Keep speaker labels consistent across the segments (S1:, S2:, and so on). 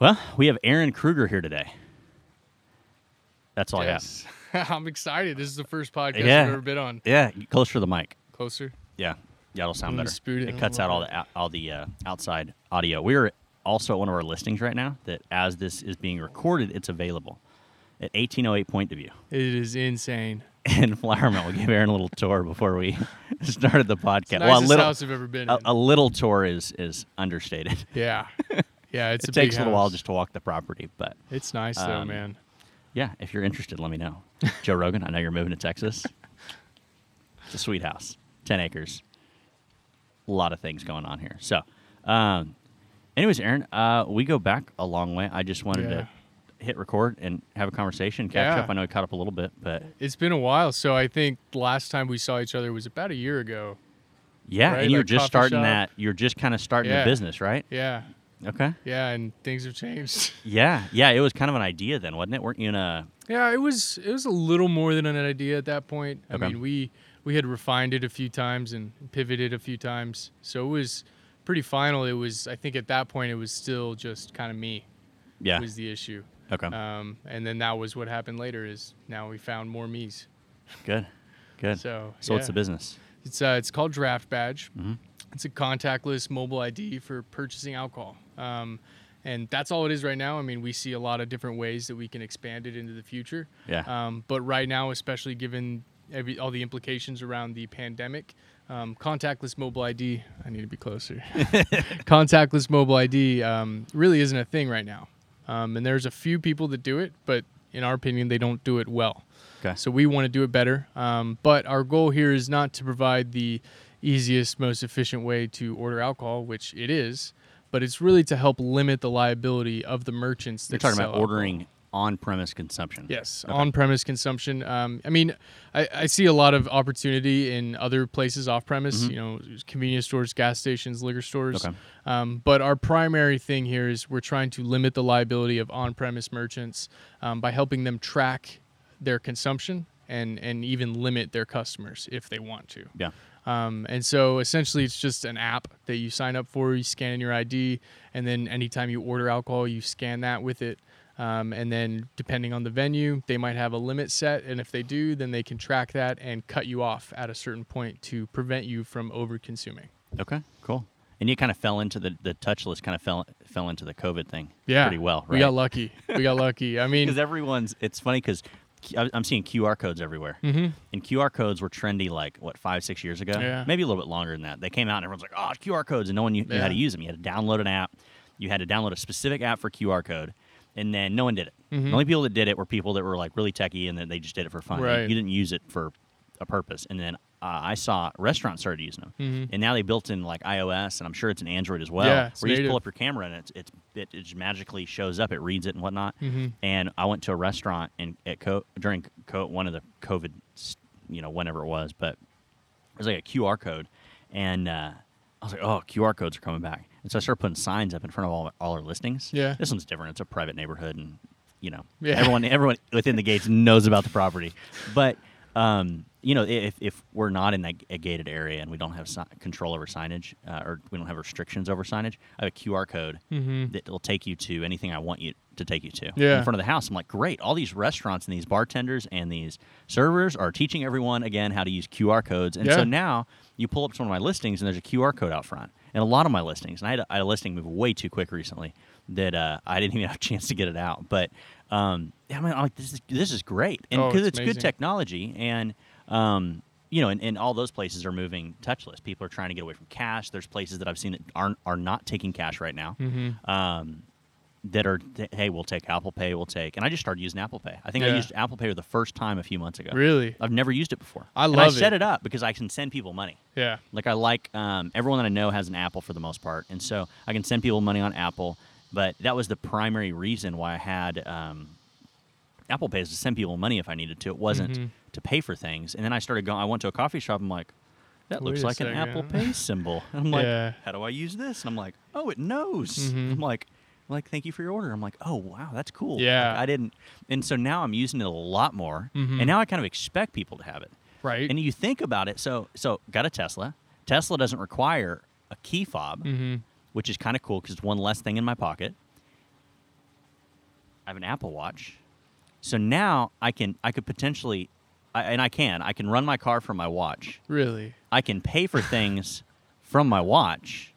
S1: Well, we have Aaron Kruger here today. That's all
S2: Yes. I'm excited. This is the first podcast
S1: Yeah.
S2: I've ever been on.
S1: Yeah, closer to the mic.
S2: Closer.
S1: Yeah, yeah, it'll sound better.
S2: it
S1: It cuts out all the all the uh, outside audio. We're also at one of our listings right now. That as this is being recorded, it's available at 1808 Point of View
S2: It is insane.
S1: in Flower Mound. We'll give Aaron a little tour before we started the podcast.
S2: It's the
S1: well, a little,
S2: house I've ever been
S1: a, a little tour is is understated.
S2: yeah. Yeah, it's
S1: it
S2: a
S1: takes a little while just to walk the property, but
S2: It's nice though,
S1: um,
S2: man.
S1: yeah, if you're interested, let me know. Joe Rogan, I know you're moving to Texas. It's a sweet house, ten acres, a lot of things going on here. So, um, anyways, Aaron, uh, we go back a long way. I just wanted
S2: Yeah.
S1: to hit record and have a conversation, catch
S2: Yeah.
S1: up. I know we caught up a little bit, but
S2: It's been a while, so I think last time we saw each other was about a year ago.
S1: yeah,
S2: Right,
S1: and you're
S2: like
S1: just starting
S2: shop.
S1: that. You're just kind of starting
S2: Yeah.
S1: the business, right?
S2: Yeah.
S1: Okay.
S2: Yeah, and things have changed.
S1: Yeah, yeah. It was kind of an idea then, wasn't it? Weren't you in a?
S2: Yeah, it was it was a little more than an idea at that point.
S1: Okay.
S2: I mean, we we had refined it a few times and pivoted a few times, so it was pretty final. It was I think at that point it was still just kind of me
S1: Yeah.
S2: was the issue,
S1: Okay.
S2: um, and then that was what happened later. Is now we found more me's.
S1: Good. Good.
S2: So
S1: So what's
S2: yeah.
S1: the business?
S2: It's uh, it's called Draft Badge.
S1: Mhm.
S2: It's a contactless mobile ID for purchasing alcohol. Um, and that's all it is right now. I mean, we see a lot of different ways that we can expand it into the future.
S1: Yeah.
S2: Um, but right now, especially given every, all the implications around the pandemic, um, contactless mobile ID, I need to be closer. contactless mobile ID um, really isn't a thing right now. Um, and there's a few people that do it, but in our opinion, they don't do it well.
S1: Okay.
S2: So we want to do it better. Um, but our goal here is not to provide the easiest, most efficient way to order alcohol, which it is, but it's really to help limit the liability of the merchants that
S1: You're talking about
S2: alcohol.
S1: ordering on-premise consumption.
S2: Yes,
S1: Okay.
S2: on-premise consumption. Um, I mean, I, I see a lot of opportunity in other places off-premise.
S1: Mhm.
S2: You know, convenience stores, gas stations, liquor stores.
S1: Okay.
S2: Um, but our primary thing here is we're trying to limit the liability of on-premise merchants um, by helping them track their consumption and and even limit their customers if they want to.
S1: Yeah.
S2: Um, and so essentially, it's just an app that you sign up for. You scan in your ID, and then anytime you order alcohol, you scan that with it. Um, and then, depending on the venue, they might have a limit set. And if they do, then they can track that and cut you off at a certain point to prevent you from over consuming.
S1: Okay. Cool. And you kind of fell into the the touchless kind of fell fell into the COVID thing.
S2: Yeah.
S1: Pretty well, right?
S2: We got lucky. We got lucky. I mean,
S1: because everyone's. It's funny because I'm seeing QR codes everywhere,
S2: mhm.
S1: and QR codes were trendy like what five six years ago,
S2: Yeah.
S1: maybe a little bit longer than that. They came out and everyone's like, oh, QR codes, and no one knew, knew how to use them. You had to download an app. You had to download a specific app for QR code, and then no one did it.
S2: Mhm.
S1: The only people that did it were people that were like really techie, and then they just did it for fun.
S2: Right.
S1: You didn't use it for a purpose. And then uh, I saw restaurants started using them,
S2: Mhm.
S1: and now they built in like iOS, and I'm sure it's an Android as well.
S2: Yeah,
S1: where you just pull up your camera and it's, it's it, it just magically shows up. It reads it and whatnot.
S2: Mhm.
S1: And I went to a restaurant and at co- during co- one of the COVID, you know, whenever it was, but it was like a QR code, and uh, I was like, oh, QR codes are coming back. And so I started putting signs up in front of all, all our listings.
S2: Yeah.
S1: This one's different. It's a private neighborhood, and you know,
S2: Yeah.
S1: everyone everyone within the gates knows about the property. But um, you know, if, if we're not in that, a gated area and we don't have si- control over signage, uh, or we don't have restrictions over signage, I have a QR code
S2: Mhm.
S1: that will take you to anything I want you to take you to.
S2: Yeah.
S1: In front of the house, I'm like, great. All these restaurants and these bartenders and these servers are teaching everyone again how to use QR codes. And so now you pull up to one of my listings and there's a QR code out front. And a lot of my listings, and I had a, I had a listing move way too quick recently that uh, I didn't even have a chance to get it out. But um, yeah, I mean, I'm like, this is this is great, and
S2: Oh,
S1: because
S2: it's
S1: it's, good technology, and um, you know, and, and all those places are moving touchless. People are trying to get away from cash. There's places that I've seen that aren't are not taking cash right now.
S2: Mhm.
S1: Um, that are hey, we'll take Apple Pay, we'll take, and I just started using Apple Pay. I think I used Apple Pay for the first time a few months ago.
S2: Really?
S1: I've never used it before.
S2: I
S1: And
S2: love
S1: I set
S2: it.
S1: it up because I can send people money.
S2: Yeah.
S1: Like I like um, everyone that I know has an Apple for the most part, and so I can send people money on Apple. But that was the primary reason why I had um, Apple Pay is to send people money if I needed to. It wasn't
S2: Mhm.
S1: To pay for things. And then I started going. I went to a coffee shop. I'm like, that
S2: Wait
S1: looks like an. Apple Pay symbol. And I'm like,
S2: Yeah.
S1: how do I use this? And I'm like, oh, it knows.
S2: Mhm.
S1: I'm like. Like, thank you for your order. I'm like, oh wow, that's cool. Like,
S2: Yeah.
S1: I didn't, and so now I'm using it a lot more,
S2: Mhm.
S1: and now I kind of expect people to have it.
S2: Right.
S1: And you think about it, so so got a Tesla. Tesla doesn't require a key fob,
S2: mm-hmm.
S1: which is kind of cool because it's one less thing in my pocket. I have an Apple Watch, so now I can I can so now I can I could potentially, I, and I can I can run my car from my watch.
S2: Really?
S1: I can pay for things from my watch.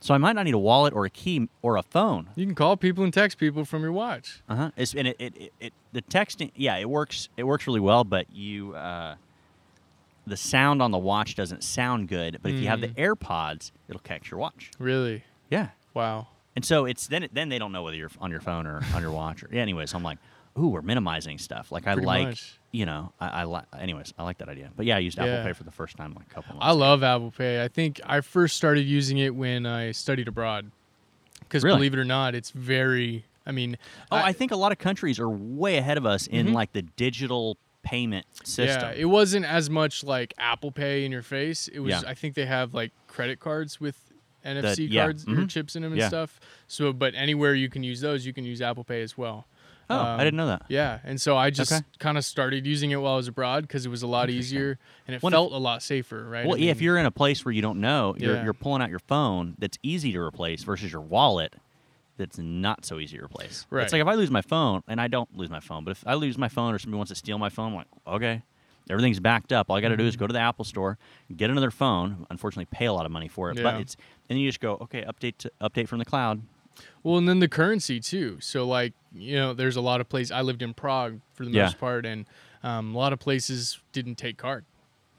S1: So I might not need a wallet or a key or a phone.
S2: You can call people and text people from your watch.
S1: Uh huh. It's and it, it, it, it the texting yeah it works it works really well, but you uh, the sound on the watch doesn't sound good. But if you have the
S2: Mm.
S1: AirPods, it'll catch your watch.
S2: Really?
S1: Yeah.
S2: Wow.
S1: And so it's then then they don't know whether you're on your phone or on your watch or yeah, anyways. I'm like, ooh, we're minimizing stuff. Like I
S2: Pretty
S1: like
S2: much.
S1: You know I, I like anyways I like that idea. But yeah, I used Apple
S2: Yeah.
S1: Pay for the first time like a couple. Months
S2: I
S1: ago.
S2: love Apple Pay. I think I first started using it when I studied abroad. Because
S1: Really?
S2: believe it or not, it's very. I mean,
S1: Oh, I, think a lot of countries are way ahead of us in
S2: Mhm.
S1: like the digital payment system.
S2: Yeah, it wasn't as much like Apple Pay in your face. It was.
S1: Yeah.
S2: I think they have like credit cards with NFC
S1: yeah,
S2: cards or
S1: mhm.
S2: chips in them and
S1: Yeah.
S2: stuff. So, but anywhere you can use those, you can use Apple Pay as well.
S1: Oh,
S2: Um,
S1: I didn't know that.
S2: Yeah, and so I just
S1: Okay.
S2: kind of started using it while I was abroad because it was a lot easier and it
S1: Well, if-
S2: felt a lot safer, right?
S1: Well,
S2: I
S1: yeah, if you're in a place where you don't know, you're,
S2: Yeah.
S1: you're pulling out your phone that's easy to replace versus your wallet that's not so easy to replace.
S2: Right.
S1: It's like if I lose my phone, and I don't lose my phone, but if I lose my phone or somebody wants to steal my phone, I'm like, okay, everything's backed up. All I got to do
S2: Mm-hmm.
S1: is go to the Apple store, get another phone. Unfortunately, pay a lot of money for it, but it's and you just go, okay, update to, update from the cloud.
S2: Well, and then the currency too. So like you know, there's a lot of places. I lived in Prague for the
S1: Yeah.
S2: most part, and um, a lot of places didn't take card.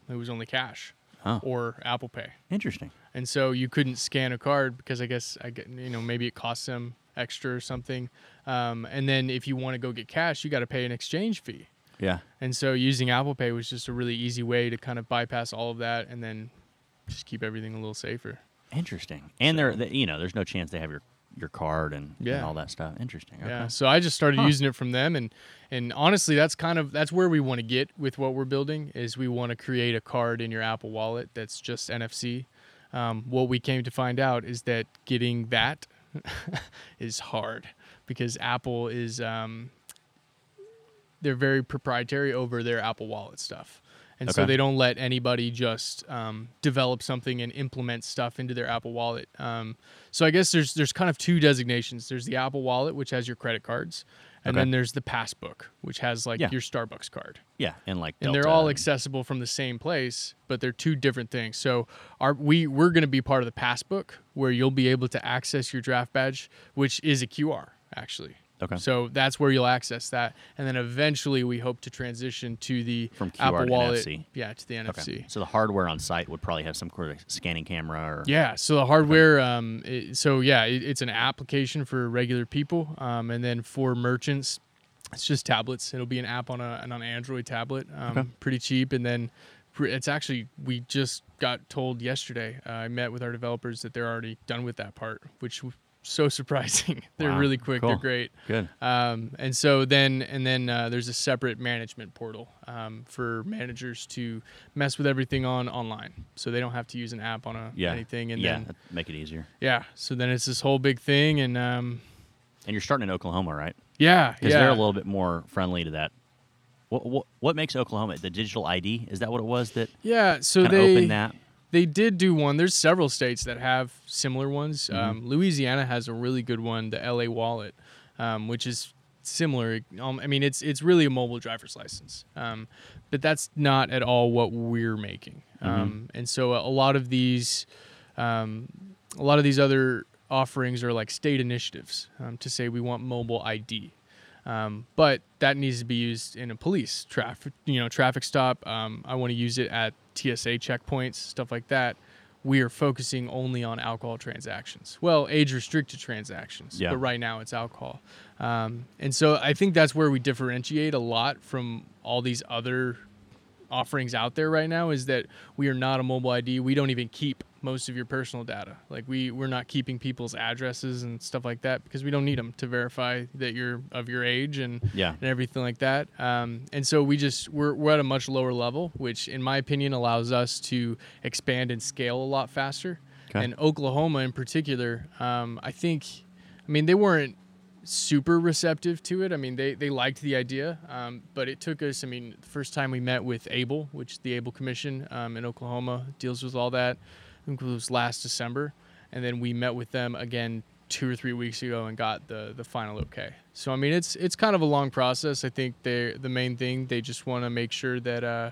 S2: It was only cash
S1: Oh,
S2: or Apple Pay,
S1: interesting.
S2: and so you couldn't scan a card because I guess I get you know maybe it costs them extra or something. Um, and then if you want to go get cash, you got to pay an exchange fee.
S1: Yeah.
S2: And so using Apple Pay was just a really easy way to kind of bypass all of that and then just keep everything a little safer.
S1: Interesting. And there,
S2: So-
S1: the, you know, there's no chance they have your your card and, and all that stuff. Interesting. Okay.
S2: Yeah. So I just started
S1: Huh.
S2: using it from them and and honestly that's kind of that's where we want to get with what we're building is we want to create a card in your Apple wallet that's just NFC. Um, what we came to find out is that getting that is hard because Apple is um, they're very proprietary over their Apple Wallet stuff. And so they don't let anybody just um, develop something and implement stuff into their Apple Wallet. Um, so I guess there's there's kind of two designations. There's the Apple Wallet, which has your credit cards, and
S1: Okay.
S2: then there's the Passbook, which has like
S1: Yeah.
S2: your Starbucks card.
S1: Yeah. And like,
S2: And they're
S1: Delta
S2: all accessible from the same place, but they're two different things. So our we we're going to be part of the Passbook, where you'll be able to access your draft badge, which is a QR actually.
S1: Okay.
S2: So that's where you'll access that, and then eventually we hope to transition to the
S1: From QR
S2: Apple
S1: to
S2: Wallet.
S1: NFC.
S2: Yeah, to the NFC.
S1: Okay. So the hardware on site would probably have some sort of scanning camera or
S2: Yeah, so the hardware, um, it, so yeah, it, it's an application for regular people, um, and then for merchants, it's just tablets. It'll be an app on a on an Android tablet, um,
S1: Okay.
S2: pretty cheap, and then it's actually we just got told yesterday. Uh, I met with our developers that they're already done with that part, which so surprising. they're
S1: Wow,
S2: really quick. They're great.
S1: good.
S2: Um, and so then, and then uh, there's a separate management portal um, for managers to mess with everything on online, so they don't have to use an app on a
S1: Yeah.
S2: anything. And
S1: yeah.
S2: then,
S1: make it easier.
S2: yeah, so then it's this whole big thing, and um,
S1: And you're starting in Oklahoma, right?
S2: yeah,
S1: Because
S2: yeah,
S1: they're a little bit more friendly to that. What, what what makes Oklahoma the digital ID? Is that what it was that
S2: yeah. So they
S1: opened that?
S2: They did do one. There's several states that have similar ones.
S1: Mhm.
S2: Um, Louisiana has a really good one, the LA Wallet, um, which is similar. Um, I mean, it's it's really a mobile driver's license, um, but that's not at all what we're making.
S1: Mhm.
S2: Um, and so a, a lot of these, um, a lot of these other offerings are like state initiatives um, to say we want mobile ID. Um, but that needs to be used in a police traffic, you know, traffic stop. Um, I want to use it at TSA checkpoints, stuff like that. We are focusing only on alcohol transactions. Well, age restricted transactions,
S1: Yeah.
S2: but right now it's alcohol. Um, and so I think that's where we differentiate a lot from all these other offerings out there right now is that we are not a mobile ID. We don't even keep most of your personal data. Like we we're not keeping people's addresses and stuff like that because we don't need them to verify that you're of your age and
S1: Yeah.
S2: and everything like that. Um, and so we just we're we're at a much lower level, which in my opinion allows us to expand and scale a lot faster.
S1: Okay.
S2: And Oklahoma in particular, um, I think, I mean they weren't super receptive to it. I mean, they, they liked the idea, um, but it took us. I mean, the first time we met with ABLE, which the ABLE Commission um, in Oklahoma deals with all that, I think it was last December, and then we met with them again two or three weeks ago and got the the final okay. So I mean, it's it's kind of a long process. I think they the main thing they just want to make sure that uh,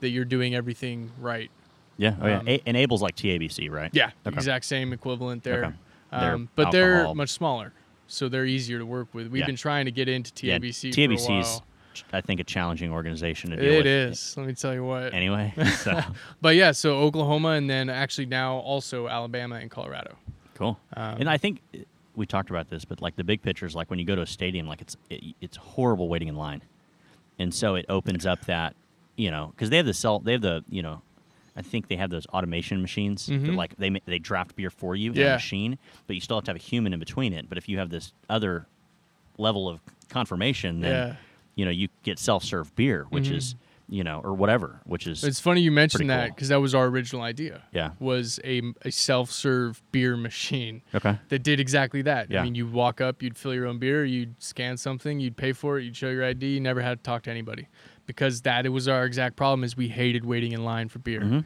S2: that you're doing everything right.
S1: Yeah. Oh yeah.
S2: Um,
S1: A- ABLE's like TABC, right?
S2: Yeah,
S1: Okay.
S2: exact same equivalent there.
S1: Okay. They're
S2: Um, but they're much smaller, so they're easier to work with. We've
S1: Yeah.
S2: been trying to get into
S1: Yeah,
S2: TABC.
S1: TABC
S2: for a
S1: is,
S2: while.
S1: I think, a challenging organization to deal
S2: It
S1: with.
S2: is. Let me tell you what.
S1: Anyway, so
S2: But yeah, so Oklahoma and then actually now also Alabama and Colorado.
S1: cool.
S2: Um,
S1: and I think uh, we talked about this, but like the big picture is like when you go to a stadium, like it's it, it's horrible waiting in line, and so it opens up that you know because they have the cell, they have the you know. I think they have those automation machines that
S2: Mhm.
S1: like they ma- they draft beer for you in a
S2: Yeah.
S1: machine, but you still have to have a human in between it. But if you have this other level of confirmation, then
S2: Yeah.
S1: You know you get self serve beer, which
S2: Mhm.
S1: is you know or whatever, which is
S2: It's funny you mentioned that
S1: cool.
S2: because that was our original idea.
S1: yeah
S2: Was a, a self-serve beer machine
S1: okay
S2: that did exactly that.
S1: Yeah.
S2: I mean, you walk up, you'd fill your own beer, you'd scan something, you'd pay for it, you'd show your ID, you never had to talk to anybody because that it was our exact problem is we hated waiting in line for beer.
S1: Mhm.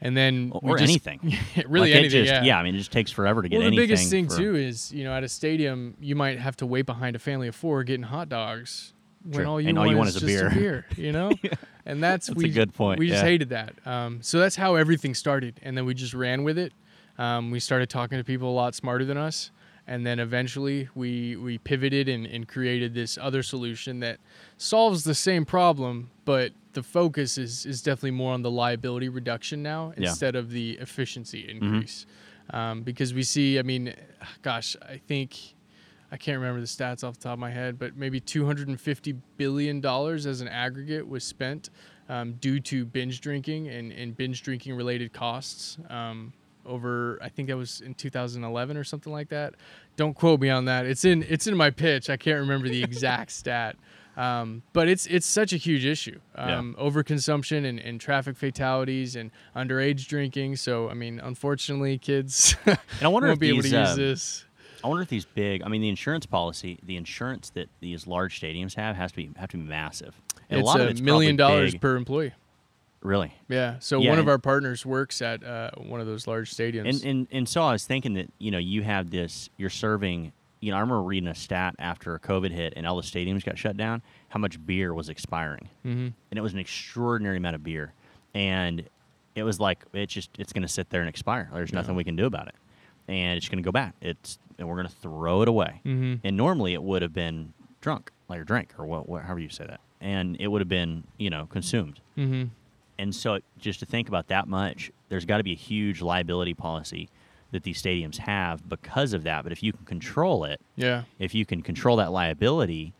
S2: And then
S1: or,
S2: just-
S1: anything.
S2: really
S1: Like, it
S2: anything,
S1: just-
S2: yeah.
S1: I mean, it just takes forever to get
S2: well, the
S1: anything.
S2: biggest thing
S1: for-
S2: too is you know at a stadium you might have to wait behind a family of four getting hot dogs when
S1: True.
S2: all you,
S1: And
S2: want,
S1: all you want
S2: is,
S1: is a
S2: just
S1: beer.
S2: you know, and that's,
S1: That's a
S2: we
S1: good point,
S2: We just
S1: yeah.
S2: hated that. Um, so that's how everything started, and then we just ran with it. Um, we started talking to people a lot smarter than us, and then eventually we we pivoted and, and created this other solution that solves the same problem, but the focus is is definitely more on the liability reduction now
S1: Yeah.
S2: instead of the efficiency
S1: Mm-hmm.
S2: increase. Um, because we see, I mean, gosh, I think I can't remember the stats off the top of my head, but maybe 250 billion dollars as an aggregate was spent um, due to binge drinking and, and binge drinking related costs um, over. I think that was in 2011 or something like that. Don't quote me on that. It's in it's in my pitch. I can't remember the exact stat. Um, but it's it's such a huge issue.
S1: Yeah.
S2: Um, Overconsumption and, and traffic fatalities and underage drinking. So I mean, unfortunately, kids
S1: And I wonder
S2: won't
S1: if
S2: be able
S1: these.
S2: to use
S1: um,
S2: this.
S1: I wonder if these big. I mean, the insurance policy, the insurance that these large stadiums have has to be have to be massive. And
S2: it's
S1: a lot
S2: a
S1: of it's
S2: million dollars
S1: big-
S2: per employee.
S1: Really.
S2: Yeah. So
S1: Yeah,
S2: one of our partners works at uh, one of those large stadiums.
S1: And, and and so I was thinking that you know you have this. You're serving. You know, I remember reading a stat after COVID hit and all the stadiums got shut down. How much beer was expiring?
S2: hmm
S1: and it was an extraordinary amount of beer and it was like it's just it's going to sit there and expire there's nothing we can do about it and it's going to go back it's and we're going to throw it away.
S2: Hmm
S1: and normally it would have been drunk like or drink or what, what however you say that. And it would have been you know consumed.
S2: Hmm
S1: and so it, just to think about that much there's got to be a huge liability policy that these stadiums have because of that. But if you can control it
S2: Yeah.
S1: if you can control that liability,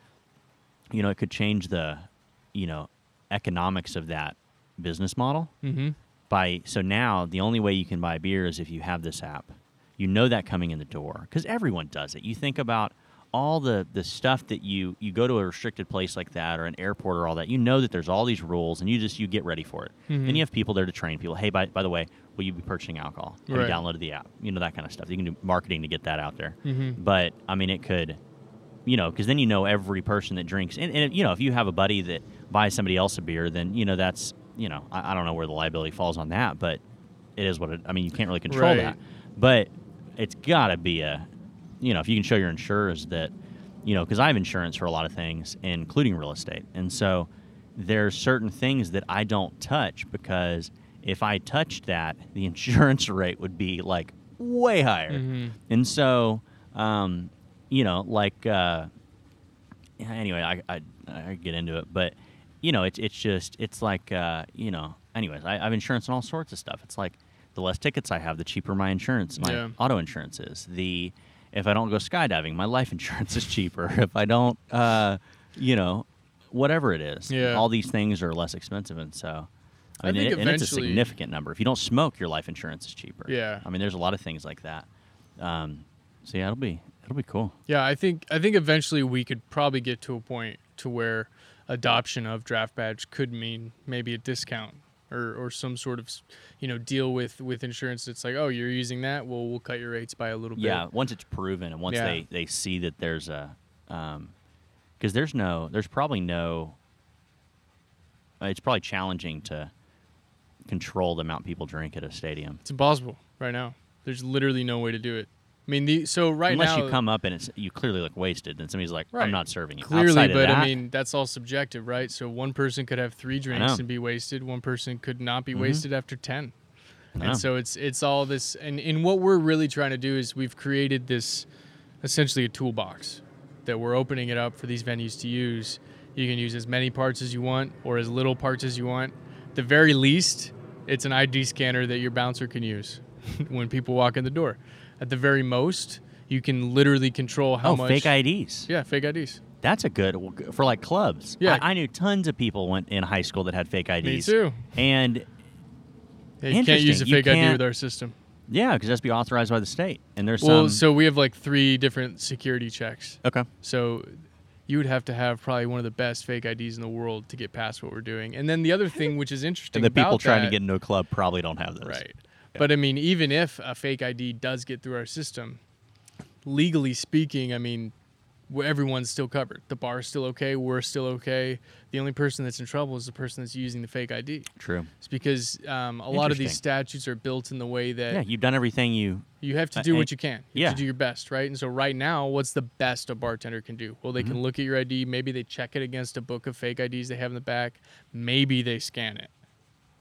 S1: you know, it could change the, you know, economics of that business model.
S2: Hmm
S1: by so now the only way you can buy beer is if you have this app. You know that coming in the door cuz everyone does it. You think about all the the stuff that you you go to a restricted place like that or an airport or all that. You know that there's all these rules and you just you get ready for it.
S2: Mhm.
S1: And you have people there to train people. Hey, by by the way, will you be purchasing alcohol? Have
S2: Right.
S1: you downloaded the app? You know that kind of stuff. You can do marketing to get that out there.
S2: hmm
S1: But I mean, it could, you know, because then you know every person that drinks, and, and you know, if you have a buddy that buys somebody else a beer, then you know that's, you know, I, I don't know where the liability falls on that, but it is what it. I mean, you can't really control
S2: Right.
S1: that, but it's got to be a, you know, if you can show your insurers that, you know, because I have insurance for a lot of things, including real estate, and so there's certain things that I don't touch because if I touched that, the insurance rate would be like way higher.
S2: Mhm.
S1: And so, um, you know, like, uh, anyway, I, I, I get into it, but, you know, it's, it's just, it's like, uh, you know, anyways, I, I have insurance on all sorts of stuff. It's like the less tickets I have, the cheaper my insurance, my
S2: Yeah.
S1: auto insurance is. The, if I don't go skydiving, my life insurance is cheaper. if I don't, uh, you know, whatever it is,
S2: Yeah.
S1: all these things are less expensive. And so, I
S2: I
S1: mean,
S2: think
S1: it- and it's a significant number. If you don't smoke, your life insurance is cheaper.
S2: Yeah.
S1: I mean, there's a lot of things like that. Um, so yeah, it'll be it'll be cool.
S2: Yeah, I think I think eventually we could probably get to a point to where adoption of draft badge could mean maybe a discount or, or some sort of you know deal with with insurance it's like oh you're using that well we'll cut your rates by a little bit
S1: Yeah, once it's proven and once
S2: Yeah.
S1: they they see that there's a, um, because there's no there's probably no. It's probably challenging to control the amount people drink at a stadium.
S2: it's impossible right now there's literally no way to do it I mean, the so right
S1: Unless
S2: now
S1: you come up and it's you clearly look wasted, and somebody's like,
S2: Right.
S1: "I'm not serving you."
S2: clearly,
S1: Outside
S2: but I mean that's all subjective, right? So one person could have three drinks and be wasted. One person could not be
S1: Mhm.
S2: wasted after ten. And so it's it's all this, and and what we're really trying to do is we've created this, essentially a toolbox, that we're opening it up for these venues to use. You can use as many parts as you want or as little parts as you want. The very least, it's an ID scanner that your bouncer can use when people walk in the door. At the very most, you can literally control how
S1: oh,
S2: much.
S1: fake IDs.
S2: Yeah, fake IDs.
S1: That's a good for like clubs.
S2: Yeah.
S1: I, I knew tons of people went in high school that had fake IDs.
S2: Me too.
S1: And
S2: Yeah, you can't use a fake ID with our system.
S1: yeah, because that's be authorized by the state. And there's
S2: Well,
S1: some.
S2: so we have like three different security checks.
S1: okay.
S2: So you would have to have probably one of the best fake IDs in the world to get past what we're doing. And then the other thing, which is interesting,
S1: And the people trying to get into a club probably don't have those.
S2: right. But I mean, even if a fake ID does get through our system, legally speaking, I mean, everyone's still covered. The bar's still okay. We're still okay. The only person that's in trouble is the person that's using the fake ID.
S1: True.
S2: It's because um, a lot of these statutes are built in the way that
S1: Yeah, you've done everything you.
S2: you have to
S1: Uh,
S2: do what you can. You
S1: yeah.
S2: have to do your best, right? And so right now, what's the best a bartender can do? Well, they
S1: Mm-hmm.
S2: can look at your ID. Maybe they check it against a book of fake IDs they have in the back. Maybe they scan it.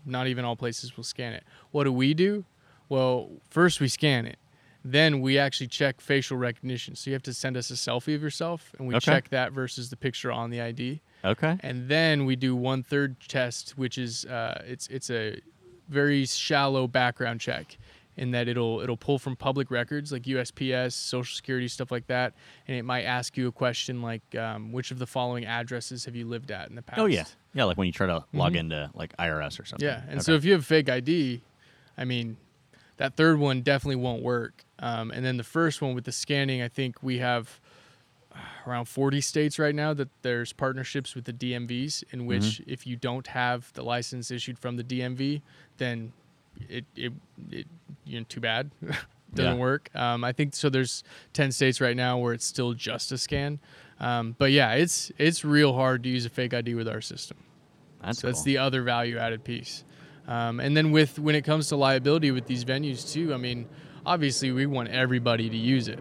S2: Not even all places will scan it. What do we do? Well, first we scan it. Then we actually check facial recognition. So you have to send us a selfie of yourself, and we
S1: Okay.
S2: check that versus the picture on the ID
S1: Okay.
S2: and then we do one third test, which is uh, it's it's a very shallow background check, in that it'll it'll pull from public records like USPS, Social Security, stuff like that, and it might ask you a question like, um, which of the following addresses have you lived at in the past?
S1: Oh yeah. Yeah, like when you try to log
S2: Mhm.
S1: into like IRS or something.
S2: Yeah, and
S1: Okay.
S2: so if you have fake ID, I mean, that third one definitely won't work. Um, and then the first one with the scanning, I think we have uh, around 40 states right now that there's partnerships with the DMVs in which
S1: Mm-hmm.
S2: if you don't have the license issued from the DMV, then it it, it you know too bad. Doesn't
S1: Yeah.
S2: work. Um, I think so. There's 10 states right now where it's still just a scan. Um, but yeah, it's it's real hard to use a fake ID with our system.
S1: That's,
S2: So that's
S1: cool.
S2: the other value added piece. Um, and then with when it comes to liability with these venues too, I mean, obviously we want everybody to use it,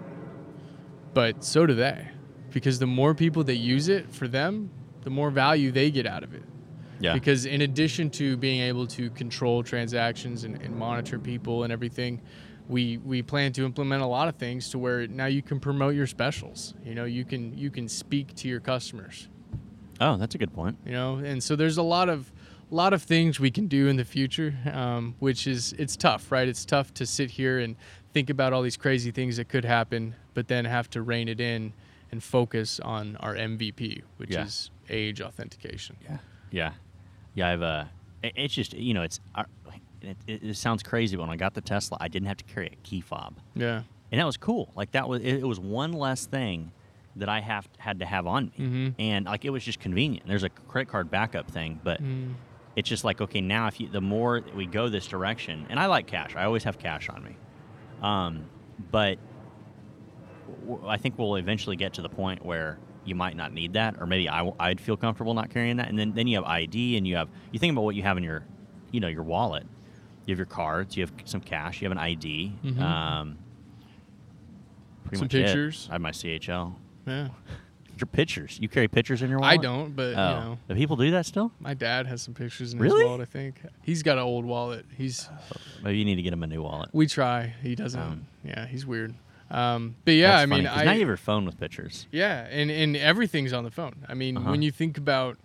S2: but so do they, because the more people that use it for them, the more value they get out of it.
S1: yeah.
S2: Because in addition to being able to control transactions and, and monitor people and everything, we we plan to implement a lot of things to where now you can promote your specials. You know, you can you can speak to your customers
S1: oh, that's a good point.
S2: you know and so there's a lot of lot of things we can do in the future um, which is it's tough right it's tough to sit here and think about all these crazy things that could happen but then have to rein it in and focus on our mvp which
S1: Yeah.
S2: is age authentication
S1: Yeah. Yeah. Yeah. I've uh, it's just you know it's uh, it, it, it sounds crazy, but when I got the Tesla, I didn't have to carry a key fob,
S2: yeah
S1: and that was cool. Like that was it, it was one less thing that I have had to have on me,
S2: Mhm.
S1: and like it was just convenient. There's a credit card backup thing, but
S2: Mm.
S1: it's just like okay now if you the more we go this direction and i like cash i always have cash on me um, but w- i think we'll eventually get to the point where you might not need that or maybe I, would feel comfortable not carrying that and then, then you have id and you have you think about what you have in your you know your wallet you have your cards you have some cash you have an id
S2: Mhm.
S1: um, pretty
S2: Some
S1: much it.
S2: pictures.
S1: i have my chl
S2: yeah.
S1: Your pictures. You carry pictures in your wallet?
S2: i don't but
S1: oh.
S2: you know.
S1: Do people do that still?
S2: My dad has some pictures in
S1: Really?
S2: his wallet i think. He's got an old wallet. He's
S1: maybe you need to get him a new wallet.
S2: We try. He doesn't
S1: Um,
S2: yeah he's weird. Um, but yeah
S1: That's
S2: i mean I,
S1: now you have your phone with pictures,
S2: Yeah, and, and everything's on the phone. I mean,
S1: Uh-huh.
S2: when you think about,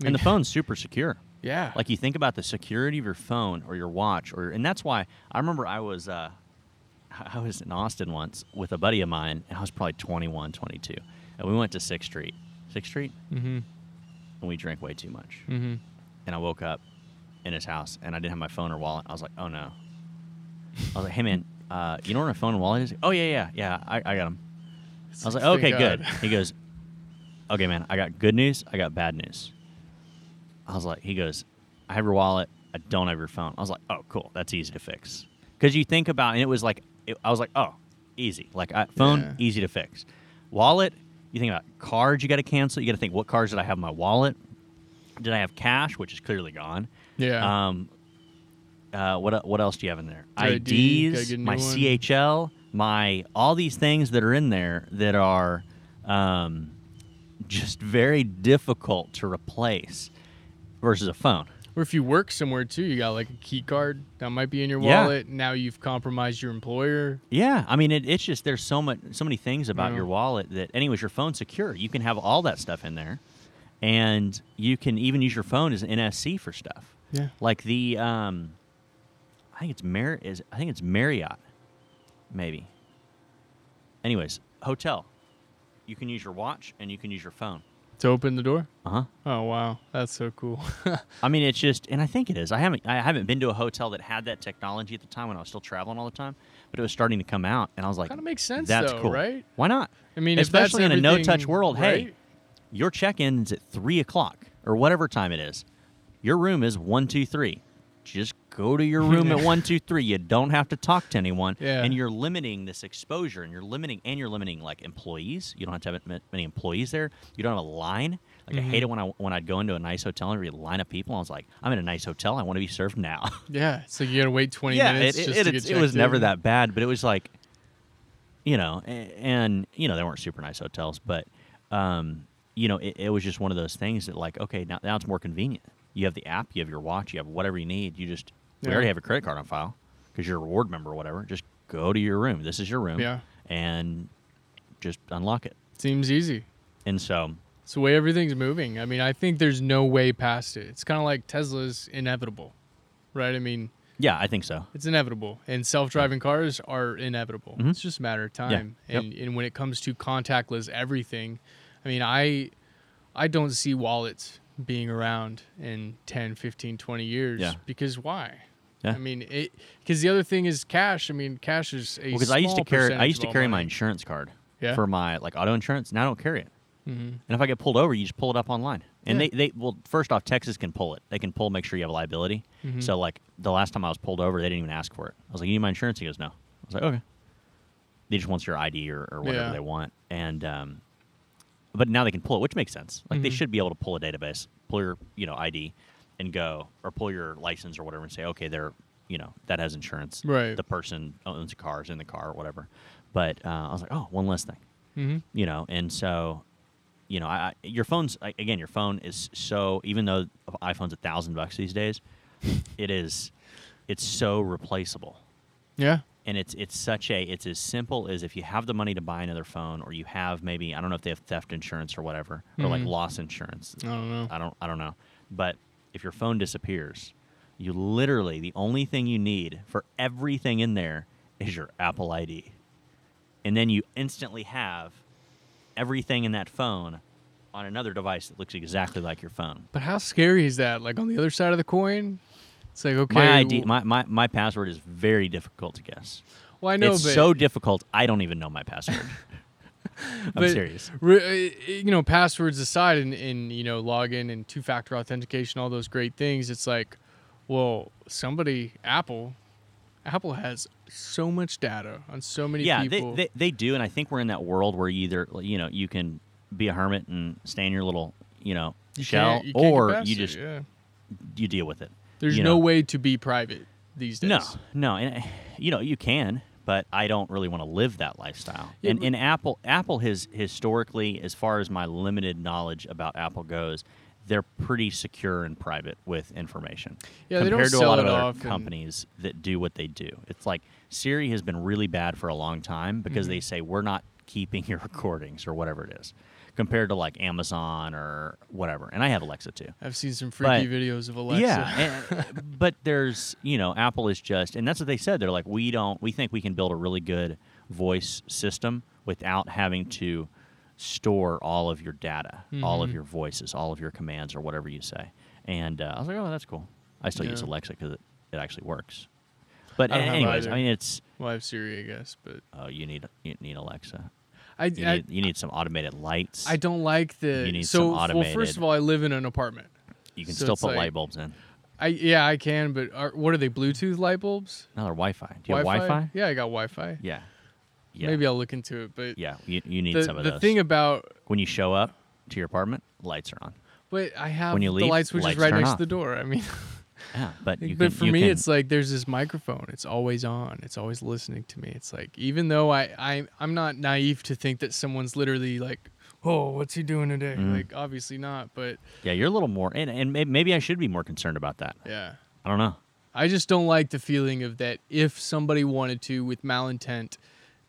S2: I mean,
S1: and the phone's super secure.
S2: yeah,
S1: Like you think about the security of your phone or your watch, or and that's why I remember I was uh, I was in Austin once with a buddy of mine, and I was probably 21, 22, and we went to Sixth Street, Sixth Street,
S2: mm-hmm,
S1: and we drank way too much.
S2: mm-hmm.
S1: And I woke up in his house, and I didn't have my phone or wallet. I was like, oh no. I was like, hey man, uh, you know where my phone and wallet is? Oh yeah, yeah, yeah, I, I got them. I was like,
S2: Thank
S1: okay,
S2: God.
S1: good. He goes, okay, man, I got good news. I got bad news. I was like, he goes, I have your wallet. I don't have your phone. I was like, oh, cool. That's easy to fix. Because you think about, and it was like, it, I was like, oh, easy. Like I, phone,
S2: Yeah.
S1: easy to fix. Wallet, you think about cards. You got to cancel. You got to think, what cards did I have in my wallet? Did I have cash, which is clearly gone?
S2: Yeah,
S1: Um, uh, what what else do you have in there?
S2: ID,
S1: IDs, my
S2: one.
S1: CHL, my all these things that are in there that are um, just very difficult to replace versus a phone.
S2: Or if you work somewhere too, you got like a key card that might be in your
S1: Yeah.
S2: wallet. Now you've compromised your employer.
S1: Yeah, I mean, it, it's just there's so much, so many things about
S2: Yeah.
S1: your wallet that, anyways, your phone's secure. You can have all that stuff in there, and you can even use your phone as an NFC for stuff.
S2: Yeah.
S1: Like the, um, I think it's Mar is I think it's Marriott, maybe. Anyways, hotel, you can use your watch and you can use your phone.
S2: To open the door?
S1: Uh huh.
S2: Oh wow, that's so cool.
S1: I mean, it's just, and I think it is. I haven't, I haven't been to a hotel that had that technology at the time when I was still traveling all the time, but it was starting to come out, and I was like,
S2: kind of makes sense
S1: "That's
S2: though,
S1: cool,
S2: right?
S1: Why not?
S2: I mean, if that's
S1: especially in a no-touch world. Hey, your check-in is at three o'clock or whatever time it is. Your room is one, two, three. Just go to your room at one, two, three. You don't have to talk to anyone,
S2: Yeah.
S1: and you're limiting this exposure, and you're limiting, and you're limiting like employees. You don't have to have many employees there. You don't have a line. Like I hate it when I when I'd go into a nice hotel and read a line of people. I was like, I'm in a nice hotel. I want to be served now.
S2: Yeah, so you gotta wait 20
S1: yeah,
S2: minutes
S1: it,
S2: just
S1: it,
S2: to
S1: it's-
S2: get
S1: it was
S2: checked
S1: never that bad, but it was like, you know, a- and you know they weren't super nice hotels, but um, you know, it, it was just one of those things that like, okay, now now it's more convenient. You have the app, you have your watch, you have whatever you need. You just we already have a credit card on file because you're a reward member or whatever. Just go to your room. This is your room.
S2: Yeah.
S1: and just unlock it.
S2: Seems easy.
S1: And so,
S2: It's the way everything's moving. I mean, I think there's no way past it. It's kind of like Tesla's inevitable, right? I mean,
S1: yeah, I think so.
S2: it's inevitable, and self-driving cars are inevitable.
S1: Mhm.
S2: It's just a matter of time.
S1: Yep.
S2: And and when it comes to contactless everything, I mean, I I don't see wallets being around in 10, 15, 20 years
S1: Yeah.
S2: because why?
S1: Yeah.
S2: I mean, it because the other thing is cash. I mean, cash is a
S1: Because I used to carry I used to carry my insurance card
S2: Yeah.
S1: for my like auto insurance. Now I don't carry it.
S2: Mhm.
S1: And if I get pulled over, you just pull it up online. And
S2: Yeah.
S1: they, they well, first off, Texas can pull it. They can pull, make sure you have a liability.
S2: Mhm.
S1: So like the last time I was pulled over, they didn't even ask for it. I was like, "You need my insurance?" He goes, "No." I was like, "Okay." They just want your ID or, or whatever
S2: Yeah.
S1: they want, and um, but now they can pull it, which makes sense. Like they
S2: Mhm.
S1: should be able to pull a database, pull your you know ID, and go or pull your license or whatever, and say, "Okay, they're you know that has insurance."
S2: Right.
S1: The person owns a car, is in the car, or whatever. But uh, I was like, "Oh, one less thing."
S2: Mhm.
S1: you know and so you know I, your phone's I- again your phone is so even though iphone's a thousand bucks these days it is it's so replaceable
S2: Yeah.
S1: and it's it's such a it's as simple as if you have the money to buy another phone or you have maybe i don't know if they have theft insurance or whatever or like
S2: Mhm.
S1: loss insurance
S2: I don't know.
S1: i don't i don't know but if your phone disappears you literally the only thing you need for everything in there is your apple id and then you instantly have everything in that phone on another device that looks exactly like your phone
S2: But how scary is that? Like on the other side of the coin, it's like okay.
S1: my ID, my, my, my password is very difficult to guess.
S2: well, I know,
S1: it's so difficult. I don't even know my password. I'm
S2: But-
S1: serious.
S2: re- uh, you know, passwords aside, and, and you know, login and two-factor authentication, all those great things. It's like, well, somebody, Apple, Apple has so much data on so many
S1: Yeah, they,
S2: people.
S1: they they do, and I think we're in that world where either you know you can be a hermit and stay in your little you know
S2: You
S1: shell,
S2: you
S1: or you
S2: it,
S1: just
S2: yeah.
S1: you deal with it.
S2: There's no
S1: know.
S2: way to be private these days.
S1: No, no, and you know you can, but I don't really want to live that lifestyle.
S2: Yeah,
S1: and, in Apple, Apple has historically, as far as my limited knowledge about Apple goes, they're pretty secure and private with information.
S2: Yeah, they don't
S1: compared to a lot of other companies that do what they do. It's like Siri has been really bad for a long time because they
S2: Mm-hmm.
S1: say we're not keeping your recordings or whatever it is, compared to like Amazon or whatever. And I have Alexa too.
S2: I've seen some freaky
S1: But-
S2: videos of Alexa.
S1: Yeah, and- but there's you know Apple is just, and that's what they said. They're like, we don't, we think we can build a really good voice system without having to store all of your data, all of
S2: Mhm.
S1: your voices, all of your commands, or whatever you say. And uh, I was like, oh, that's cool. I still use Alexa because it, it actually works. But
S2: I
S1: anyways, I mean, it's
S2: well, I have Siri, I guess, but
S1: oh, you need you need Alexa.
S2: I,
S1: You
S2: I,
S1: need, you need some automated lights.
S2: I don't like the.
S1: You need
S2: so,
S1: some
S2: well, first of all, I live in an apartment.
S1: you can
S2: so
S1: still put
S2: like-
S1: light bulbs in.
S2: I yeah, I can, but are, what are they? Bluetooth light bulbs?
S1: No, they're Wi-Fi. Do you have Wi-Fi?
S2: Yeah, I got Wi-Fi.
S1: Yeah. Yeah.
S2: Maybe I'll look into it. But
S1: Yeah, you, you need
S2: the,
S1: some of
S2: the
S1: those.
S2: thing about
S1: when you show up to your apartment, lights are on.
S2: but I have
S1: When you leave, the
S2: light switches
S1: lights
S2: right next
S1: off.
S2: to the door. I mean,
S1: Yeah, but you
S2: but
S1: can,
S2: for me,
S1: can-
S2: it's like there's this microphone. It's always on. It's always listening to me. It's like even though I, I I'm not naive to think that someone's literally like, oh, what's he doing today?
S1: Mhm.
S2: Like obviously not. But
S1: yeah, you're a little more, and and maybe I should be more concerned about that.
S2: yeah,
S1: I don't know.
S2: I just don't like the feeling of that. If somebody wanted to with malintent,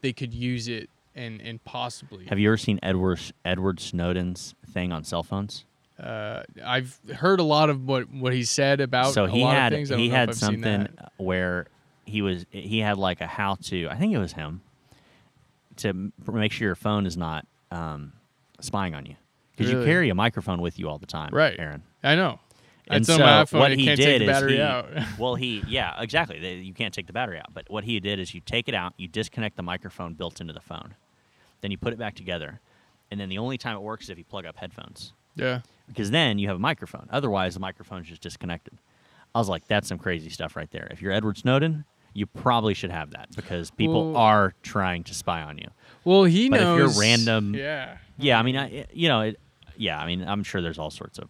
S2: they could use it and and possibly.
S1: Have you ever seen Edward Edward Snowden's thing on cell phones?
S2: Uh, I've heard a lot of what what he said about
S1: so
S2: a
S1: he
S2: lot
S1: had
S2: of things. I don't
S1: he had something where he was he had like a how to I think it was him to make sure your phone is not um, spying on you because you carry a microphone with you all the time,
S2: Right.
S1: Aaron?
S2: I know.
S1: And
S2: It's
S1: so
S2: my iPhone.
S1: what he
S2: can't
S1: did
S2: take the
S1: is
S2: battery
S1: he,
S2: out.
S1: well, he yeah exactly. They- You can't take the battery out, but what he did is you take it out, you disconnect the microphone built into the phone, then you put it back together, and then the only time it works is if you plug up headphones
S2: yeah.
S1: Because then you have a microphone. Otherwise, the microphone's just disconnected. I was like, that's some crazy stuff right there. If you're Edward Snowden, you probably should have that because people
S2: Well-
S1: are trying to spy on you.
S2: Well, he knows.
S1: But if you're random-
S2: Yeah.
S1: Yeah, I mean, I, you know, it, yeah, I mean, I'm sure there's all sorts of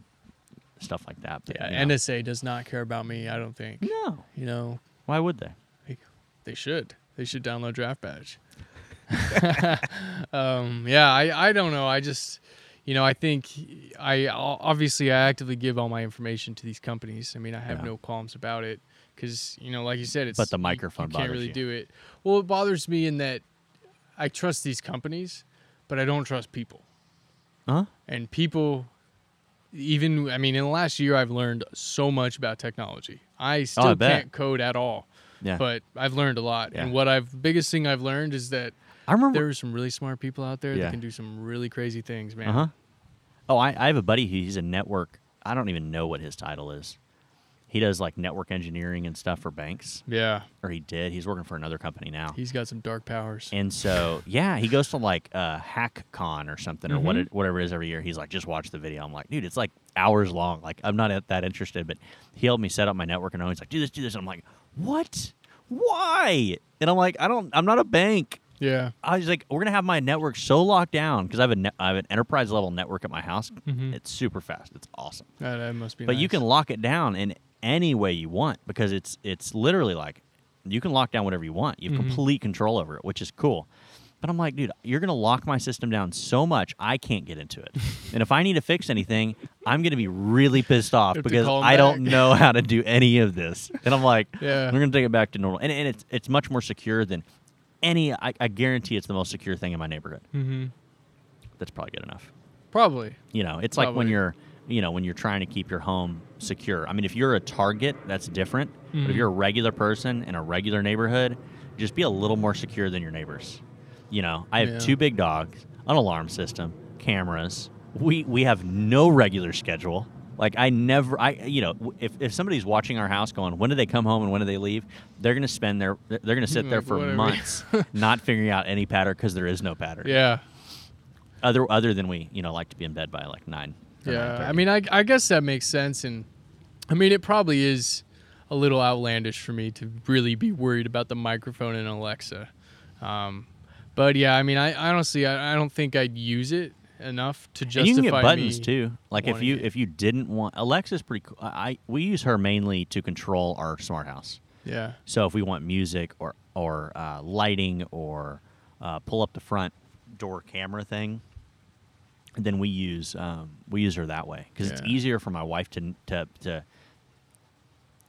S1: stuff like that. But,
S2: Yeah.
S1: you know.
S2: NSA does not care about me. I don't think.
S1: no,
S2: You know,
S1: why would they?
S2: they, they should. They should download Draft Badge. um, yeah. I I don't know. I just. You know, I think I obviously I actively give all my information to these companies. I mean, I have
S1: Yeah.
S2: no qualms about it because you know, like you said, it's
S1: But the
S2: you-
S1: microphone
S2: you, can't really
S1: you.
S2: do it. Well, it bothers me in that I trust these companies, but I don't trust people.
S1: Huh?
S2: and people even i mean in the last year i've learned so much about technology i oh, still
S1: Oh, bet.
S2: can't code at all
S1: Yeah.
S2: but i've learned a lot
S1: Yeah.
S2: and what i've biggest thing i've learned is that
S1: I remember.
S2: there are some really smart people out there
S1: Yeah.
S2: that can do some really crazy things man
S1: Uh huh. Oh, I, I have a buddy. who- He's a network. I don't even know what his title is. He does like network engineering and stuff for banks,
S2: yeah
S1: or he did. He's working for another company now.
S2: he's got some dark powers
S1: And so, yeah, he goes to like a uh, HackCon or something or what
S2: Mhm.
S1: it, whatever it is every year. He's like, just watch the video. I'm like, dude, it's like hours long. Like, I'm not that interested, but he helped me set up my network and all he's like, do this, do this. And I'm like, what? Why? And I'm like, I don't, I'm not a bank.
S2: Yeah
S1: I was like, we're gonna have my network so locked down because I have a, ne- I have an enterprise level network at my house.
S2: Mhm.
S1: It's super fast. It's awesome.
S2: that, that must be
S1: But you
S2: nice.
S1: can lock it down in any way you want because it's it's literally like you can lock down whatever you want. You have
S2: Mhm.
S1: complete control over it, which is cool. But I'm like, dude, you're gonna lock my system down so much I can't get into it. and if I need to fix anything, I'm gonna be really pissed off
S2: You have to
S1: because
S2: call 'em
S1: I don't
S2: back.
S1: know how to do any of this. And I'm like,
S2: Yeah.
S1: we're gonna take it back to normal. And, and it's it's much more secure than any. I, I guarantee it's the most secure thing in my neighborhood.
S2: mm-hmm.
S1: That's probably good enough.
S2: probably
S1: You know, it's like when you're, you know, when you're trying to keep your home secure. I mean, if you're a target, that's different. But if
S2: Mhm.
S1: you're a regular person in a regular neighborhood, just be a little more secure than your neighbors. You know, I have
S2: Yeah.
S1: two big dogs, an alarm system, cameras. We we have no regular schedule. Like I never, I you know, if, if somebody's watching our house, going, when do they come home and when do they leave? They're gonna spend their, they're gonna sit there for
S2: whatever.
S1: months, not figuring out any pattern because there is no pattern.
S2: yeah
S1: Other other than we, you know, like to be in bed by like nine. or
S2: Yeah, I
S1: 9:30.
S2: mean, I, I guess that makes sense, and I mean, it probably is a little outlandish for me to really be worried about the microphone and Alexa. Um, but yeah, I mean, I honestly, I, I don't think I'd use it enough to
S1: And
S2: justify
S1: you can get buttons too. Like if you
S2: it.
S1: if you didn't want Alexa's pretty cool. I I- we use her mainly to control our smart house.
S2: Yeah,
S1: So if we want music or or uh, lighting or uh, pull up the front door camera thing, then we use um, we use her that way because it's easier for my wife to to to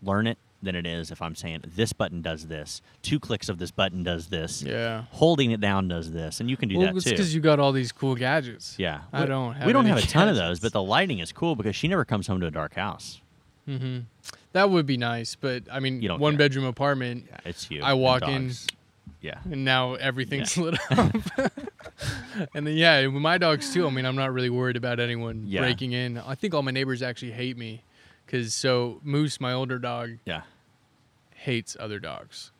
S1: learn it than it is if I'm saying this button does this, two clicks of this button does this,
S2: yeah.
S1: holding it down does this, and you can do
S2: well,
S1: that
S2: it's
S1: too.
S2: because you got all these cool gadgets.
S1: Yeah,
S2: I
S1: We-
S2: don't have
S1: we don't have a ton of those, but the lighting is cool because she never comes home to a dark house.
S2: hmm That would be nice, but I mean,
S1: You don't
S2: one
S1: care.
S2: bedroom apartment,
S1: Yeah, it's you.
S2: I walk in-
S1: Yeah,
S2: and now everything's lit up. and then yeah, with my dogs too. I mean, I'm not really worried about anyone
S1: Yeah.
S2: breaking in. I think all my neighbors actually hate me, because so Moose, my older dog,
S1: yeah.
S2: hates other dogs.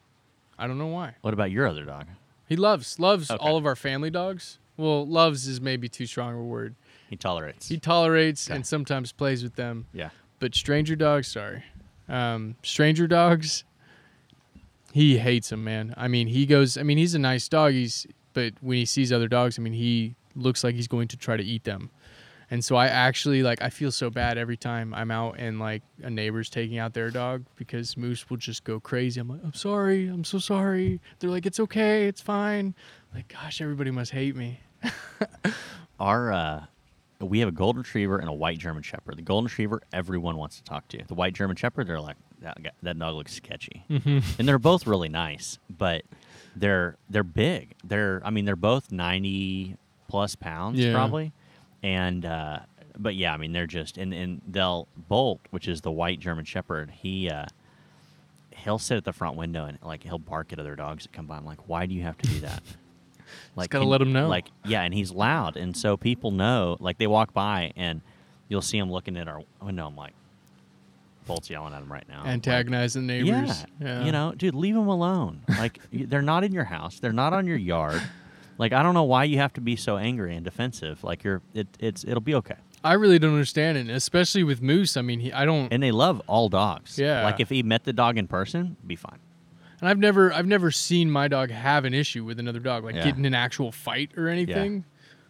S2: I don't know why.
S1: What about your other dog?
S2: He loves loves
S1: Okay.
S2: all of our family dogs. Well, loves is maybe too strong a word.
S1: He tolerates.
S2: He tolerates
S1: Okay.
S2: and sometimes plays with them.
S1: yeah,
S2: But stranger dogs, sorry, um, stranger dogs, he hates them, man. I mean, he goes. I mean, he's a nice dog. He's but when he sees other dogs, I mean, he looks like he's going to try to eat them. And so I actually like I feel so bad every time I'm out and like a neighbor's taking out their dog because Moose will just go crazy. I'm like, I'm sorry, I'm so sorry. They're like, it's okay, it's fine. Like, gosh, everybody must hate me.
S1: Our uh, we have a golden retriever and a white German Shepherd. The golden retriever, everyone wants to talk to. The white German Shepherd, they're like that. That dog looks sketchy,
S2: Mm-hmm.
S1: and they're both really nice, but they're they're big. They're I mean they're both ninety plus pounds
S2: Yeah.
S1: probably, and uh, but yeah, I mean they're just and and they'll Bolt, which is the white German Shepherd. He uh, he'll sit at the front window and like he'll bark at other dogs that come by. I'm like, why do you have to do that? Like,
S2: gotta let 'em know.
S1: Like, yeah, and he's loud, and so people know. Like, they walk by, and you'll see him looking at our window. I'm like, Bolt's yelling at him right now. Like,
S2: Antagonizing neighbors.
S1: yeah, you know, dude, leave them alone. Like, they're not in your house. They're not on your yard. Like, I don't know why you have to be so angry and defensive. Like, you're, it, it's, it'll be okay.
S2: I really don't understand it, especially with Moose. I mean, he, I don't.
S1: And they love all dogs.
S2: Yeah.
S1: Like, if he met the dog in person, be fine.
S2: And I've never I've never seen my dog have an issue with another dog, like
S1: Yeah.
S2: get in an actual fight or anything. Yeah.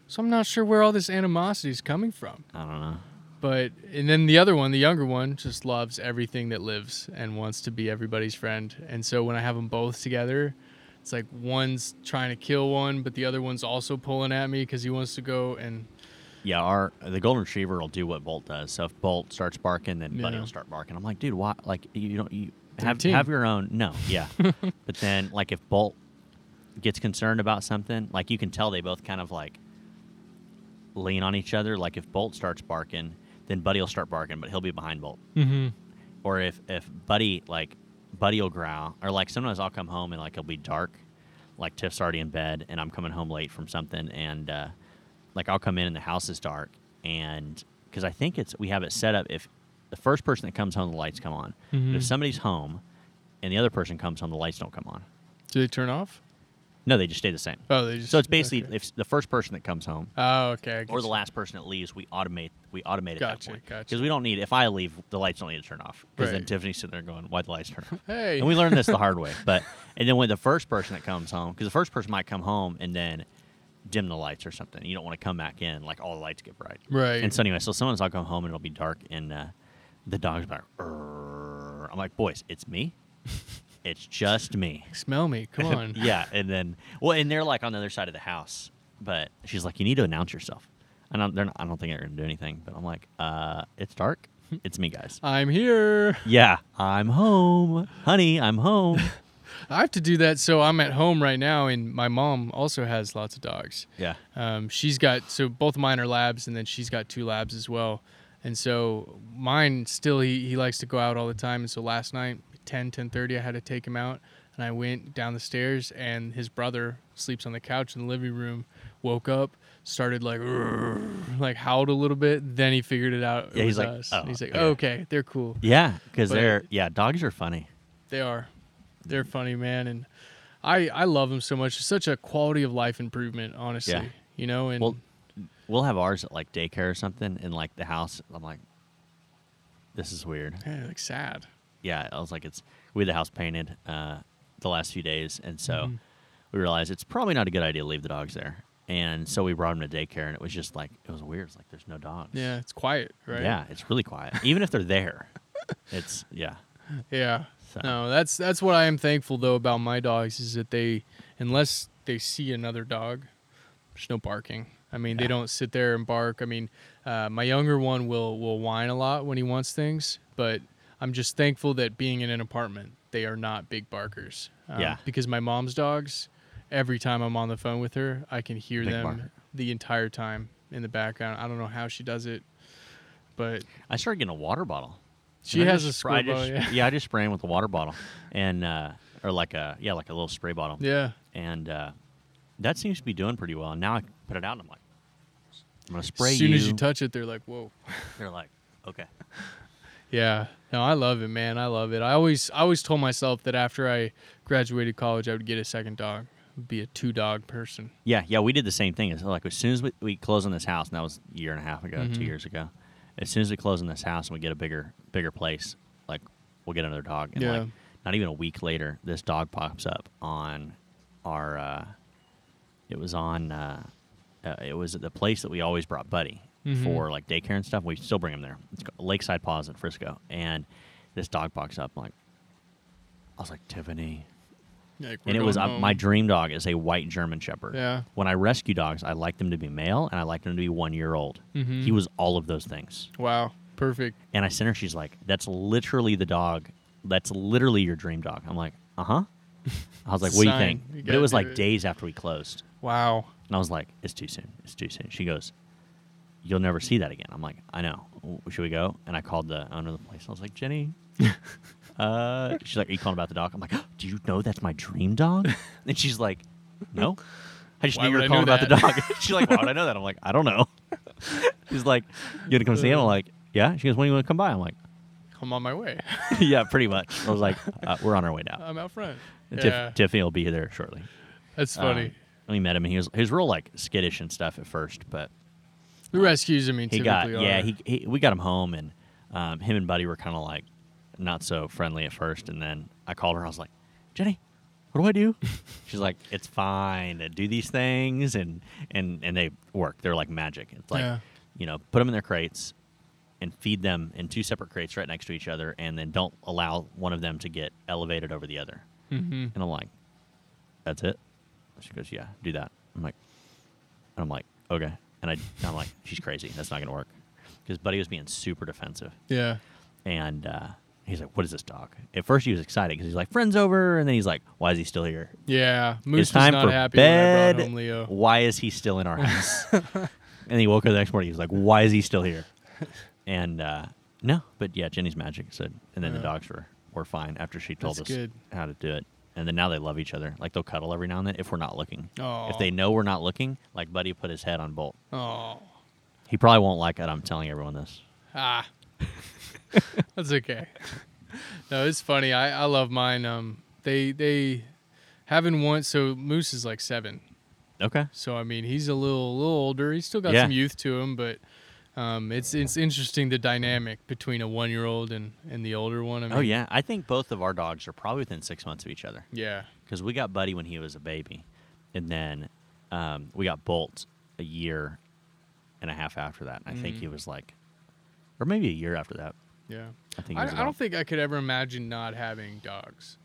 S2: So I'm not sure where all this animosity is coming from.
S1: I don't know.
S2: But and then the other one, the younger one, just loves everything that lives and wants to be everybody's friend. And so when I have them both together, it's like one's trying to kill one, but the other one's also pulling at me because he wants to go. And
S1: Yeah, our the golden retriever will do what Bolt does. So if Bolt starts barking, then Buddy will start barking. I'm like, dude, why? Like, you don't you have have your own. No, yeah. but then like if Bolt gets concerned about something, like you can tell they both kind of like lean on each other. Like if Bolt starts barking, then Buddy will start barking, but he'll be behind Bolt.
S2: mm-hmm.
S1: Or if if Buddy like Buddy will growl, or like sometimes I'll come home and like it'll be dark, like Tiff's already in bed and I'm coming home late from something, and uh, like I'll come in and the house is dark, and because I think it's we have it set up if the first person that comes home the lights come on, but
S2: Mhm.
S1: if somebody's home and the other person comes home the lights don't come on.
S2: do they turn off?
S1: No, they just stay the same.
S2: Oh, they just.
S1: So it's basically
S2: okay.
S1: if the first person that comes home
S2: Oh, okay.
S1: Or the last person that leaves, we automate we automate at
S2: Gotcha,
S1: that point
S2: gotcha.
S1: because we don't need if I leave the lights don't need to turn off because then Tiffany's sitting there going why the lights turn off
S2: Hey.
S1: and we learned this the hard way but and then when the first person that comes home because the first person might come home and then dim the lights or something you don't want to come back in like all the lights get bright
S2: Right.
S1: and so anyway so sometimes I'll come home and it'll be dark and uh, the dog's like "Arr." I'm like boys it's me it's just me
S2: Smell me. Come on.
S1: yeah, and then well, and they're like on the other side of the house, but she's like, "You need to announce yourself." I don't, they're not, I don't think they're gonna do anything, but I'm like, "Uh, it's dark. It's me, guys."
S2: I'm here.
S1: yeah, I'm home, honey. I'm home.
S2: I have to do that. So I'm at home right now, and my mom also has lots of dogs.
S1: yeah,
S2: Um, she's got so both of mine are labs, and then she's got two labs as well. And so mine still he, he likes to go out all the time. And so last night, 10, 10.30, I had to take him out, and I went down the stairs, and his brother sleeps on the couch in the living room. Woke up, started like like howled a little bit. Then he figured it out. It
S1: Yeah, he's
S2: was
S1: like. "Oh,
S2: he's like,
S1: okay."
S2: okay, they're cool.
S1: yeah, because they're yeah, dogs are funny.
S2: They are. They're funny, man, and I I love them so much. It's such a quality of life improvement, honestly.
S1: Yeah.
S2: You know, and
S1: Well, we'll have ours at like daycare or something, in like the house. I'm like, this is weird.
S2: yeah, like sad.
S1: Yeah, I was like, it's we had the house painted uh, the last few days, and so
S2: Mhm.
S1: we realized it's probably not a good idea to leave the dogs there. And so we brought them to daycare, and it was just like it was weird. It's like there's no dogs.
S2: Yeah, it's quiet, right?
S1: Yeah, it's really quiet. Even if they're there, it's yeah.
S2: Yeah.
S1: So
S2: No, that's that's what I am thankful though about my dogs is that they unless they see another dog, there's no barking. I mean,
S1: Yeah.
S2: they don't sit there and bark. I mean, uh, my younger one will will whine a lot when he wants things, but I'm just thankful that being in an apartment, they are not big barkers. Um,
S1: Yeah.
S2: Because my mom's dogs, every time I'm on the phone with her, I can hear
S1: Big
S2: them
S1: barker.
S2: the entire time in the background. I don't know how she does it, but
S1: I started getting a water bottle.
S2: she has a
S1: spray-
S2: bottle,
S1: just-
S2: yeah.
S1: I just spray them with a water bottle, and uh, or like a yeah, like a little spray bottle.
S2: Yeah.
S1: And uh, that seems to be doing pretty well. And now I put it out, and I'm like, I'm gonna spray you.
S2: as soon
S1: you.
S2: as you touch it, they're like, "Whoa."
S1: they're like, okay.
S2: Yeah. No, I love it, man. I love it. I always I always told myself that after I graduated college I would get a second dog. Be a two dog person.
S1: Yeah, yeah, we did the same thing. It's like as soon as we, we close on this house, and that was a year and a half ago, two
S2: Mhm.
S1: years ago. As soon as we close on this house and we get a bigger bigger place, like we'll get another dog. And
S2: Yeah.
S1: like not even a week later, this dog pops up on our. Uh, it was on. Uh, uh, it was at the place that we always brought Buddy.
S2: Mhm.
S1: for like daycare and stuff. We still bring him there. It's Lakeside Paws in Frisco, and this dog box up. I'm like, I was like Tiffany,
S2: Like,
S1: and it was uh, my dream dog is a white German Shepherd.
S2: Yeah.
S1: When I rescue dogs, I like them to be male and I like them to be one year old.
S2: Mhm.
S1: He was all of those things.
S2: Wow. Perfect.
S1: And I sent her. She's like, "That's literally the dog. That's literally your dream dog." I'm like, "Uh huh." I was like, "What do you think?"
S2: You
S1: but it was like
S2: it.
S1: days after we closed,
S2: Wow.
S1: and I was like, "It's too soon. It's too soon." She goes, "You'll never see that again." I'm like, "I know. Should we go?" And I called the owner of the place. I was like, "Jenny." uh, she's like, "Are you calling about the dog?" I'm like, "Do you know that's my dream dog?" And she's like, "No." I just
S2: Why
S1: knew you were
S2: I
S1: calling about the dog. she's like, "Why would I know that?" I'm like, "I don't know." she's like, "You gonna come see him?" I'm like, "Yeah." She goes, "When do you want to come by?" I'm like,
S2: I'm on my way.
S1: yeah, pretty much. I was like, uh, we're on our way now.
S2: I'm out front. Yeah.
S1: Tiff- Tiffany will be there shortly.
S2: That's funny.
S1: Um, we met him, and he was he was real like skittish and stuff at first, but
S2: the rescues, him?
S1: he got yeah he, he we got him home, and um, him and Buddy were kind of like not so friendly at first, and then I called her. I was like, Jenny, what do I do? She's like, it's fine. to Do these things, and and and they work. They're like magic. It's like
S2: Yeah.
S1: you know, put them in their crates. And feed them in two separate crates right next to each other, and then don't allow one of them to get elevated over the other.
S2: Mhm.
S1: And I'm like, that's it? She goes, yeah, do that. I'm like, and I'm like, okay. And I, I'm like, she's crazy. That's not going to work. Because Buddy was being super defensive.
S2: Yeah.
S1: And uh, he's like, what is this dog? At first he was excited because he's like, friend's over. And then he's like, why is he still here?
S2: Yeah. Moose
S1: it's time
S2: was not
S1: for
S2: happy
S1: bed.
S2: when I brought home Leo.
S1: Why is he still in our house? and he woke up the next morning. He was like, why is he still here? And uh, no, but yeah, Jenny's magic said. And then the dogs were, were fine after she told
S2: That's
S1: us
S2: good.
S1: how to do it. And then now they love each other. Like they'll cuddle every now and then if we're not looking.
S2: Oh.
S1: If they know we're not looking, like Buddy put his head on Bolt.
S2: Oh.
S1: He probably won't like it. I'm telling everyone this.
S2: Ah. That's okay. No, it's funny. I, I love mine. Um, they they having one. So Moose is like seven.
S1: Okay.
S2: So I mean, he's a little little older. He's still got
S1: Yeah.
S2: some youth to him, but um, it's it's interesting the dynamic between a one year old and and the older one. I mean,
S1: Oh yeah, I think both of our dogs are probably within six months of each other
S2: yeah,
S1: because we got Buddy when he was a baby, and then um, we got Bolt a year and a half after that. I think
S2: Mhm.
S1: he was like, or maybe a year after that.
S2: yeah.
S1: I think.
S2: I, I don't think I could ever imagine not having dogs.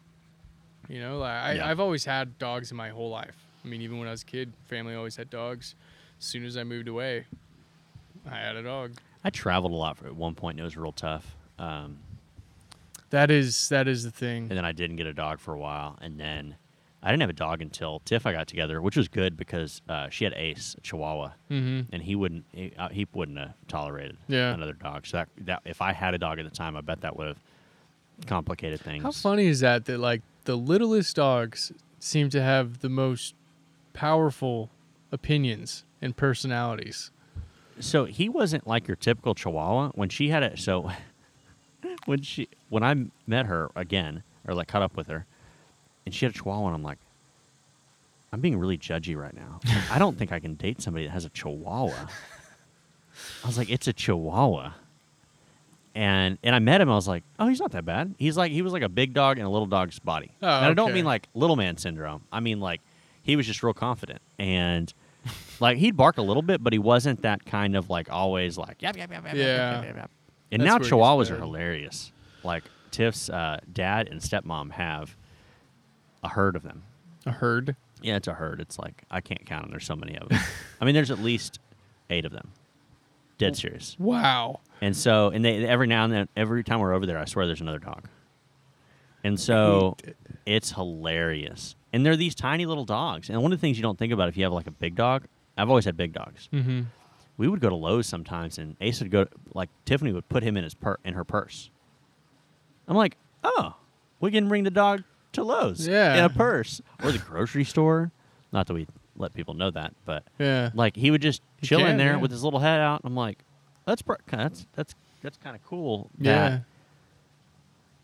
S2: You know, like I,
S1: Yeah.
S2: I've always had dogs in my whole life. I mean, even when I was a kid, family always had dogs. As soon as I moved away, I had a dog.
S1: I traveled a lot for, at one point. and It was real tough. Um,
S2: That is that is the thing.
S1: and then I didn't get a dog for a while, and then I didn't have a dog until Tiff I got together, which was good because uh, she had Ace, a Chihuahua,
S2: Mm-hmm.
S1: and he wouldn't he, uh, he wouldn't have tolerated
S2: Yeah.
S1: another dog. So that that if I had a dog at the time, I bet that would have complicated things.
S2: How funny is that? That like the littlest dogs seem to have the most powerful opinions and personalities.
S1: So he wasn't like your typical Chihuahua. When she had it, so when she when I met her again or like caught up with her, and she had a Chihuahua, and I'm like, I'm being really judgy right now. I don't think I can date somebody that has a Chihuahua. I was like, it's a Chihuahua. And and I met him. I was like, oh, he's not that bad. He's like he was like a big dog in a little dog's body.
S2: Oh,
S1: and I don't
S2: okay.
S1: mean like little man syndrome. I mean like he was just real confident and like he'd bark a little bit, but he wasn't that kind of like always like yap yap yap yap
S2: Yeah.
S1: yap, yap, yap. And
S2: That's
S1: now
S2: where it gets
S1: Chihuahuas are hilarious. Like Tiff's uh, dad and stepmom have a herd of them.
S2: A herd.
S1: Yeah, it's a herd. It's like I can't count them. There's so many of them. I mean, there's at least eight of them. Dead serious.
S2: Wow.
S1: And so, and they every now and then, every time we're over there, I swear there's another dog. And so, it's hilarious. And they're these tiny little dogs. And one of the things you don't think about if you have like a big dog, I've always had big dogs.
S2: Mm-hmm.
S1: We would go to Lowe's sometimes, and Ace would go like Tiffany would put him in his per- in her purse. I'm like, oh, we can bring the dog to Lowe's
S2: Yeah.
S1: in a purse or the grocery store. Not that we let people know that, but
S2: Yeah.
S1: like he would just chill in there
S2: yeah.
S1: with his little head out. I'm like, that's pr- that's that's that's kind of cool.
S2: yeah.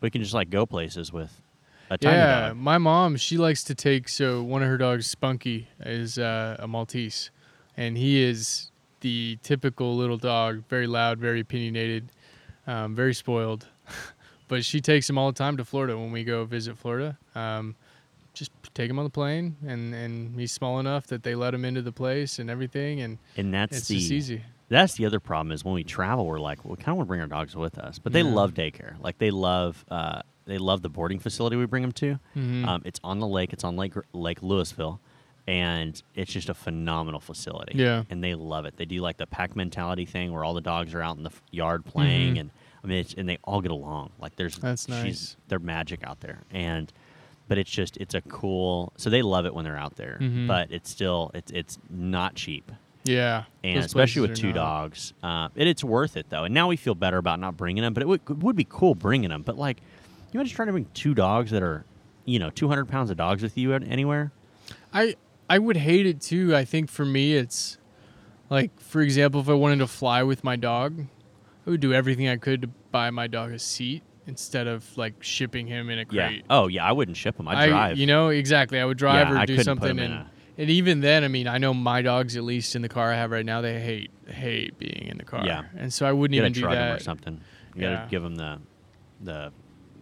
S1: we can just like go places with a tiny
S2: Yeah,
S1: dog.
S2: my mom, she likes to take so one of her dogs, Spunky, is uh, a Maltese, and he is the typical little dog, very loud, very opinionated, um, very spoiled. but she takes him all the time to Florida when we go visit Florida. Um, just take him on the plane, and and he's small enough that they let him into the place and everything, and
S1: And that's
S2: it's
S1: the
S2: just easy.
S1: that's the other problem is when we travel, we're like, we kind of want to bring our dogs with us, but they
S2: Yeah.
S1: love daycare. Like they love, uh, they love the boarding facility we bring them to.
S2: Mhm.
S1: Um, it's on the lake. It's on Lake Lake Lewisville, and it's just a phenomenal facility.
S2: Yeah.
S1: and they love it. They do like the pack mentality thing where all the dogs are out in the f- yard playing,
S2: Mhm.
S1: and I mean, it's, and they all get along. Like there's
S2: That's nice.
S1: They're magic out there, and but it's just it's a cool. So they love it when they're out there,
S2: Mhm.
S1: but it's still it's it's not cheap
S2: Yeah.
S1: and especially with two
S2: not.
S1: dogs, uh, it, it's worth it though. And now we feel better about not bringing them, but it would, it would be cool bringing them. But like, you imagine trying to bring two dogs that are, you know, two hundred pounds of dogs with you anywhere?
S2: I I would hate it too. I think for me, it's like, for example, if I wanted to fly with my dog, I would do everything I could to buy my dog a seat instead of like shipping him in a crate. Yeah.
S1: Oh yeah, I wouldn't ship him. I'd
S2: I,
S1: drive.
S2: you know, exactly. I would drive
S1: Yeah,
S2: or
S1: I
S2: do
S1: in
S2: and
S1: a-
S2: and even then, I mean, I know my dogs, at least in the car I have right now, they hate hate being in the car.
S1: Yeah.
S2: and so I wouldn't
S1: you
S2: even
S1: gotta
S2: do
S1: them or something. You
S2: Yeah.
S1: gotta give them the, the,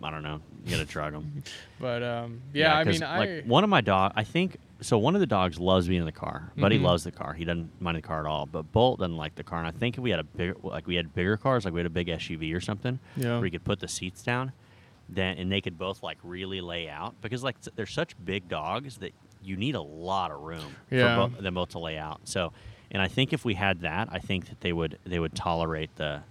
S1: I don't know. You gotta drug them.
S2: But um, yeah, I mean, I
S1: like one of my dog. I think so. One of the dogs loves being in the car. Buddy
S2: Mhm.
S1: loves the car. He doesn't mind the car at all. But Bolt doesn't like the car. And I think if we had a bigger, like we had bigger cars, like we had a big SUV or something,
S2: Yeah.
S1: where we could put the seats down, then and they could both like really lay out because like they're such big dogs that you need a lot of room
S2: Yeah.
S1: for bo- them both to lay out. So, and I think if we had that, I think that they would they would tolerate the,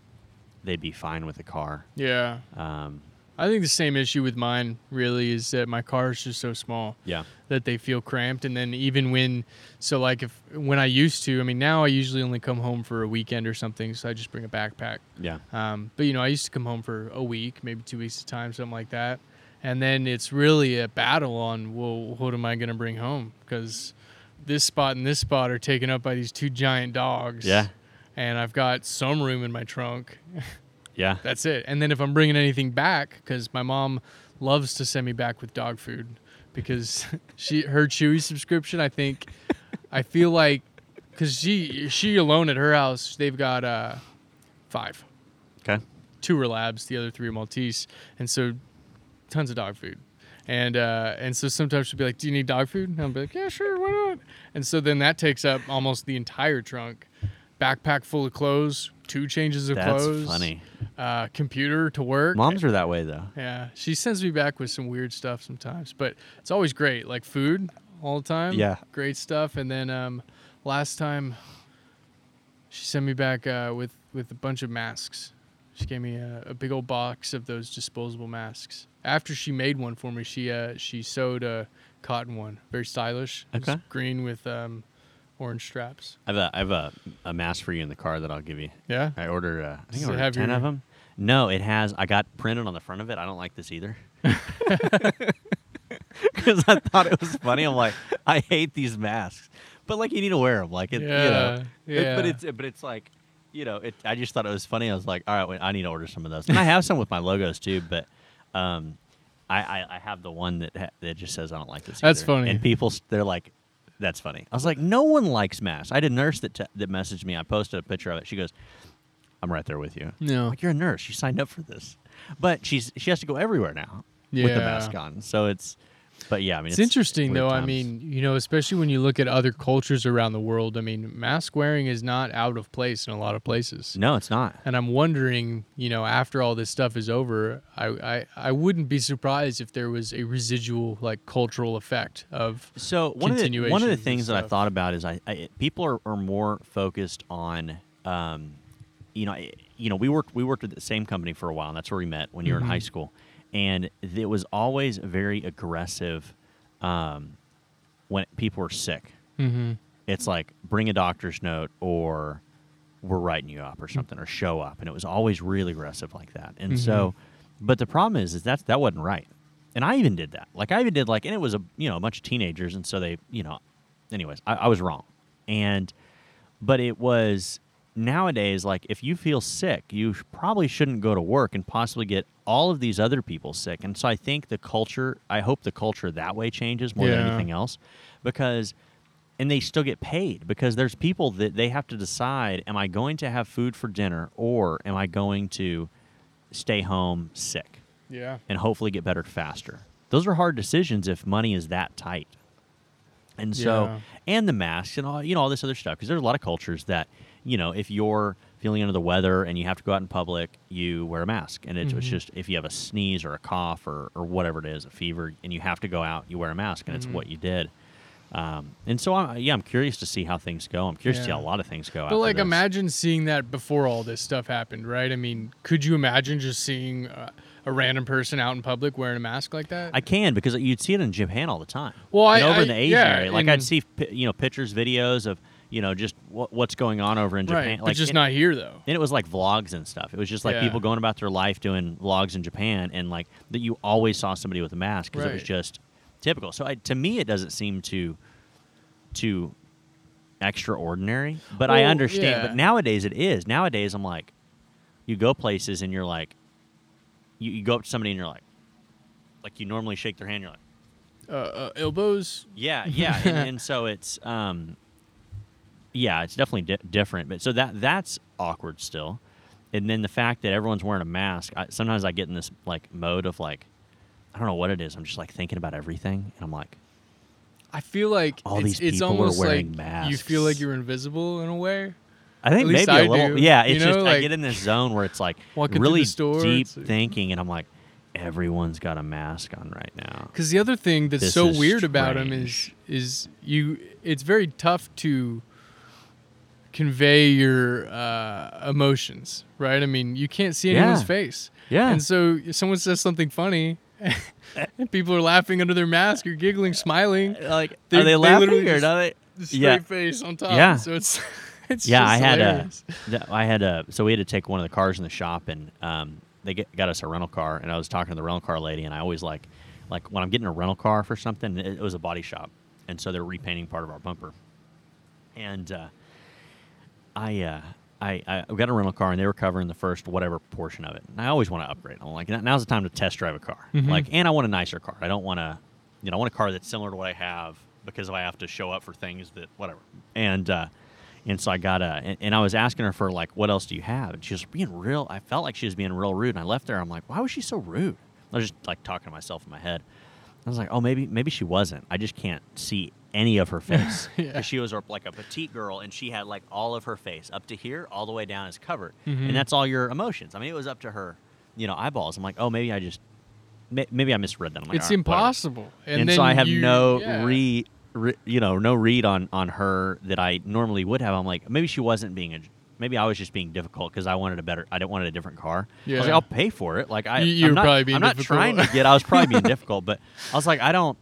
S1: they'd be fine with the car.
S2: yeah.
S1: Um,
S2: I think the same issue with mine really is that my car is just so small.
S1: yeah.
S2: that they feel cramped and then even when so like if when i used to i mean now i usually only come home for a weekend or something so i just bring a backpack
S1: Yeah.
S2: um, but you know i used to come home for a week maybe two weeks at a time something like that and then it's really a battle on well what am i going to bring home because this spot and this spot are taken up by these two giant dogs
S1: Yeah.
S2: and i've got some room in my trunk
S1: Yeah.
S2: that's it. And then if I'm bringing anything back, because my mom loves to send me back with dog food, because she her Chewy subscription, I think, I feel like, because she she alone at her house, they've got uh five,
S1: Okay.
S2: two are labs, the other three are Maltese, and so tons of dog food. And uh, and so sometimes she'll be like, "Do you need dog food?" And I'll be like, "Yeah, sure, why not?" And so then that takes up almost the entire trunk, backpack full of clothes, two changes of
S1: That's
S2: clothes,
S1: funny.
S2: uh, computer to work.
S1: Moms are that way though.
S2: Yeah, she sends me back with some weird stuff sometimes, but it's always great. Like food all the time.
S1: Yeah.
S2: great stuff. And then um, last time, she sent me back uh, with with a bunch of masks. She gave me a, a big old box of those disposable masks. After she made one for me, she uh, she sewed a cotton one, very stylish. It's
S1: Okay.
S2: green with um, orange straps.
S1: I have a I have a, a mask for you in the car that I'll give you.
S2: Yeah.
S1: I ordered uh, I
S2: Does
S1: think
S2: it
S1: I ordered
S2: have
S1: ten
S2: your-
S1: of them. No, it has. I got printed on the front of it. I don't like this either. Because I thought it was funny. I'm like, I hate these masks, but like you need to wear them. Like it, you know.
S2: Yeah,
S1: It- but
S2: yeah.
S1: it's but it's like, you know, it. I just thought it was funny. I was like, all right, wait, I need to order some of those. And I have some with my logos too, but um, I I, I have the one that ha- that just says I don't like this.
S2: That's
S1: either.
S2: funny.
S1: And people, s- they're like. That's funny. I was like, no one likes masks. I had a nurse that t- that messaged me. I posted a picture of it. She goes, "I'm right there with you."
S2: No.
S1: Like you're a nurse. You signed up for this, but she's she has to go everywhere now with the
S2: Yeah.
S1: mask on. So it's, but yeah, I mean,
S2: It's, interesting
S1: weird
S2: though. I mean, you know, especially when you look at other cultures around the world. I mean, mask wearing is not out of place in a lot of places.
S1: no, it's not.
S2: And I'm wondering, you know, after all this stuff is over, I, I, I wouldn't be surprised if there was a residual like cultural effect of
S1: So one of the one of the things that I thought about is I, I people are, are more focused on, um, you know, you know we worked we worked at the same company for a while, and that's where we met when you were in
S2: Mhm.
S1: high school, and it was always very aggressive, um, when people were sick.
S2: mm-hmm.
S1: It's like bring a doctor's note or we're writing you up or something or show up, and it was always really aggressive like that. And so, but the problem is, is that that wasn't right. And I even did that. Like I even did like, and it was a you know a bunch of teenagers, and so they you know, anyways, I, I was wrong. And but it was nowadays like if you feel sick, you probably shouldn't go to work and possibly get all of these other people sick. And so I think the culture, I hope the culture that way changes more than anything else, because and they still get paid because there's people that they have to decide am I going to have food for dinner or am I going to stay home sick
S2: yeah,
S1: and hopefully get better faster. Those are hard decisions if money is that tight. And so,
S2: Yeah.
S1: and the masks and all, you know, all this other stuff, because there's a lot of cultures that you know, if you're feeling under the weather and you have to go out in public, you wear a mask. And it's, it's
S2: Mhm.
S1: just if you have a sneeze or a cough or, or whatever it is, a fever, and you have to go out, you wear a mask, and it's
S2: Mhm.
S1: what you did. Um, and so, I'm, yeah, I'm curious to see how things go. I'm curious to see how a lot of things go.
S2: But like,
S1: this.
S2: imagine seeing that before all this stuff happened, right? I mean, could you imagine just seeing uh, a random person out in public wearing a mask like that?
S1: I can because you'd see it in Japan all the time.
S2: Well, I-
S1: over
S2: I-
S1: in the Asian
S2: yeah,
S1: area, like I'd see you know pictures, videos of you know just what, what's going on over in Japan.
S2: right,
S1: Like
S2: but just
S1: and-
S2: not here though.
S1: And it was like vlogs and stuff. It was just like
S2: Yeah.
S1: people going about their life doing vlogs in Japan, and like that you always saw somebody with a mask because it was just typical. So I, to me, it doesn't seem too too extraordinary, but I understand.
S2: yeah.
S1: But nowadays, it is. Nowadays, I'm like, you go places and you're like, you, you go up to somebody and you're like, like you normally shake their hand, you're like.
S2: Uh, uh, elbows.
S1: Yeah, yeah, and, and so it's um, yeah, it's definitely di- different. But so that that's awkward still, and then the fact that everyone's wearing a mask. I, sometimes I get in this like mode of like, I don't know what it is. I'm just like thinking about everything, and I'm like,
S2: I feel like
S1: All
S2: it's,
S1: these
S2: it's
S1: people are
S2: almost
S1: wearing
S2: like you feel like you're invisible in a way.
S1: I think
S2: At
S1: maybe a little.
S2: do,
S1: Yeah,
S2: you
S1: it's just
S2: know,
S1: I get in this zone where it's like really
S2: store,
S1: deep
S2: like-
S1: thinking, and I'm like, everyone's got a mask on right now.
S2: Because the other thing that's
S1: This
S2: so weird about him is is you. It's very tough to convey your uh, emotions, right? I mean, you can't see anyone's
S1: Yeah.
S2: face,
S1: Yeah,
S2: and so if someone says something funny, and people are laughing under their mask or giggling, smiling,
S1: like
S2: They-
S1: are they
S2: they
S1: laughing
S2: literally
S1: or
S2: just-
S1: are they?
S2: the straight
S1: Yeah.
S2: face on top.
S1: Yeah.
S2: So it's it's
S1: yeah, I had
S2: hilarious.
S1: a, th- had a, so we had to take one of the cars in the shop, and um, they get, got us a rental car, and I was talking to the rental car lady, and I always like, like when I'm getting a rental car for something, it, it was a body shop, and so they're repainting part of our bumper, and uh, I, uh, I, I got a rental car, and they were covering the first whatever portion of it, and I always want to upgrade. I'm like, now's the time to test drive a car,
S2: Mhm.
S1: like, and I want a nicer car. I don't want to, you know, I want a car that's similar to what I have because I have to show up for things that whatever, and. uh and so I got a, and, and I was asking her for like, what else do you have? And she was being real. I felt like she was being real rude. And I left there. I'm like, why was she so rude? I was just like talking to myself in my head. I was like, oh, maybe, maybe she wasn't. I just can't see any of her face.
S2: Yeah.
S1: 'Cause She was like a petite girl, and she had like all of her face up to here, all the way down is covered,
S2: Mhm.
S1: and that's all your emotions. I mean, it was up to her, you know, eyeballs. I'm like, oh, maybe I just, maybe I misread that. I'm like,
S2: it's
S1: "All right, whatever."
S2: impossible. And,
S1: and,
S2: then
S1: so I have
S2: you-
S1: no
S2: yeah.
S1: re, re, you know, no read on on her that I normally would have. I'm like, maybe she wasn't being a, maybe I was just being difficult because I wanted a better, I didn't wanted a different car. I was
S2: Yeah.
S1: like, I'll pay for it. Like I,
S2: You- you
S1: I'm not,
S2: probably being
S1: I'm not trying to get. I was probably being difficult, but I was like, I don't,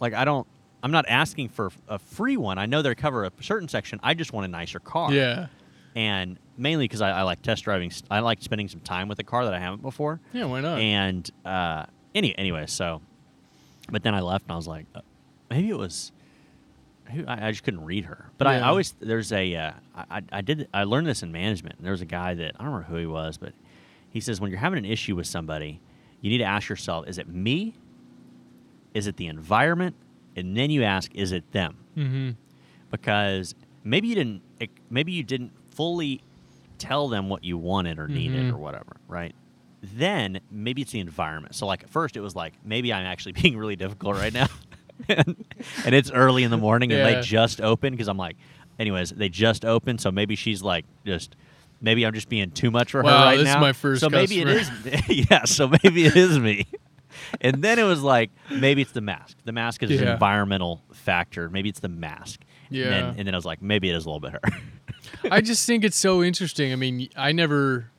S1: like I don't. I'm not asking for a free one. I know they cover a certain section. I just want a nicer car.
S2: Yeah.
S1: And mainly because I, I like test driving. I like spending some time with a car that I haven't before.
S2: Yeah. Why not?
S1: And uh, any anyway, so, but then I left and I was like, uh, maybe it was. I, I just couldn't read her, but I, I always there's a uh, I, I- I did I learned this in management. And there was a guy that I don't remember who he was, but he says when you're having an issue with somebody, you need to ask yourself: Is it me? Is it the environment? And then you ask: Is it them?
S2: mm-hmm.
S1: because maybe you didn't maybe you didn't fully tell them what you wanted or needed
S2: Mhm.
S1: or whatever right then maybe it's the environment so like at first it was like maybe i'm actually being really difficult right now and, and it's early in the morning and
S2: Yeah.
S1: they just opened because i'm like anyways they just opened so maybe she's like just maybe i'm just being too much for her right
S2: this is
S1: now
S2: my first
S1: so maybe it is yeah so maybe it is me and then it was like maybe it's the mask the mask is an environmental factor maybe it's the mask
S2: Yeah.
S1: and then, and then I was like, maybe it is a little bit her.
S2: I just think it's so interesting. I mean, I never.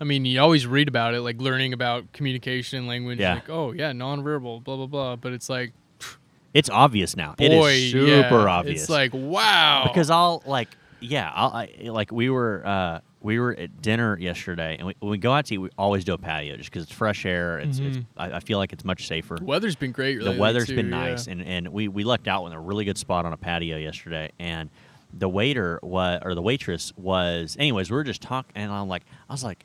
S2: I mean, you always read about it, like learning about communication, and language.
S1: Yeah.
S2: Like, oh yeah, nonverbal, blah blah blah. But it's like,
S1: it's obvious now.
S2: boy,
S1: it is super
S2: yeah,
S1: obvious.
S2: It's like, wow.
S1: because I'll like, yeah, I'll I, like we were uh, we were at dinner yesterday, and we, when we go out to eat, we always do a patio just because it's fresh air. It's, it's
S2: Mhm.
S1: I, I feel like it's much safer.
S2: the weather's been great.
S1: the weather's
S2: too,
S1: been
S2: yeah.
S1: nice, and, and we, we lucked out in a really good spot on a patio yesterday, and the waiter was or the waitress was. Anyways, we were just talking, and I'm like, I was like,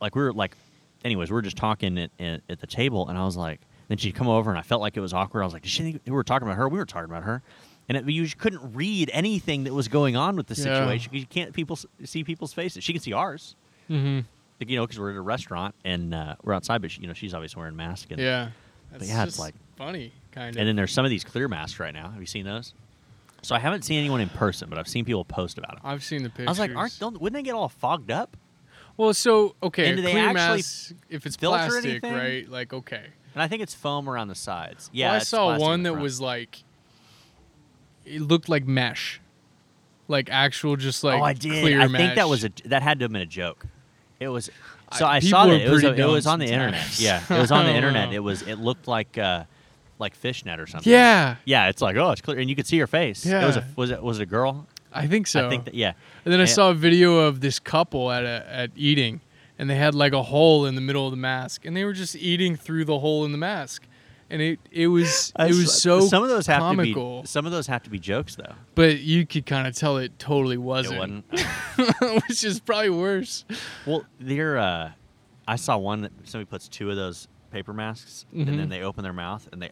S1: like we were like, anyways, we were just talking at, at, at the table, and I was like, then she'd come over, and I felt like it was awkward. I was like, did she think we were talking about her? We were talking about her. And it, you couldn't read anything that was going on with the
S2: Yeah.
S1: situation you can't people see people's faces. She can see ours,
S2: Mhm.
S1: like, you know, because we're at a restaurant and uh, we're outside, but she, you know she's always wearing a mask. And,
S2: Yeah. That's
S1: yeah, it's like-
S2: funny, kind of.
S1: and then there's some of these clear masks right now. Have you seen those? So I haven't seen anyone in person, but I've seen people post about it.
S2: I've seen the pictures.
S1: I was like, aren't don't, wouldn't they get all fogged up?
S2: well, so okay,
S1: And do they
S2: clear
S1: actually
S2: mask, if it's plastic,
S1: anything?
S2: right? Like okay.
S1: And I think it's foam around the sides. Yeah,
S2: Well, I saw one that
S1: front.
S2: was like, it looked like mesh, like actual, just like
S1: oh, I did.
S2: clear
S1: I
S2: mesh.
S1: think that was a that had to have been a joke. It was. So
S2: I-
S1: I, saw that it was a, it was on the internet. Yeah, it was on the internet. It was it looked like uh like fishnet or something.
S2: Yeah,
S1: Yeah, it's like oh, it's clear, and you could see her face. Yeah. It was a was it was it a girl?
S2: I think so.
S1: I think that yeah.
S2: And then I
S1: And-
S2: saw a video of this couple at a, at eating, and they had like a hole in the middle of the mask, and they were just eating through the hole in the mask, and it it was it was so
S1: some of those have
S2: comical,
S1: to be some of those have to be jokes though.
S2: but you could kind of tell it totally wasn't,
S1: wasn't.
S2: which is probably worse.
S1: Well, they're. Uh, I saw one that somebody puts two of those paper masks, and
S2: Mhm.
S1: then they open their mouth, and they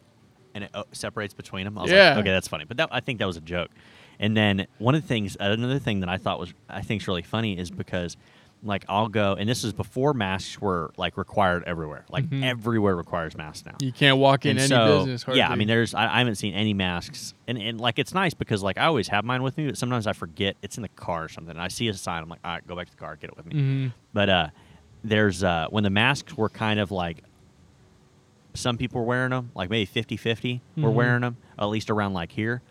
S1: and it uh, separates between them. I was
S2: Yeah.
S1: like, okay, that's funny. But that, I think that was a joke. And then one of the things, another thing that I thought was, I think is really funny is because, like, I'll go, and this is before masks were like required everywhere. Like
S2: Mhm.
S1: everywhere requires masks now.
S2: You can't walk in
S1: And
S2: any
S1: so,
S2: business. Hardly.
S1: Yeah, I mean, there's I, I haven't seen any masks, and, and like it's nice because like I always have mine with me, but sometimes I forget it's in the car or something. And I see a sign, I'm like, all right, go back to the car, get it with me.
S2: Mhm.
S1: But uh, there's uh, when the masks were kind of like some people were wearing them, like maybe 50 50 were
S2: Mhm.
S1: wearing them, at least around like here.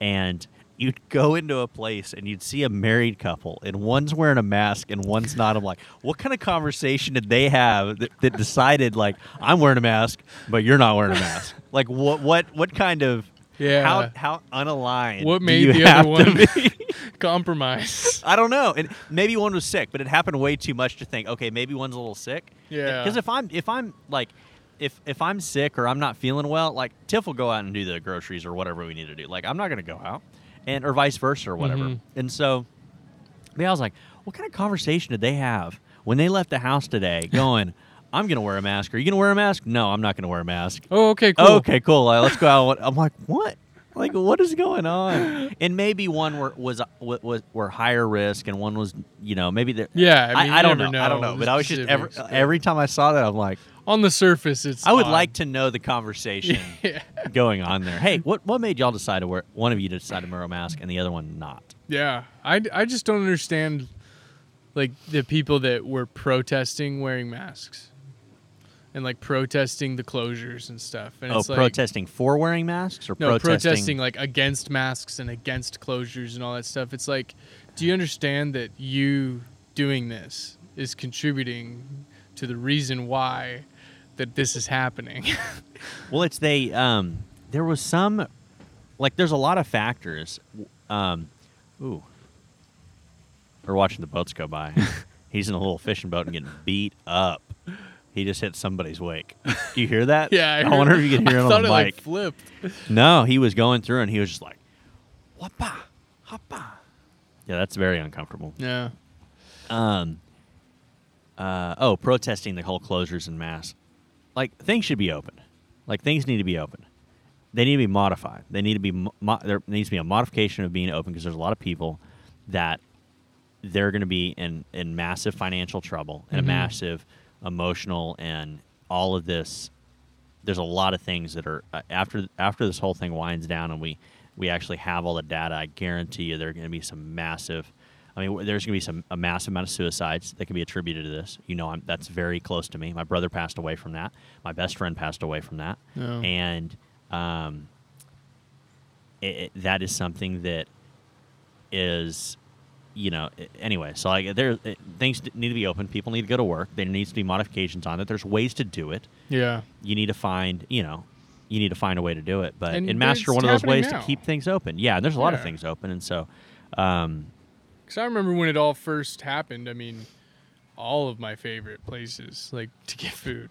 S1: And you'd go into a place and you'd see a married couple, and one's wearing a mask and one's not. I'm like, what kind of conversation did they have that, that decided, like, I'm wearing a mask, but you're not wearing a mask? like, what, what, what kind of.
S2: Yeah.
S1: How how unaligned?
S2: What
S1: do
S2: made
S1: you
S2: the
S1: have
S2: other one
S1: be?
S2: compromise?
S1: I don't know. And maybe one was sick, but it happened way too much to think. Okay, maybe one's a little sick.
S2: Yeah.
S1: Because if I'm if I'm like if if I'm sick or I'm not feeling well, like Tiff will go out and do the groceries or whatever we need to do. Like I'm not gonna go out, and or vice versa or whatever.
S2: Mhm.
S1: And so, yeah, I was like, what kind of conversation did they have when they left the house today? Going, I'm gonna wear a mask. Are you gonna wear a mask? No, I'm not gonna wear a mask.
S2: Oh, okay, cool.
S1: Okay, cool. Uh, let's go out. I'm like, what? Like, what is going on? And maybe one were, was was were higher risk, and one was, you know, maybe they're.
S2: Yeah, I, mean,
S1: I,
S2: you
S1: don't
S2: never
S1: know. I don't know. But I was just every every time I saw that, I'm like,
S2: on the surface, it's.
S1: I would
S2: odd.
S1: like to know the conversation
S2: Yeah.
S1: going on there. Hey, what what made y'all decide to wear? One of you decide to wear a mask, and the other one not.
S2: Yeah, I, I just don't understand, like the people that were protesting wearing masks, and like protesting the closures and stuff. And
S1: Oh,
S2: it's like,
S1: protesting for wearing masks or
S2: No,
S1: protesting?
S2: protesting like against masks and against closures and all that stuff. It's like, do you understand that you doing this is contributing to the reason why that this is happening?
S1: Well, it's they. Um, there was some, like, there's a lot of factors. Um, ooh, we're watching the boats go by. He's in a little fishing boat and getting beat up. He just hit somebody's wake. Do you hear that?
S2: yeah,
S1: I,
S2: heard-
S1: wonder if you can hear
S2: I
S1: it on the
S2: it like
S1: mic.
S2: flipped.
S1: no, he was going through and he was just like, "Whoppa, hoppa." Yeah, that's very uncomfortable.
S2: Yeah.
S1: Um. Uh, oh, protesting the whole closures and masks. Like things should be open. Like things need to be open. They need to be modified. They need to be. Mo- there needs to be a modification of being open because there's a lot of people that they're going to be in in massive financial trouble and
S2: Mhm.
S1: a massive emotional and all of this. There's a lot of things that are uh, after after this whole thing winds down and we we actually have all the data. I guarantee you there are going to be some massive. I mean, there's going to be some a massive amount of suicides that can be attributed to this. You know, I'm, that's very close to me. My brother passed away from that. My best friend passed away from that, and um, it, it- that is something that is, you know, anyway. So like, there it- things need to be open. People need to go to work. There needs to be modifications on it. There's ways to do it.
S2: Yeah.
S1: You need to find, you know, you need to find a way to do it. But
S2: And
S1: and
S2: it's
S1: one of those ways
S2: now.
S1: to keep things open. Yeah, and there's a lot of things open, and so. Um,
S2: Because I remember when it all first happened, I mean, all of my favorite places, like to get food,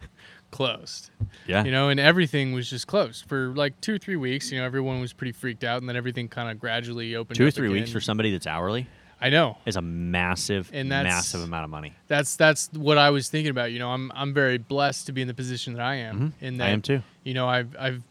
S2: closed.
S1: yeah.
S2: You know, and everything was just closed for like two or three weeks. You know, everyone was pretty freaked out, and then everything kind of gradually opened
S1: Two or three weeks for somebody that's hourly
S2: I know.
S1: is a massive,
S2: And that's-
S1: massive amount of money.
S2: That's that's what I was thinking about. You know, I'm I'm very blessed to be in the position that I am.
S1: Mm-hmm.
S2: In
S1: I
S2: that,
S1: am too.
S2: You know, I've I've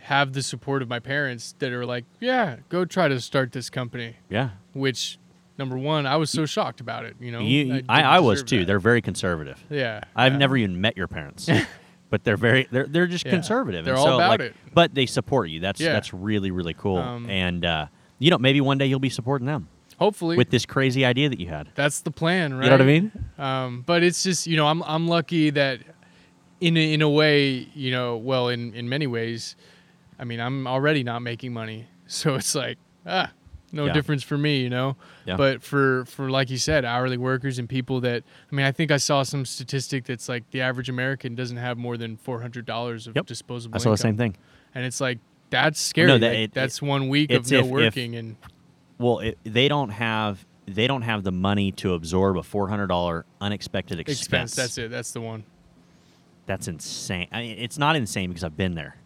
S2: have the support of my parents that are like, yeah, go try to start this company.
S1: Yeah.
S2: Which, number one, I was so shocked about it. You know,
S1: you,
S2: didn't
S1: I, I was too.
S2: that.
S1: They're very conservative.
S2: yeah.
S1: I've
S2: yeah.
S1: never even met your parents, but they're very they're they're just
S2: Yeah.
S1: conservative.
S2: They're
S1: and
S2: all
S1: so,
S2: about
S1: like,
S2: it.
S1: But they support you. That's
S2: Yeah.
S1: that's really really cool.
S2: Um,
S1: and uh, you know, maybe one day you'll be supporting them
S2: Hopefully,
S1: with this crazy idea that you had.
S2: that's the plan, right?
S1: You know what I mean?
S2: Um, but it's just you know I'm I'm lucky that in a, in a way you know well in in many ways, I mean I'm already not making money, so it's like ah no
S1: Yeah.
S2: difference for me, you know.
S1: Yeah.
S2: But for for like you said, hourly workers and people that I mean I think I saw some statistic that's like the average American doesn't have more than four hundred dollars of
S1: Yep.
S2: disposable
S1: I saw the
S2: income,
S1: same thing.
S2: and it's like that's scary.
S1: No, that-
S2: Like,
S1: it-
S2: that's one week of no
S1: if- if-
S2: working and
S1: Well, it, they don't have they don't have the money to absorb a four hundred dollar unexpected expense.
S2: expense. That's it. That's the one.
S1: That's insane. I mean, it's not insane because I've been there.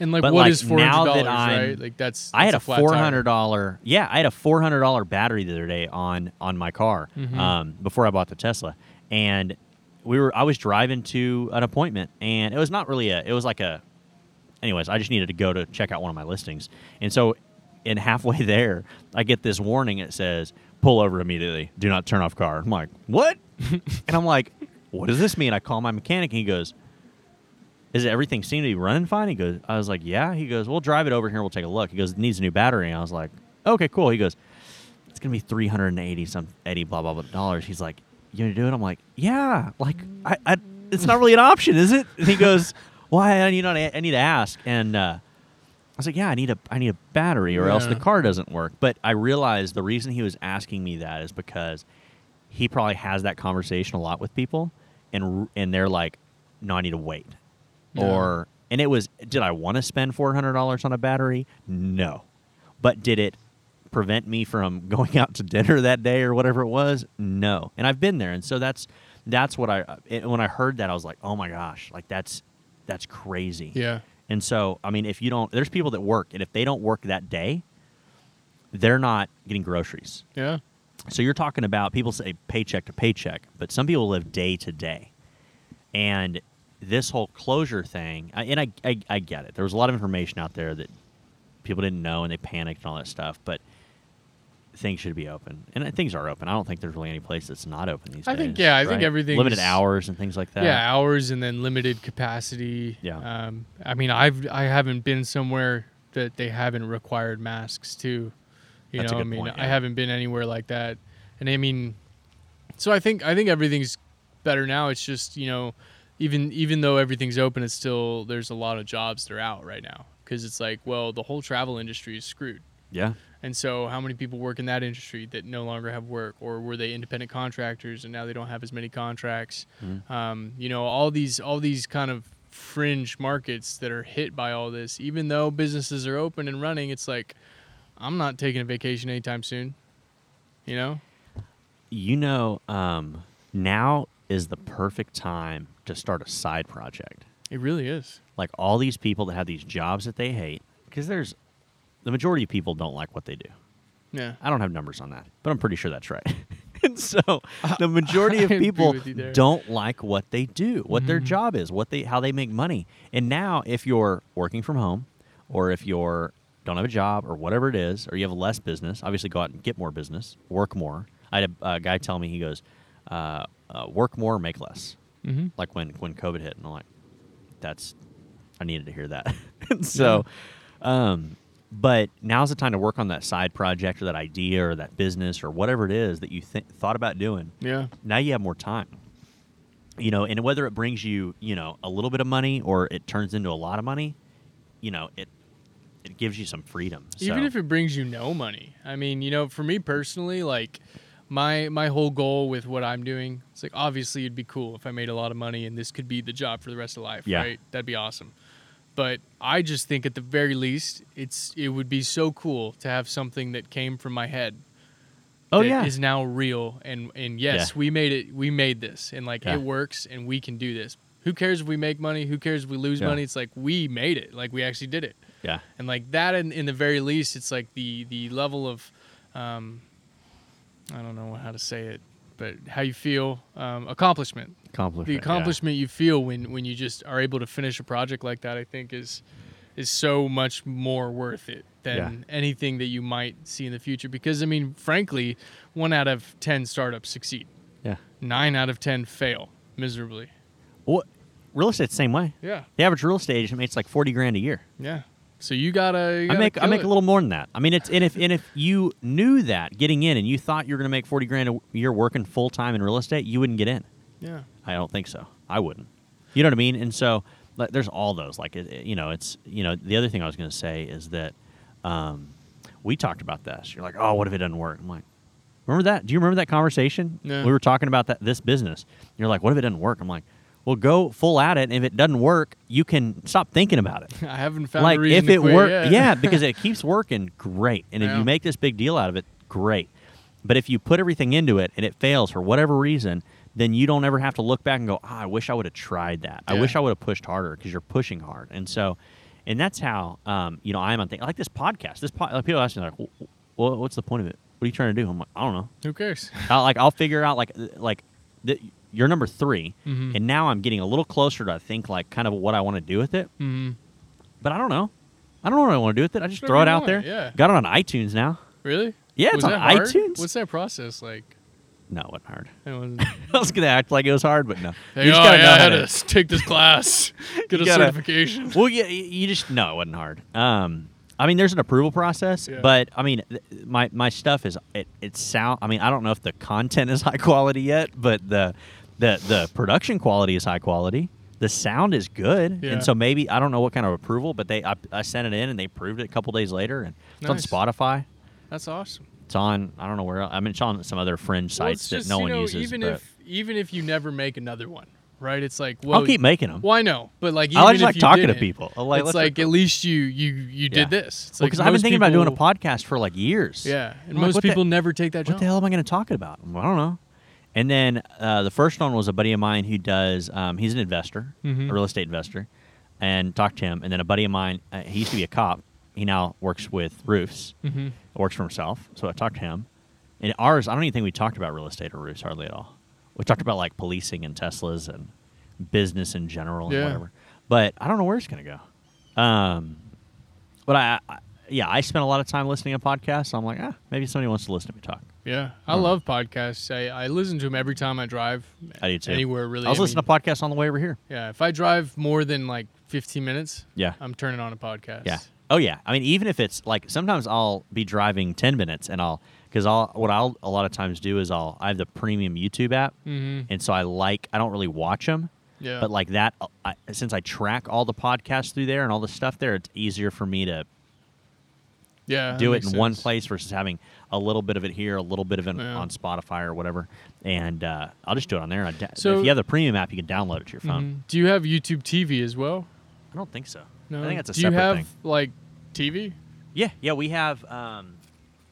S2: And like,
S1: But,
S2: what
S1: like,
S2: is four hundred
S1: now
S2: dollars? Right? Like that's.
S1: I had
S2: that's
S1: a four hundred dollar yeah, I had a four hundred dollar battery the other day on on my car
S2: Mhm.
S1: um, before I bought the Tesla, and we were I was driving to an appointment, and it was not really a it was like a, anyways, I just needed to go to check out one of my listings, and so, in halfway there, I get this warning. It says pull over immediately, do not turn off car. I'm like what, and I'm like, what does this mean? I call my mechanic, and he goes. Is everything seem to be running fine? He goes, I was like, yeah. He goes, we'll drive it over here. We'll take a look. He goes, it needs a new battery. And I was like, okay, cool. He goes, it's gonna be three hundred and eighty some eighty blah blah blah dollars. He's like, you gonna do it? I'm like, yeah. Like, I, I it's not really an option, is it? And he goes, why? I need not. I need to ask. And uh, I was like, yeah, I need a I need a battery, or else the car doesn't work. But I realized the reason he was asking me that is because he probably has that conversation a lot with people, and and they're like, no, I need to wait,
S2: Yeah.
S1: or and it was, did I want to spend four hundred dollars on a battery? No, but did it prevent me from going out to dinner that day or whatever it was? No, and I've been there, and so that's that's what I it, when I heard that I was like, oh my gosh, like that's that's crazy.
S2: Yeah.
S1: And so, I mean, if you don't, there's people that work, and if they don't work that day, they're not getting groceries.
S2: Yeah.
S1: So you're talking about people say paycheck to paycheck, but some people live day to day. And this whole closure thing, and I, I, I get it. There was a lot of information out there that people didn't know and they panicked and all that stuff, but things should be open. And uh, things are open. I don't think there's really any place that's not open these
S2: I
S1: days.
S2: I think- yeah, I think
S1: right?
S2: everything's-
S1: Limited hours and things like that.
S2: Yeah, hours and then limited capacity.
S1: Yeah.
S2: Um, I mean, I've I haven't been somewhere that they haven't required masks too. You
S1: That's a
S2: know, I mean,
S1: point,
S2: I haven't been anywhere like that, and I mean, so I think I think everything's better now. It's just you know, even even though everything's open, it's still there's a lot of jobs that are out right now because it's like, well, the whole travel industry is screwed.
S1: Yeah.
S2: And so, how many people work in that industry that no longer have work, or were they independent contractors and now they don't have as many contracts?
S1: Mhm.
S2: Um, you know, all these all these kind of fringe markets that are hit by all this. Even though businesses are open and running, it's like I'm not taking a vacation anytime soon. You know?
S1: You know, um, now is the perfect time to start a side project.
S2: It really is.
S1: Like all these people that have these jobs that they hate, because there's the majority of people don't like what they do.
S2: Yeah.
S1: I don't have numbers on that, but I'm pretty sure that's right. and so the majority of people
S2: with you there.
S1: don't like what they do, what their
S2: Mhm.
S1: job is, what they how they make money. And now if you're working from home or if you're don't have a job or whatever it is, or you have less business, obviously go out and get more business, work more. I had a, a guy tell me he goes, uh, uh, work more, make less.
S2: Mm-hmm.
S1: Like when when COVID hit, and I'm like, that's I needed to hear that. so, um, but now's the time to work on that side project or that idea or that business or whatever it is that you th- thought about doing.
S2: Yeah.
S1: Now you have more time. You know, and whether it brings you, you know, a little bit of money or it turns into a lot of money, you know, it it gives you some freedom.
S2: even
S1: So-
S2: if it brings you no money i mean you know for me personally like my my whole goal with what i'm doing it's like obviously it'd be cool if i made a lot of money and this could be the job for the rest of life
S1: Yeah.
S2: right? That'd be awesome. But i just think at the very least it's it would be so cool to have something that came from my head
S1: oh yeah,
S2: is now real. And and yes
S1: Yeah.
S2: we made it we made this and like
S1: Yeah.
S2: it works and we can do this. Who cares if we make money? Who cares if we lose money? It's like we made it. Like we actually did it.
S1: Yeah,
S2: and like that in, in the very least it's like the the level of um i don't know how to say it but how you feel um, accomplishment
S1: accomplishment.
S2: the
S1: yeah.
S2: accomplishment you feel when when you just are able to finish a project like that i think is is so much more worth it than
S1: Yeah.
S2: anything that you might see in the future because i mean frankly one out of 10 startups succeed
S1: Yeah.
S2: nine out of 10 fail miserably
S1: What real estate the same way.
S2: yeah
S1: The average real estate agent makes like forty grand a year.
S2: yeah So you gotta. You
S1: I
S2: gotta
S1: make I make
S2: it.
S1: a little more than that. I mean, it's and if and if you knew that getting in and you thought you were going to make forty grand a year working full time in real estate, you wouldn't get in.
S2: Yeah.
S1: I don't think so. I wouldn't. You know what I mean? And so like, there's all those. Like it, you know, it's you know the other thing I was going to say is that um, we talked about this. You're like, oh, what if it doesn't work? I'm like, remember that? Do you remember that conversation?
S2: Yeah.
S1: We were talking about that this business. You're like, what if it doesn't work? I'm like, well, go full at it. And if it doesn't work, you can stop thinking about it.
S2: I haven't found
S1: like if it works, yeah, because it keeps working, great. And if you make this big deal out of it, great. But if you put everything into it and it fails for whatever reason, then you don't ever have to look back and go, ah, I wish I would have tried that. I wish I would have pushed harder because you're pushing hard. And so, and that's how, um, you know, I'm on things like this podcast. This po- like people ask me like, well, what's the point of it? What are you trying to do? I'm like, I don't know.
S2: Who cares?
S1: I'll, like I'll figure out like like the, you're number 3
S2: Mhm.
S1: and now I'm getting a little closer to I think like kind of what I want to do with it
S2: hmm
S1: but I don't know. I don't know what I want to do with it. I just
S2: Whatever
S1: throw it out
S2: want,
S1: there.
S2: yeah.
S1: Got it on iTunes now.
S2: Really?
S1: Yeah, it's
S2: Was
S1: on iTunes.
S2: What's that process like?
S1: No, it wasn't hard.
S2: It wasn't-
S1: I was gonna act like it was hard, but no.
S2: Hey,
S1: You
S2: oh,
S1: just gotta
S2: yeah, I had
S1: to-
S2: to take this class, get a
S1: gotta-
S2: certification.
S1: Well, yeah, you, you just no, it wasn't hard. Um, I mean, there's an approval process,
S2: Yeah.
S1: but I mean, th- my my stuff is it it sound. I mean, I don't know if the content is high quality yet, but the the the production quality is high quality. The sound is good,
S2: Yeah.
S1: and so maybe I don't know what kind of approval, but they I, I sent it in and they approved it a couple days later, and it's
S2: Nice.
S1: on Spotify.
S2: That's awesome.
S1: It's on I don't know where else. I mean, it's on some other fringe
S2: Well,
S1: sites that no
S2: you
S1: one
S2: know,
S1: uses.
S2: Even
S1: but
S2: if even if you never make another one, right? It's like well,
S1: I'll keep making them.
S2: Well, I know, but like
S1: I just like
S2: you
S1: talking to people. I like-
S2: it's like at least you you you did
S1: Yeah.
S2: this. It's
S1: Well,
S2: like
S1: because I've been thinking about doing a podcast for like years.
S2: Yeah, and
S1: I'm like,
S2: most
S1: what the-
S2: people never take that
S1: What
S2: jump.
S1: the hell am I going to talk about? I don't know. And then uh, the first one was a buddy of mine who does. Um, he's an investor,
S2: Mhm.
S1: a real estate investor, and talked to him. And then a buddy of mine, uh, he used to be a cop. He now works with roofs.
S2: hmm
S1: Works for himself. So I talked to him. And ours, I don't even think we talked about real estate or roofs hardly at all. We talked about like policing and Teslas and business in general and
S2: Yeah.
S1: whatever. But I don't know where it's going to go. Um, but I, I, yeah, I spent a lot of time listening to podcasts. So I'm like, ah, maybe somebody wants to listen to me talk.
S2: Yeah, I
S1: Hmm.
S2: love podcasts. I, I listen to them every time I drive.
S1: I do too.
S2: Anywhere really.
S1: I was listening to podcasts on the way over here.
S2: Yeah, if I drive more than like 15 minutes,
S1: Yeah.
S2: I'm turning on a podcast.
S1: Yeah. Oh yeah. I mean, even if it's like sometimes I'll be driving ten minutes and I'll because I'll what I'll a lot of times do is I'll I have the premium YouTube app
S2: hmm
S1: and so I like I don't really watch them
S2: Yeah.
S1: but like that I, since I track all the podcasts through there and all the stuff there it's easier for me to
S2: yeah,
S1: do it in
S2: makes
S1: one place versus having a little bit of it here a little bit of it
S2: Yeah.
S1: on Spotify or whatever and uh, I'll just do it on there. Da-
S2: So-
S1: if you have the premium app, you can download it to your phone.
S2: Mhm. Do you have YouTube TV as well?
S1: I don't think so.
S2: No.
S1: I think that's a
S2: Do
S1: separate
S2: you have
S1: thing.
S2: like TV?
S1: Yeah, yeah, we have um,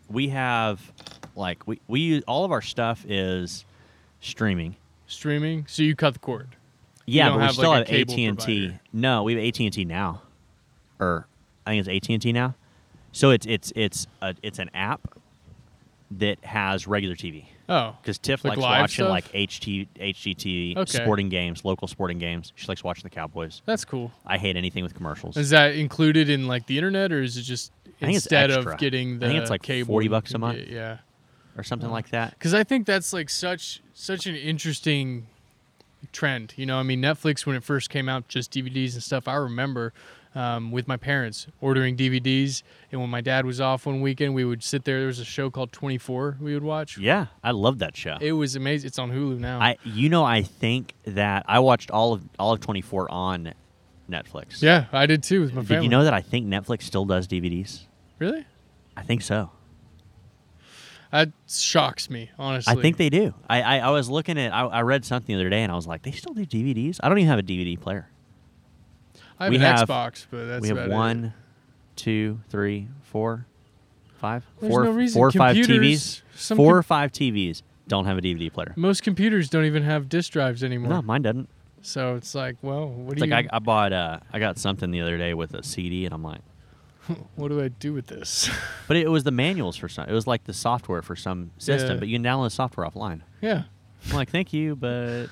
S1: we have like we we use, all of our stuff is streaming.
S2: streaming? So you cut the cord.
S1: Yeah,
S2: don't
S1: but we
S2: have,
S1: still
S2: like, a
S1: have AT and T. No, we have AT and T now, or I think it's AT and T now. So it's it's it's a, it's an app that has regular TV
S2: Oh,
S1: because Tiff
S2: Like
S1: likes watching
S2: stuff?
S1: like HT HGTV
S2: Okay.
S1: sporting games, local sporting games. She likes watching the Cowboys.
S2: that's cool.
S1: I hate anything with commercials.
S2: Is that included in like the internet, or is it just instead of getting the
S1: I think it's like
S2: cable
S1: 40 bucks a month.
S2: get- Yeah,
S1: or something like that.
S2: because I think that's like such such an interesting trend. You know, I mean, Netflix when it first came out, just DVDs and stuff. I remember um, with my parents ordering DVDs, and when my dad was off one weekend, we would sit there. There was a show called Twenty Four we would watch.
S1: Yeah, I love that show.
S2: It was amazing. It's on Hulu now.
S1: I you know I think that I watched all of all of 24 on Netflix.
S2: yeah, I did too with my
S1: Did you know that I think Netflix still does DVDs?
S2: Really?
S1: I think so.
S2: That shocks me, honestly.
S1: I think they do. I, I, I was looking at I, I read something the other day and I was like, they still do DVDs? I don't even have a DVD player.
S2: I have
S1: we
S2: an
S1: have-
S2: Xbox, but that's
S1: we have
S2: about it.
S1: one, two, three, four, five,
S2: There's
S1: four,
S2: no reason.
S1: four or five TVs. Four or five TVs don't have a DVD player.
S2: Most computers don't even have disk drives anymore.
S1: No, mine doesn't.
S2: So it's like, well, what
S1: It's
S2: do
S1: like
S2: you?
S1: I, I bought uh I got something the other day with a CD and I'm like,
S2: what do I do with this?
S1: but it was the manuals for some. It was like the software for some system,
S2: Yeah.
S1: but you can download the software offline.
S2: yeah,
S1: I'm like, thank you, but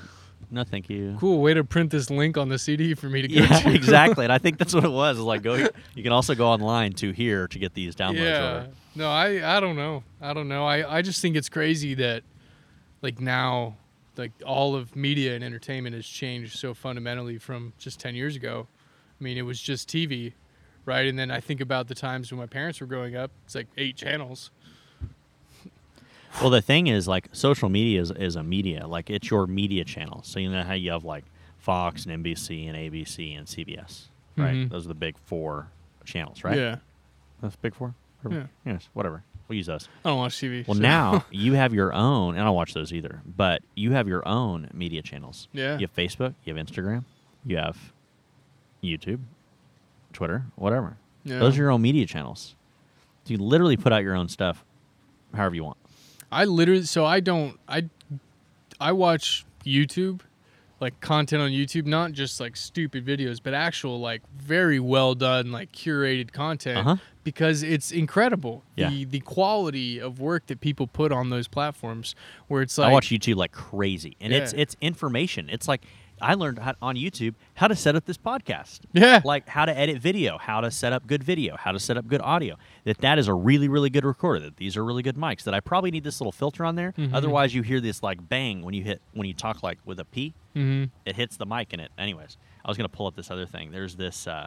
S1: no, thank you.
S2: cool way to print this link on the CD for me to go
S1: Yeah,
S2: to.
S1: exactly. And I think that's what it was. Is like go. You can also go online to here to get these downloads.
S2: yeah.
S1: Over.
S2: No, I I don't know. I don't know. I I just think it's crazy that like now like all of media and entertainment has changed so fundamentally from just 10 years ago. I mean, it was just TV, right? And then I think about the times when my parents were growing up. It's like eight channels.
S1: Well, the thing is, like, social media is, is a media. Like, it's your media channel. So, you know how you have, like, Fox and NBC and ABC and CBS, right?
S2: Mhm.
S1: Those are the big four channels, right?
S2: Yeah.
S1: That's big four? Or-
S2: Yeah.
S1: Yes, whatever. We'll use those.
S2: I don't watch TV.
S1: Well,
S2: so-
S1: now you have your own, and I don't watch those either, but you have your own media channels.
S2: Yeah.
S1: You have Facebook, you have Instagram, you have YouTube, Twitter, whatever.
S2: Yeah.
S1: Those are your own media channels. So you literally put out your own stuff however you want.
S2: I literally so I don't I I watch YouTube like content on YouTube, not just like stupid videos, but actual like very well done like curated content
S1: Uh-huh.
S2: because it's incredible.
S1: Yeah.
S2: The the quality of work that people put on those platforms where it's like
S1: I watch YouTube like crazy, and it's it's information. It's like I learned how, on YouTube how to set up this podcast.
S2: Yeah.
S1: like how to edit video, how to set up good video, how to set up good audio. That that is a really really good recorder. That these are really good mics. That I probably need this little filter on there.
S2: Mhm.
S1: Otherwise, you hear this like bang when you hit when you talk like with a P.
S2: Mhm.
S1: It hits the mic in it. Anyways, I was gonna pull up this other thing. There's this. Uh,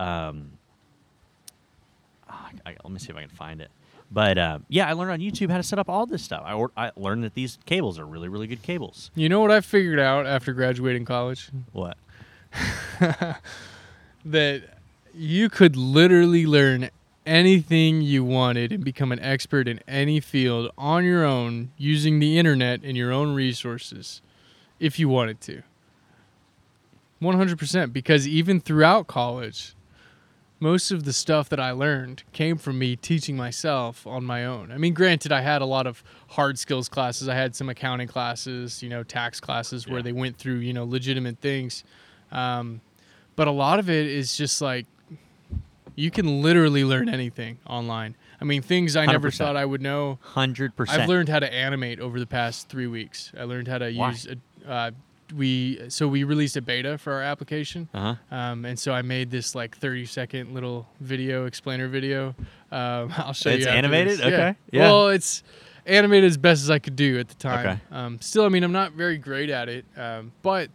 S1: um, ah, I, let me see if I can find it. But uh, yeah, I learned on YouTube how to set up all this stuff. I, or, I learned that these cables are really, really good cables.
S2: You know what I figured out after graduating college?
S1: What?
S2: that you could literally learn anything you wanted and become an expert in any field on your own using the internet and your own resources if you wanted to. 100% because even throughout college most of the stuff that I learned came from me teaching myself on my own. I mean, granted, I had a lot of hard skills classes. I had some accounting classes, you know, tax classes where
S1: Yeah.
S2: they went through, you know, legitimate things. Um, but a lot of it is just like you can literally learn anything online. I mean, things I never
S1: 100%.
S2: thought I would know.
S1: Hundred percent.
S2: I've learned how to animate over the past three weeks. I learned how to
S1: Why?
S2: use. A, uh, we so we released a beta for our application,
S1: Uh huh.
S2: um, and so I made this like 30 second little video explainer video. Um, I'll show
S1: It's
S2: you. It's
S1: animated? Okay.
S2: Yeah.
S1: Yeah.
S2: Well, it's animated as best as I could do at the time.
S1: Okay.
S2: Um, still, I mean, I'm not very great at it. Um, but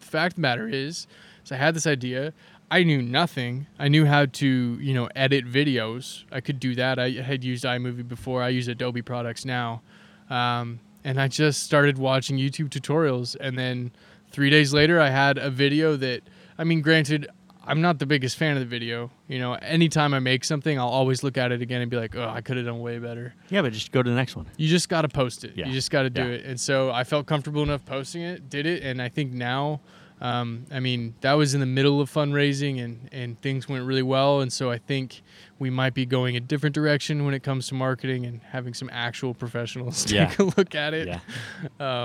S2: the fact of the matter is, is I had this idea. I knew nothing. I knew how to, you know, edit videos. I could do that. I had used iMovie before. I use Adobe products now. Um, and I just started watching YouTube tutorials. And then three days later, I had a video that, I mean, granted, I'm not the biggest fan of the video. You know, anytime I make something, I'll always look at it again and be like, oh, I could have done way better.
S1: Yeah, but just go to the next one.
S2: You just got to post it.
S1: Yeah.
S2: You just got to do
S1: Yeah.
S2: it. And so I felt comfortable enough posting it, did it, and I think now, um, I mean, that was in the middle of fundraising, and and things went really well. And so I think we might be going a different direction when it comes to marketing and having some actual professionals
S1: Yeah.
S2: take a look at it.
S1: Yeah.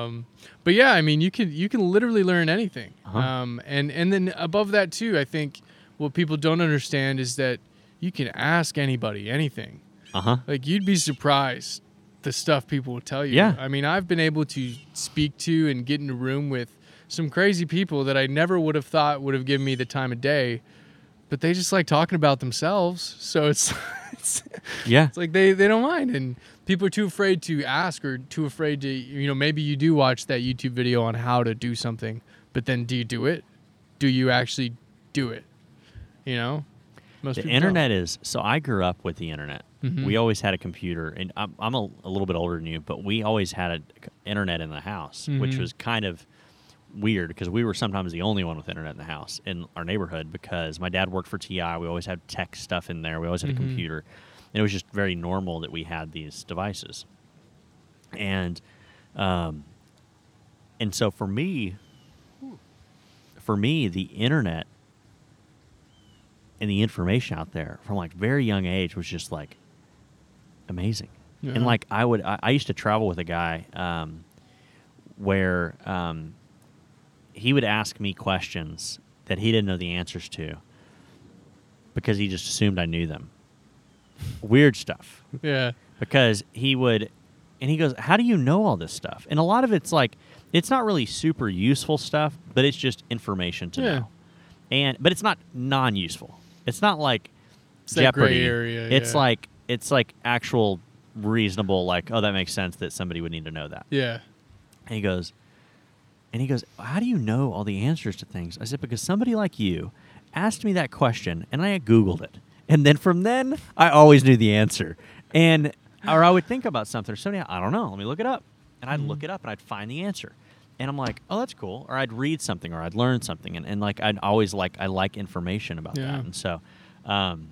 S2: Um, but yeah, I mean, you can you can literally learn anything.
S1: Uh-huh.
S2: Um, and and then above that too, I think what people don't understand is that you can ask anybody anything.
S1: Uh huh.
S2: Like you'd be surprised the stuff people will tell you.
S1: Yeah.
S2: I mean, I've been able to speak to and get in a room with some crazy people that I never would have thought would have given me the time of day, but they just like talking about themselves. So it's it's,
S1: Yeah.
S2: it's like they they don't mind and people are too afraid to ask or too afraid to you know maybe you do watch that YouTube video on how to do something, but then do you do it? Do you actually do it? You know? Most
S1: The
S2: people don't.
S1: internet is so. I grew up with the internet.
S2: Mhm.
S1: We always had a computer, and I'm, I'm a, a little bit older than you, but we always had a c- internet in the house, which
S2: Mhm.
S1: was kind of weird because we were sometimes the only one with internet in the house in our neighborhood because my dad worked for TI. We always had tech stuff in there. We always had
S2: Mhm.
S1: a computer, and it was just very normal that we had these devices. And, um, and so for me, for me, the internet and the information out there from like very young age was just like amazing.
S2: Yeah.
S1: And like I would, I, I used to travel with a guy um, where um, he would ask me questions that he didn't know the answers to because he just assumed I knew them. Weird stuff
S2: Yeah.
S1: because he would and he goes how do you know all this stuff and a lot of it's like it's not really super useful stuff but it's just information to
S2: Yeah.
S1: know and but it's not non-useful it's not like
S2: It's
S1: jeopardy
S2: area,
S1: it's
S2: yeah.
S1: like it's like actual reasonable like oh that makes sense that somebody would need to know that
S2: Yeah.
S1: and he goes, and he goes, How do you know all the answers to things? I said, Because somebody like you asked me that question, and I googled it, and then from then I always knew the answer, and or I would think about something or something. I don't know. Let me look it up, and I'd look it up and I'd find the answer. And I'm like, oh, that's cool. Or I'd read something, or I'd learn something, and, and like I'd always like I like information about
S2: Yeah.
S1: that, and so um,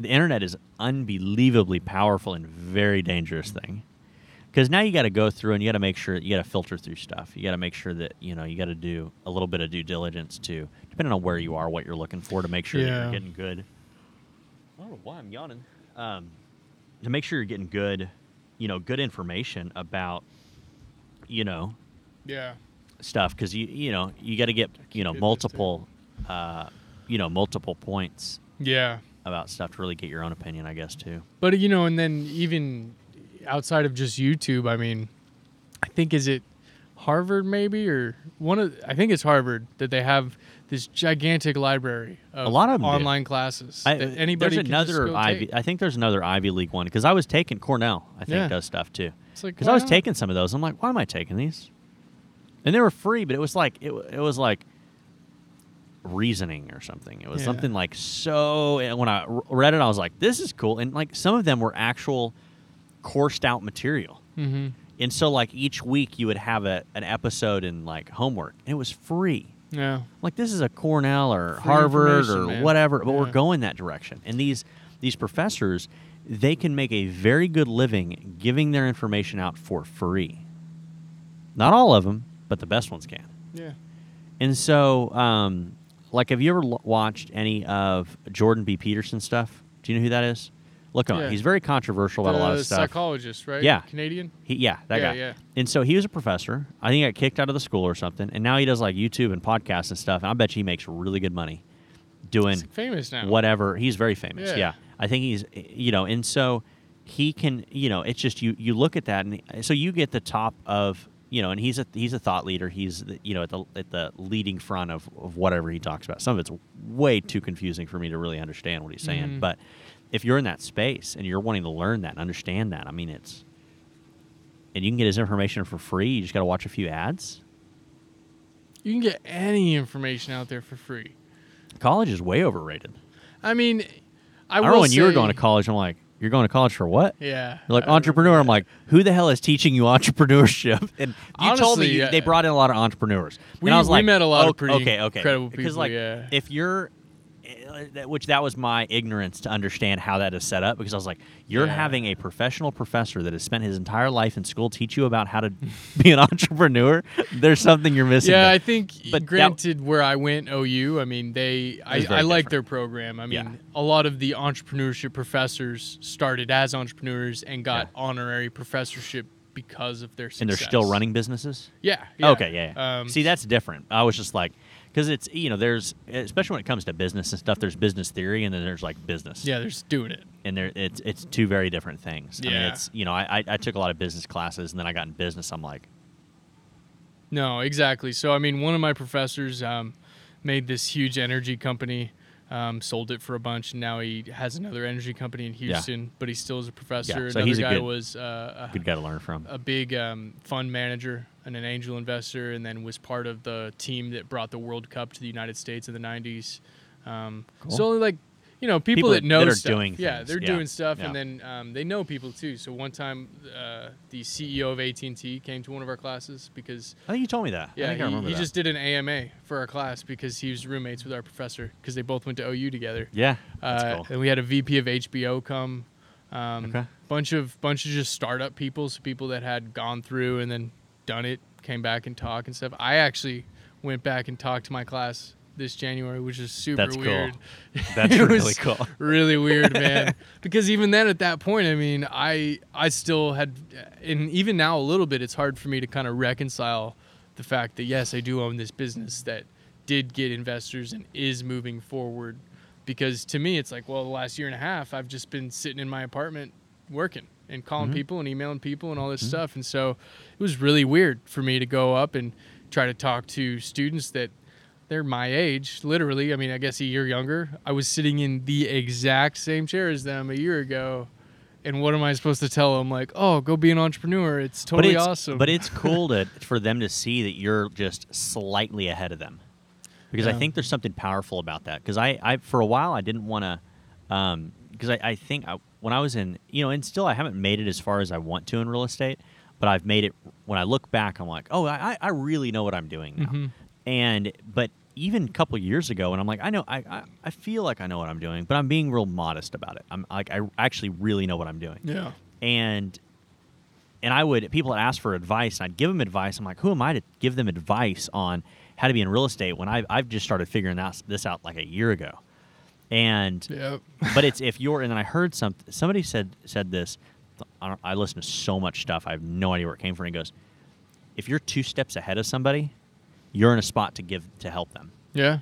S1: the internet is unbelievably powerful and very dangerous thing because now you got to go through and you got to make sure you got to filter through stuff. You got to make sure that you know you got to do a little bit of due diligence to depending on where you are what you're looking for to make sure that you're getting good. I don't know why? I'm yawning. Um, to make sure you're getting good you know good information about you know
S2: Yeah.
S1: stuff because you you know you got to get you know multiple uh, you know multiple points
S2: Yeah.
S1: about stuff to really get your own opinion i guess too.
S2: But you know, and then even outside of just YouTube, I mean, I think is it Harvard maybe or one of I think it's Harvard that they have this gigantic library of
S1: A lot of
S2: online classes
S1: I,
S2: that uh, anybody
S1: there's another Ivy.
S2: take.
S1: I think there's another Ivy League one because I was taking Cornell. I think
S2: Yeah.
S1: does stuff too.
S2: It's like
S1: Because I was
S2: not?
S1: taking some of those. I'm like, why am I taking these? And they were free, but it was like it, it was like reasoning or something. It was
S2: Yeah.
S1: something like so. and When I read it, I was like, this is cool. And like some of them were actual coursed out material.
S2: Mhm.
S1: And so like each week you would have a, an episode in like homework, and it was free
S2: Yeah.
S1: like this is a Cornell or
S2: Free
S1: Harvard or
S2: man.
S1: whatever, but we're going that direction. And these these professors, they can make a very good living giving their information out for free. Not all of them, but the best ones can.
S2: Yeah.
S1: And so, um, like, have you ever l- watched any of Jordan B. Peterson stuff? Do you know who that is? Look him up.
S2: Yeah.
S1: He's very controversial about a lot of stuff.
S2: psychologist, right?
S1: Yeah.
S2: Canadian.
S1: He, yeah, that
S2: Yeah,
S1: guy.
S2: yeah.
S1: And so he was a professor. I think he got kicked out of the school or something. And now he does like YouTube and podcasts and stuff. And I bet you he makes really good money doing
S2: He's famous now.
S1: whatever. He's very famous. Yeah.
S2: Yeah.
S1: I think he's, you know, and so he can, you know, it's just you, you look at that. And so you get the top of, you know, and he's a, he's a thought leader. He's, the, you know, at the, at the leading front of, of whatever he talks about. Some of it's way too confusing for me to really understand what he's saying.
S2: Mhm.
S1: But if you're in that space and you're wanting to learn that and understand that, I mean, it's, and you can get his information for free. You just got to watch a few ads.
S2: You can get any information out there for free.
S1: College is way overrated.
S2: I mean, I,
S1: I, remember when you were going to college, I'm like, you're going to college for what?
S2: Yeah.
S1: You're like
S2: I
S1: entrepreneur. I'm like, who the hell is teaching you entrepreneurship? And you told me you,
S2: uh,
S1: they brought in a lot of entrepreneurs.
S2: We-
S1: and I was
S2: we
S1: like,
S2: met a lot of
S1: "Oh,
S2: pretty
S1: okay, okay,
S2: credible
S1: Because like,
S2: yeah.
S1: if you're, which that was my ignorance to understand how that is set up. Because I was like, you're
S2: Yeah.
S1: having a professional professor that has spent his entire life in school teach you about how to be an entrepreneur. There's something you're missing.
S2: Yeah,
S1: there.
S2: I think
S1: But that-
S2: granted where I went OU, I mean they I, I like their program. I mean
S1: Yeah.
S2: a lot of the entrepreneurship professors started as entrepreneurs and got
S1: Yeah.
S2: honorary professorship because of their success.
S1: and they're still running businesses.
S2: Yeah. yeah.
S1: Okay, yeah. yeah.
S2: Um,
S1: See, that's different. I was just like, because it's you know, there's especially when it comes to business and stuff. There's business theory, and then there's like business.
S2: yeah, they're doing it.
S1: and there it's it's two very different things. I mean,
S2: Yeah.
S1: it's you know, I, I I took a lot of business classes, and then I got in business. I'm like,
S2: No, exactly. So I mean, one of my professors um, made this huge energy company, um, sold it for a bunch, and now he has another energy company in
S1: Yeah.
S2: Houston. But he still is a professor.
S1: so
S2: Another
S1: he's a
S2: guy
S1: good-
S2: was uh, a
S1: good guy to learn from.
S2: a big um, fund manager and an angel investor, and then was part of the team that brought the World Cup to the United States in the '90s. Um,
S1: Cool.
S2: So like, you know, people,
S1: People
S2: that know
S1: that are
S2: stuff.
S1: doing
S2: yeah,
S1: things,
S2: they're
S1: yeah,
S2: doing stuff,
S1: yeah.
S2: and then um, they know people too. So one time, uh, the CEO of AT and T came to one of our classes because
S1: I think you told me that. I
S2: yeah,
S1: think I
S2: he,
S1: remember
S2: he
S1: that.
S2: just did an AMA for our class because he was roommates with our professor because they both went to OU together.
S1: yeah, that's
S2: Uh,
S1: cool.
S2: And we had a VP of HBO come. Um,
S1: Okay.
S2: Bunch of bunch of just startup people, so people that had gone through and then done it, came back and talked and stuff. I actually went back and talked to my class this January, which is super
S1: That's cool.
S2: weird.
S1: That's
S2: It
S1: really cool.
S2: Really weird, man. because even then, at that point, I mean, I I still had, and even now a little bit, it's hard for me to kind of reconcile the fact that yes, I do own this business that did get investors and is moving forward. Because to me, it's like, well, the last year and a half, I've just been sitting in my apartment working and calling
S1: Mhm.
S2: people and emailing people and all this
S1: Mhm.
S2: stuff. And so it was really weird for me to go up and try to talk to students that they're my age, literally. I mean, I guess a year younger. I was sitting in the exact same chair as them a year ago. And what am I supposed to tell them? Like, oh, go be an entrepreneur. It's totally
S1: but it's,
S2: awesome.
S1: But it's cool to for them to see that you're just slightly ahead of them. because I think there's something powerful about that. Because I, I, for a while, I didn't want to, um, because I, I think I, when I was in, you know, and still I haven't made it as far as I want to in real estate, but I've made it. When I look back, I'm like, oh, I, I really know what I'm doing now.
S2: Mhm.
S1: And but even a couple years ago, and I'm like, I know, I, I, I feel like I know what I'm doing, but I'm being real modest about it. I'm like, I actually really know what I'm doing
S2: Yeah.
S1: and and I would people would ask for advice, and I'd give them advice. I'm like, who am I to give them advice on how to be in real estate when I've I've just started figuring that, this out like a year ago, and
S2: Yep.
S1: but it's if you're and then I heard some somebody said said this. I, don't, I listen to so much stuff. I have no idea where it came from. He goes, if you're two steps ahead of somebody, you're in a spot to give to help them.
S2: Yeah.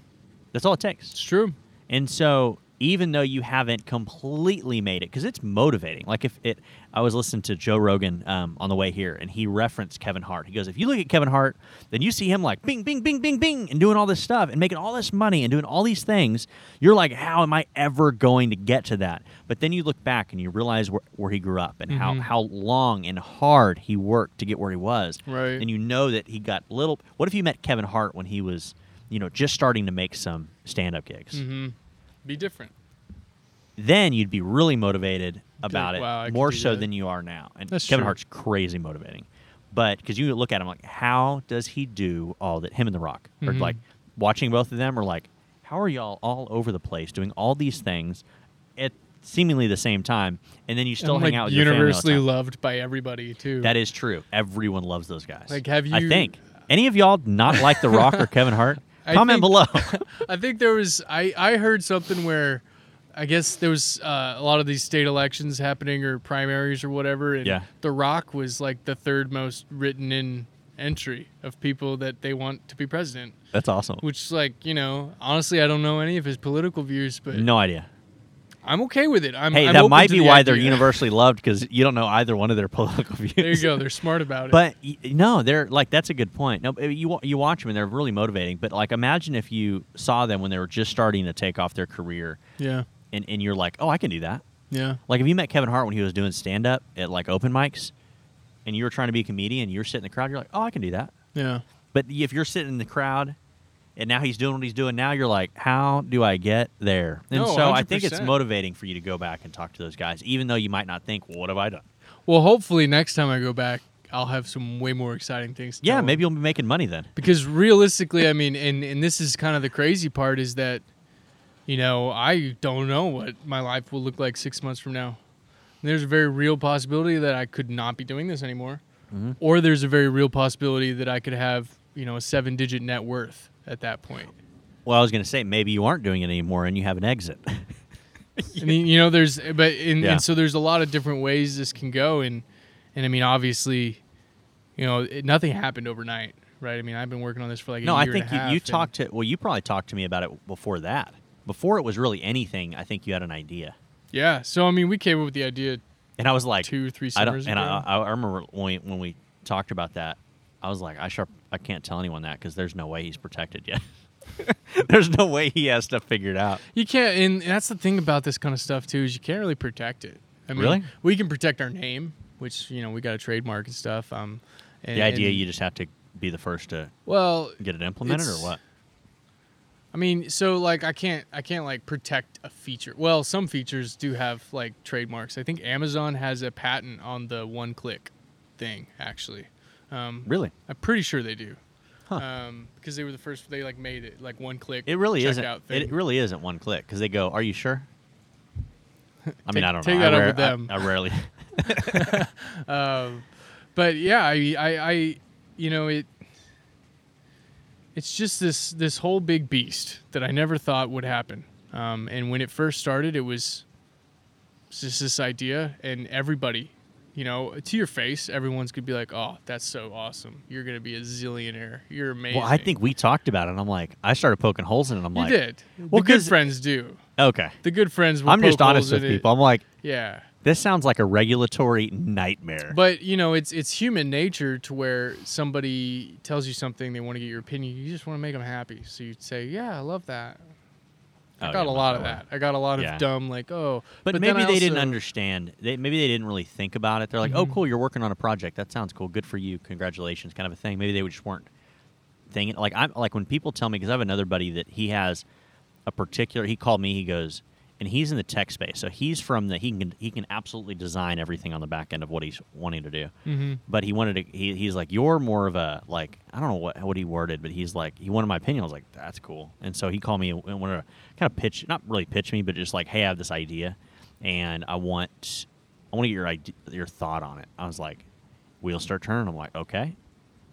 S1: That's all it takes.
S2: It's true.
S1: And so, even though you haven't completely made it, because it's motivating. Like if it, I was listening to Joe Rogan um, on the way here, and he referenced Kevin Hart. He goes, "If you look at Kevin Hart, then you see him like bing, bing, bing, bing, bing, and doing all this stuff and making all this money and doing all these things. You're like, how am I ever going to get to that? But then you look back and you realize where, where he grew up and how
S2: Mhm.
S1: how long and hard he worked to get where he was.
S2: Right.
S1: And you know that he got little. What if you met Kevin Hart when he was, you know, just starting to make some stand-up gigs?
S2: Mm-hmm. Be different.
S1: then you'd be really motivated about it
S2: wow, I could
S1: more so
S2: that.
S1: than you are now. And
S2: That's
S1: Kevin
S2: true.
S1: Hart's crazy motivating, but because you look at him like, how does he do all that? Him and The Rock, or
S2: Mhm.
S1: like watching both of them, or like, how are y'all all over the place doing all these things at seemingly the same time, and then you still
S2: And,
S1: hang
S2: like,
S1: out with your family all the
S2: universally loved by everybody too.
S1: That is true. Everyone loves those guys.
S2: Like, have you?
S1: I think any of y'all not like The Rock or Kevin Hart?
S2: I
S1: Comment
S2: think-
S1: below.
S2: I think there was I I heard something where I guess there was uh, a lot of these state elections happening or primaries or whatever, and
S1: Yeah.
S2: The Rock was like the third most written in entry of people that they want to be president.
S1: That's awesome.
S2: Which, like, you know, honestly, I don't know any of his political views, but
S1: No idea.
S2: I'm okay with it. I'm,
S1: Hey,
S2: I'm
S1: that might be
S2: the
S1: why they're universally loved because you don't know either one of their political views.
S2: There you go. They're smart about it.
S1: But no, they're like that's a good point. No, you you watch them and they're really motivating. But like, imagine if you saw them when they were just starting to take off their career,
S2: yeah,
S1: and, and you're like, oh, I can do that.
S2: yeah,
S1: Like if you met Kevin Hart when he was doing stand up at like open mics, and you were trying to be a comedian, you're sitting in the crowd, you're like, oh, I can do that.
S2: yeah.
S1: But if you're sitting in the crowd, and now he's doing what he's doing now, you're like, how do I get there? And
S2: No,
S1: so I think it's motivating for you to go back and talk to those guys, even though you might not think, well, what have I done?
S2: Well, hopefully next time I go back, I'll have some way more exciting things. To
S1: Yeah, maybe you'll be making money then.
S2: because realistically i mean and, and this is kind of the crazy part is that you know i don't know what my life will look like six months from now there's a very real possibility that i could not be doing this anymore
S1: Mhm.
S2: or there's a very real possibility that i could have you know a seven digit net worth at that point
S1: Well, I was going to say maybe you aren't doing it anymore and you have an exit.
S2: I mean, you know, there's, but and,
S1: Yeah.
S2: and so there's a lot of different ways this can go, and and I mean, obviously, you know, it, nothing happened overnight, right? I mean, I've been working on this for like a
S1: no, I think
S2: and
S1: you, you talked to well, you probably talked to me about it before that. Before it was really anything, I think you had an idea,
S2: Yeah, so I mean, we came up with the idea
S1: and I was like,
S2: two, three
S1: I
S2: summers
S1: and
S2: ago.
S1: I, I remember when we, when we talked about that, I was like, I sure I can't tell anyone that because there's no way he's protected yet. there's no way he has stuff figured out.
S2: You can't, and that's the thing about this kind of stuff too is you can't really protect it. I mean,
S1: Really?
S2: we can protect our name, which you know we got a trademark and stuff. Um, and,
S1: the idea
S2: and-
S1: you just have to be the first to
S2: well,
S1: get it implemented, or what?
S2: I mean, so like I can't, I can't like protect a feature. Well, some features do have like trademarks. I think Amazon has a patent on the one-click thing. Actually, um,
S1: Really?
S2: I'm pretty sure they do.
S1: Huh.
S2: Um, because they were the first. They like made it like one-click.
S1: It really isn't.
S2: Thing.
S1: It really isn't one click because they go, "Are you sure?" I mean,
S2: Take-
S1: I don't
S2: take
S1: know.
S2: that
S1: I,
S2: up
S1: rare-
S2: with them.
S1: I, I rarely.
S2: um, but yeah, I, I, I, you know, it. It's just this this whole big beast that I never thought would happen. Um, and when it first started, it was just this idea, and everybody, you know, to your face, everyone's gonna be like, "Oh, that's so awesome! You're gonna be a zillionaire. You're amazing."
S1: Well, I think we talked about it. and I'm like, I started poking holes in it. I'm
S2: you
S1: like,
S2: did.
S1: Well,
S2: the good friends do.
S1: okay.
S2: The good friends. Will
S1: I'm just honest with
S2: in it.
S1: people. I'm like,
S2: Yeah.
S1: this sounds like a regulatory nightmare.
S2: But you know, it's it's human nature to where somebody tells you something, they want to get your opinion. You just want to make them happy, so you say, "Yeah, I love that." I
S1: Oh,
S2: got
S1: yeah,
S2: a lot of that. I got a lot
S1: Yeah.
S2: of dumb, like, oh,
S1: But,
S2: then
S1: maybe they didn't understand. They, maybe they didn't really think about it. They're like, "Oh,
S2: Mhm.
S1: cool, you're working on a project. That sounds cool. Good for you. Congratulations," kind of a thing. Maybe they just weren't thinking. Like I'm like when people tell me because I have another buddy that he has a particular. He called me. He goes and he's in the tech space, so he's from the he can he can absolutely design everything on the back end of what he's wanting to do.
S2: Mm-hmm.
S1: But he wanted to. He, he's like, you're more of a like I don't know what what he worded, but he's like he wanted my opinion. I was like, that's cool. And so he called me and wanted to kind of pitch, not really pitch me, but just like, hey, I have this idea, and I want I want to get your idea, your thought on it. I was like, wheels start turning. I'm like, okay,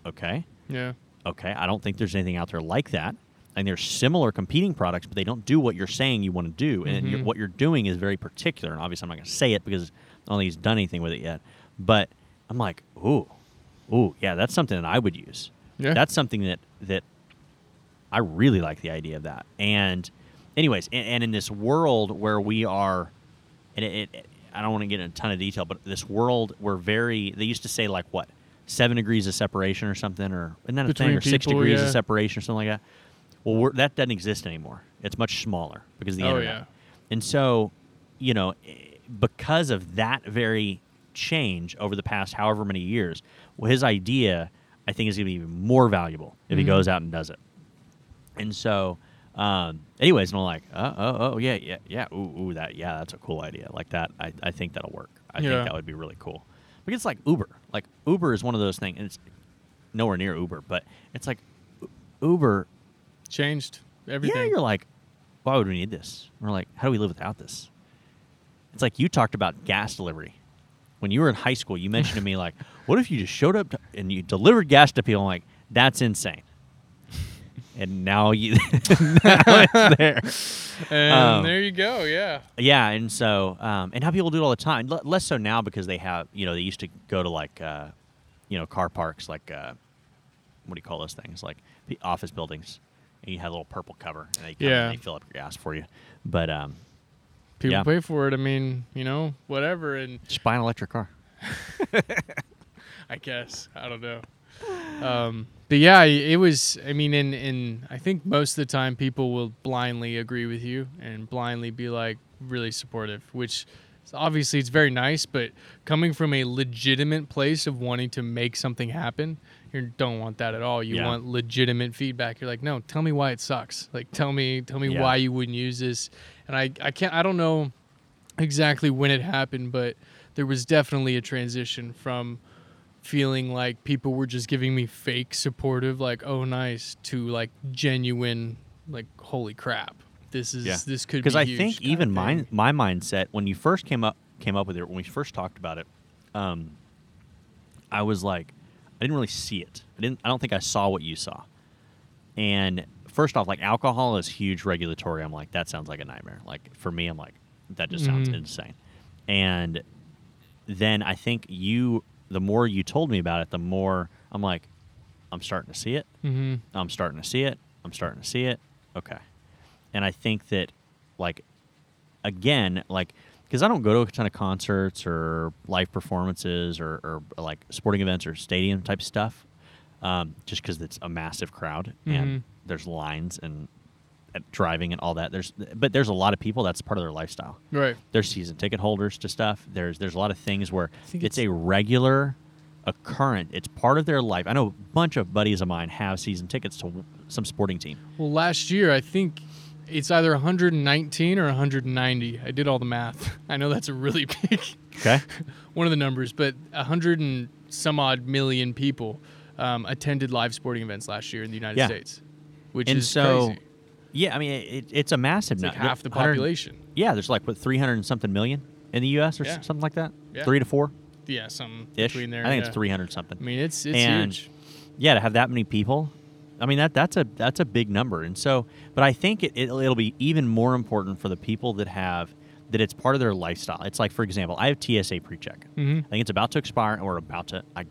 S1: okay,
S2: Yeah.
S1: okay. I don't think there's anything out there like that. And they're similar competing products, but they don't do what you're saying you want to do. And you're,
S2: Mhm.
S1: what you're doing is very particular. And obviously, I'm not going to say it because I don't think he's done anything with it yet. But I'm like, ooh, ooh, yeah, that's something that I would use.
S2: Yeah.
S1: That's something that that I really like the idea of that. And, anyways, and, and in this world where we are, and it, it I don't want to get in a ton of detail, but this world we're very. They used to say like what seven degrees of separation or something, or isn't that a thing,
S2: Between
S1: or six degrees
S2: yeah.
S1: of separation or something like that. Well, we're, that doesn't exist anymore. It's much smaller because of the
S2: Oh,
S1: internet.
S2: yeah.
S1: And so, you know, eh, because of that very change over the past however many years, well, his idea, I think, is going to be even more valuable if he
S2: Mhm.
S1: goes out and does it. And so, um, anyways, and I'm like, oh, oh, oh, yeah, yeah, yeah, ooh, ooh, that, yeah, that's a cool idea. Like that, I, I think that'll work. I
S2: Yeah.
S1: think that would be really cool. Because it's like Uber. Like Uber is one of those things, and it's nowhere near Uber, but it's like Uber
S2: Changed everything.
S1: yeah, you're like, why would we need this? We're like, how do we live without this? It's like you talked about gas delivery. When you were in high school, you mentioned to me like, what if you just showed up to, and you delivered gas to people? I'm like, that's insane. and now you, now it's there.
S2: and
S1: Um,
S2: there you go. Yeah.
S1: Yeah, and so um, and how people do it all the time. L- less so now because they have you know they used to go to like uh, you know car parks like uh, what do you call those things like the office buildings, and you have a little purple cover and they come
S2: Yeah.
S1: and they fill up your gas for you. But um,
S2: People
S1: Yeah.
S2: pay for it. I mean, you know, whatever. And
S1: just buy an electric car.
S2: I guess I don't know. Um, but yeah, it was. I mean, and and I think most of the time people will blindly agree with you and blindly be like really supportive, which obviously it's very nice. But coming from a legitimate place of wanting to make something happen, you don't want that at all. You
S1: Yeah.
S2: want legitimate feedback. You're like, no, tell me why it sucks. Like, tell me, tell me
S1: Yeah.
S2: why you wouldn't use this. And I, I can't. I don't know exactly when it happened, but there was definitely a transition from feeling like people were just giving me fake supportive, like "oh nice," to like genuine, like "holy crap, this is
S1: Yeah.
S2: this could."
S1: Because
S2: be
S1: I think even my my mindset when you first came up came up with it when we first talked about it, um, I was like, I didn't really see it. I didn't. I don't think I saw what you saw. And first off, like alcohol is huge regulatory. I'm like, that sounds like a nightmare. Like for me, I'm like, that just sounds
S2: Mhm.
S1: insane. And then I think you, the more you told me about it, the more I'm like, I'm starting to see it.
S2: Mhm.
S1: I'm starting to see it. I'm starting to see it. Okay. And I think that, like, again, like, because I don't go to a ton of concerts or live performances or, or like sporting events or stadium type stuff, um, just because it's a massive crowd
S2: Mhm.
S1: and there's lines and, and driving and all that. There's, but there's a lot of people that's part of their lifestyle
S2: right.
S1: there's season ticket holders to stuff. There's there's a lot of things where it's,
S2: it's-
S1: a regular occurrence. It's part of their life. I know a bunch of buddies of mine have season tickets to some sporting team.
S2: Well, last year I think it's either 119 or 190. I did all the math. I know that's a really big
S1: Okay.
S2: one of the numbers, but 100 and some odd million people um, attended live sporting events last year in the United
S1: Yeah.
S2: States, which
S1: and
S2: is
S1: so,
S2: crazy.
S1: yeah, I mean, it, it's a massive.
S2: It's like half the population.
S1: Yeah, there's like what 300 and something million in the U.S. or
S2: Yeah.
S1: something like that.
S2: Yeah.
S1: Three to four
S2: Yeah, some between there.
S1: I think it's 300 something.
S2: I mean, it's it's
S1: And-
S2: huge.
S1: yeah, to have that many people, I mean that that's a that's a big number. And so, but I think it, it it'll be even more important for the people that have that it's part of their lifestyle. It's like, for example, I have TSA pre-check.
S2: Mhm.
S1: I think it's about to expire, and we're about to. I,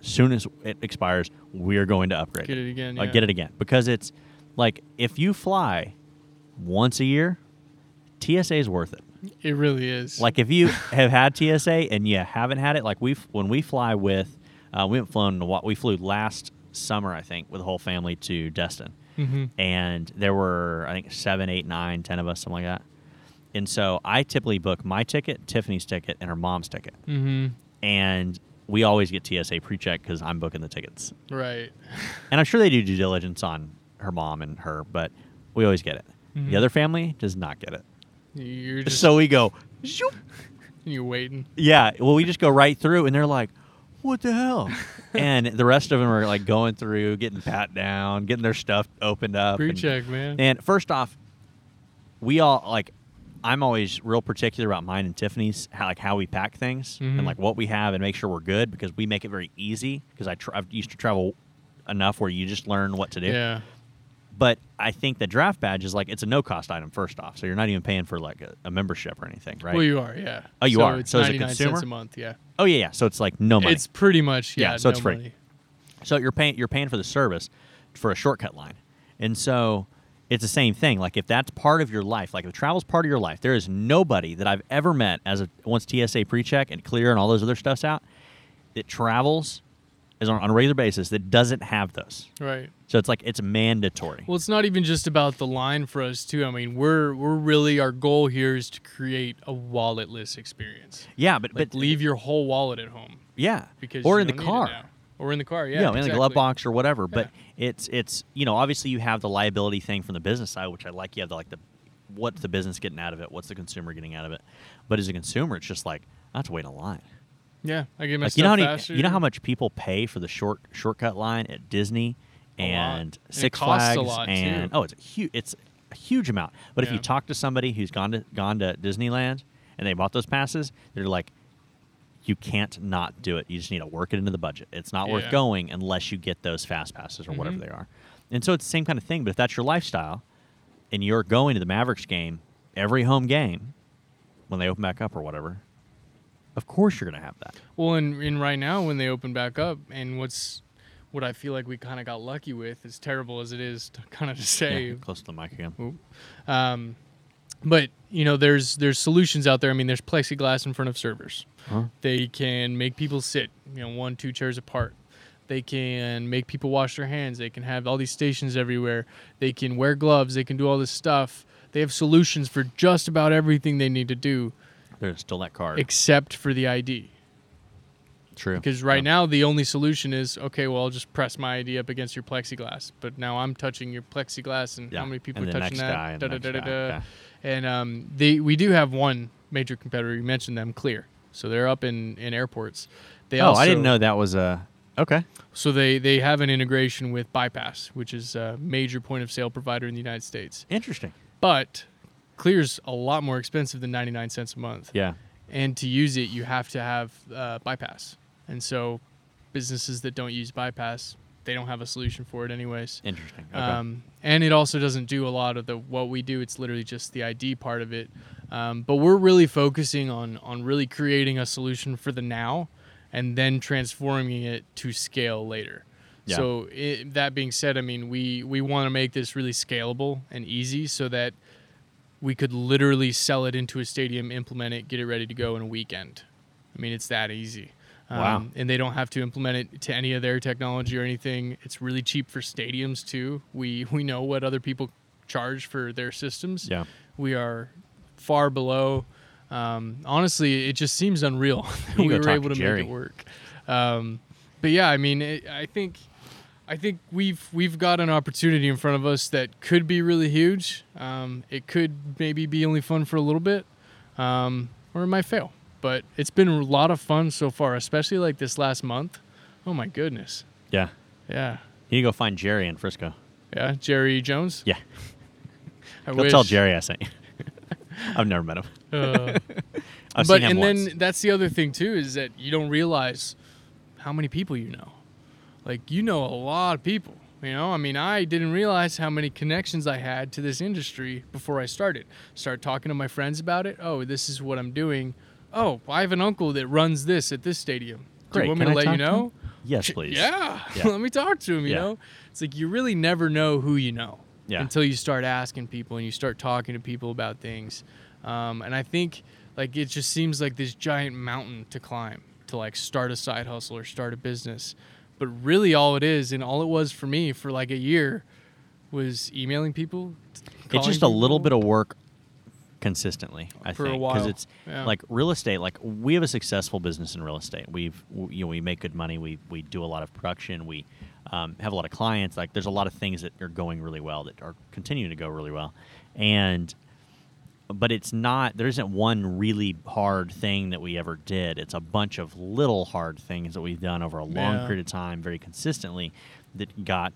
S1: as soon as it expires, we're going to upgrade.
S2: Get it again, yeah.
S1: get it again because it's like if you fly once a year, TSA is worth it.
S2: It really is.
S1: Like if you have had TSA and you haven't had it, like we when we fly with, uh, we haven't flown. We flew last summer, I think, with the whole family to Destin,
S2: Mhm.
S1: and there were I think seven, eight, nine, ten of us, something like that. And so I typically book my ticket, Tiffany's ticket, and her mom's ticket.
S2: Mhm.
S1: And we always get TSA pre-check because I'm booking the tickets,
S2: Right.
S1: and I'm sure they do due diligence on her mom and her, but we always get it.
S2: Mhm.
S1: The other family does not get it,
S2: You're just
S1: so we go. "Zoop."
S2: you're waiting.
S1: Yeah, well, we just go right through, and they're like, "What the hell?" and the rest of them are like going through, getting pat down, getting their stuff opened up.
S2: Pre-check, man.
S1: And first off, we all like. I'm always real particular about mine and Tiffany's, how, like how we pack things
S2: Mhm.
S1: and like what we have, and make sure we're good because we make it very easy. Because I tra- I've used to travel enough where you just learn what to do.
S2: yeah.
S1: But I think the draft badge is like it's a no cost item first off, so you're not even paying for like a, a membership or anything, right?
S2: Well, you are, yeah.
S1: Oh, you
S2: so
S1: are.
S2: It's
S1: So as a
S2: 99
S1: consumer?
S2: cents a month, yeah.
S1: oh yeah, yeah. So it's like no money.
S2: It's pretty much yeah.
S1: Yeah, so it's free.
S2: money.
S1: So you're paying you're paying for the service for a shortcut line. And so it's the same thing. Like if that's part of your life, like if travel's part of your life, there is nobody that I've ever met as a once TSA pre-check and clear and all those other stuffs out that travels is on, on a regular basis that doesn't have those.
S2: Right.
S1: So it's like it's mandatory.
S2: Well, it's not even just about the line for us too. I mean, we're we're really our goal here is to create a walletless experience.
S1: yeah, but
S2: Like
S1: but
S2: leave your whole wallet at home
S1: yeah,
S2: because
S1: or in the
S2: don't need it
S1: car.
S2: or in the car. Yeah,
S1: Yeah, in the glove box or whatever. But it's it's you know obviously you have the liability thing from the business side, which I like. You have the like the what's the business getting out of it? What's the consumer getting out of it? But as a consumer, it's just like I have to wait in line.
S2: Yeah, I get my
S1: Like you know how you know how much people pay for the short shortcut line at Disney. And Six Flags
S2: lot,
S1: and
S2: too.
S1: oh, it's a huge it's a huge amount. But if you talk to somebody who's gone to gone to Disneyland and they bought those passes, they're like. You can't not do it. You just need to work it into the budget. It's not worth going unless you get those fast passes or whatever
S2: Mhm.
S1: they are. And so it's the same kind of thing. But if that's your lifestyle, and you're going to the Mavericks game every home game when they open back up or whatever, of course you're going to have that.
S2: Well, and, and right now when they open back up, and what's what I feel like we kind of got lucky with, as terrible as it is to kind of to say,
S1: Yeah, close to the mic again.
S2: Um, but you know, there's there's solutions out there. I mean, there's plexiglass in front of servers.
S1: Huh?
S2: They can make people sit, you know, one two chairs apart. They can make people wash their hands. They can have all these stations everywhere. They can wear gloves. They can do all this stuff. They have solutions for just about everything they need to do,
S1: There's still that card.
S2: except for the ID.
S1: True.
S2: Because right
S1: Yeah.
S2: now the only solution is okay. Well, I'll just press my ID up against your plexiglass. But now I'm touching your plexiglass, and
S1: Yeah.
S2: how many people
S1: and
S2: are touching that? Da,
S1: the
S2: da, da,
S1: guy.
S2: da, da.
S1: Okay.
S2: And um, they we do have one major competitor. You mentioned them, Clear. So they're up in, in airports. They
S1: oh,
S2: also,
S1: I didn't know that was a. Okay.
S2: So they they have an integration with Bypass, which is a major point of sale provider in the United States.
S1: Interesting.
S2: But Clear's a lot more expensive than 99 cents a month.
S1: Yeah.
S2: And to use it, you have to have uh, Bypass. And so businesses that don't use Bypass, they don't have a solution for it anyways.
S1: Interesting. Okay.
S2: Um, and it also doesn't do a lot of the what we do. It's literally just the ID part of it. Um, but we're really focusing on on really creating a solution for the now, and then transforming it to scale later.
S1: Yeah.
S2: So it, that being said, I mean we we want to make this really scalable and easy so that we could literally sell it into a stadium, implement it, get it ready to go in a weekend. I mean it's that easy. Um,
S1: Wow.
S2: and they don't have to implement it to any of their technology or anything. It's really cheap for stadiums too. We we know what other people charge for their systems.
S1: yeah.
S2: We are far below. Um, honestly, it just seems unreal that we were able
S1: to
S2: make it work. Um, but yeah, I mean, it, I think I think we've we've got an opportunity in front of us that could be really huge. Um, it could maybe be only fun for a little bit, um, or it might fail. But it's been a lot of fun so far, especially like this last month. Oh my goodness!
S1: Yeah.
S2: Yeah,
S1: You need to go find Jerry in Frisco.
S2: yeah. Jerry Jones.
S1: Yeah.
S2: I
S1: Go
S2: wish.
S1: tell Jerry I sent you. I've never met him.
S2: Uh,
S1: I've
S2: but
S1: seen him
S2: and
S1: once.
S2: then that's the other thing too is that you don't realize how many people you know. Like you know a lot of people. You know, I mean, I didn't realize how many connections I had to this industry before I started. Start talking to my friends about it. Oh, this is what I'm doing. Oh, I have an uncle that runs this at this stadium. Do
S1: Great.
S2: you want me
S1: Can
S2: to
S1: I
S2: let you
S1: to
S2: know?
S1: Yes, please.
S2: Yeah,
S1: Yeah.
S2: let me talk to him. You
S1: Yeah.
S2: know, it's like you really never know who you know
S1: Yeah.
S2: until you start asking people and you start talking to people about things. Um, and I think like it just seems like this giant mountain to climb to like start a side hustle or start a business. But really, all it is, and all it was for me for like a year, was emailing people.
S1: It's just a little bit of work consistently. I
S2: For
S1: think
S2: because
S1: it's
S2: yeah.
S1: like real estate. Like we have a successful business in real estate. We've w- you know we make good money. We we do a lot of production. We um, have a lot of clients. Like there's a lot of things that are going really well that are continuing to go really well, and but it's not there isn't one really hard thing that we ever did it's a bunch of little hard things that we've done over a long
S2: Yeah.
S1: period of time very consistently that got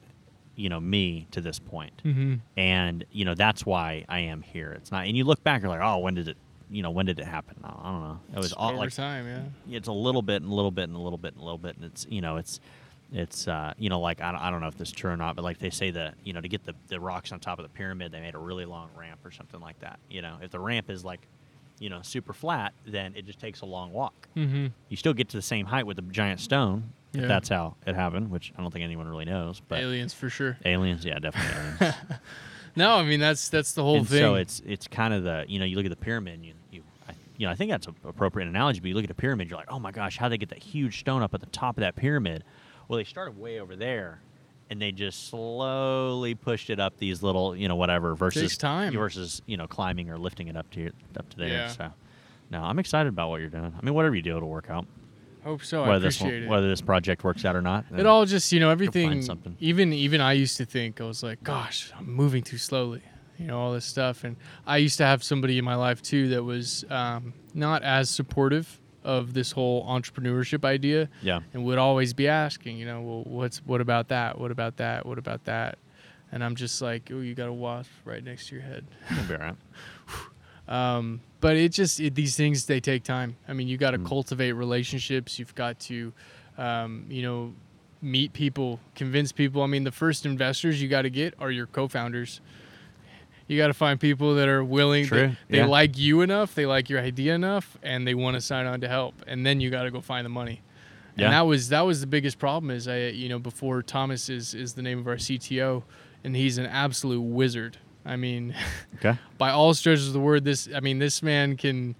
S1: you know me to this point.
S2: Mm-hmm.
S1: and you know that's why i am here. It's not and you look back you're like oh when did it you know when did it happen? I don't know. It was all
S2: over
S1: like
S2: time, yeah.
S1: it's a little bit and a little bit and a little bit and a little bit and it's you know it's it's uh, you know like I don't, I don't know if this is true or not but like they say that you know to get the, the rocks on top of the pyramid they made a really long ramp or something like that you know? If the ramp is like you know super flat then it just takes a long walk
S2: Mm-hmm.
S1: you still get to the same height with the giant stone if that's how it happened which i don't think anyone really knows but
S2: Aliens for sure.
S1: aliens yeah definitely aliens
S2: No, I mean that's that's the whole
S1: and
S2: thing.
S1: so it's it's kind of the you know you look at the pyramid and you you I, you know I think that's an appropriate analogy. But you look at a pyramid, you're like, oh my gosh, how they get that huge stone up at the top of that pyramid? Well, they started way over there, and they just slowly pushed it up these little you know whatever versus
S2: time.
S1: versus you know climbing or lifting it up to your, up to there.
S2: Yeah.
S1: So. No, I'm excited about what you're doing. I mean, whatever you do, it'll work out.
S2: Hope so. I
S1: whether this
S2: appreciate
S1: one-
S2: it.
S1: whether this project works out or not.
S2: It all just you know everything.
S1: something.
S2: Even even I used to think I was like, gosh, I'm moving too slowly. You know all this stuff, and I used to have somebody in my life too that was um, not as supportive of this whole entrepreneurship idea,
S1: yeah.
S2: and would always be asking, you know, well, what's what about that? What about that? What about that? And I'm just like, oh, you got a wasp right next to your head.
S1: It'll be all right.
S2: Um, but it just it, these things they take time. I mean, you got to
S1: Mm.
S2: cultivate relationships. You've got to, um, you know, meet people, convince people. I mean, the first investors you got to get are your co-founders. You got to find people that are willing.
S1: True,
S2: They, they
S1: yeah.
S2: like you enough. They like your idea enough, and they want to sign on to help. And then you got to go find the money.
S1: Yeah.
S2: And that was that was the biggest problem. Is I you know before Thomas is is the name of our CTO, and he's an absolute wizard. I mean.
S1: Okay.
S2: by all stretches of the word this i mean this man can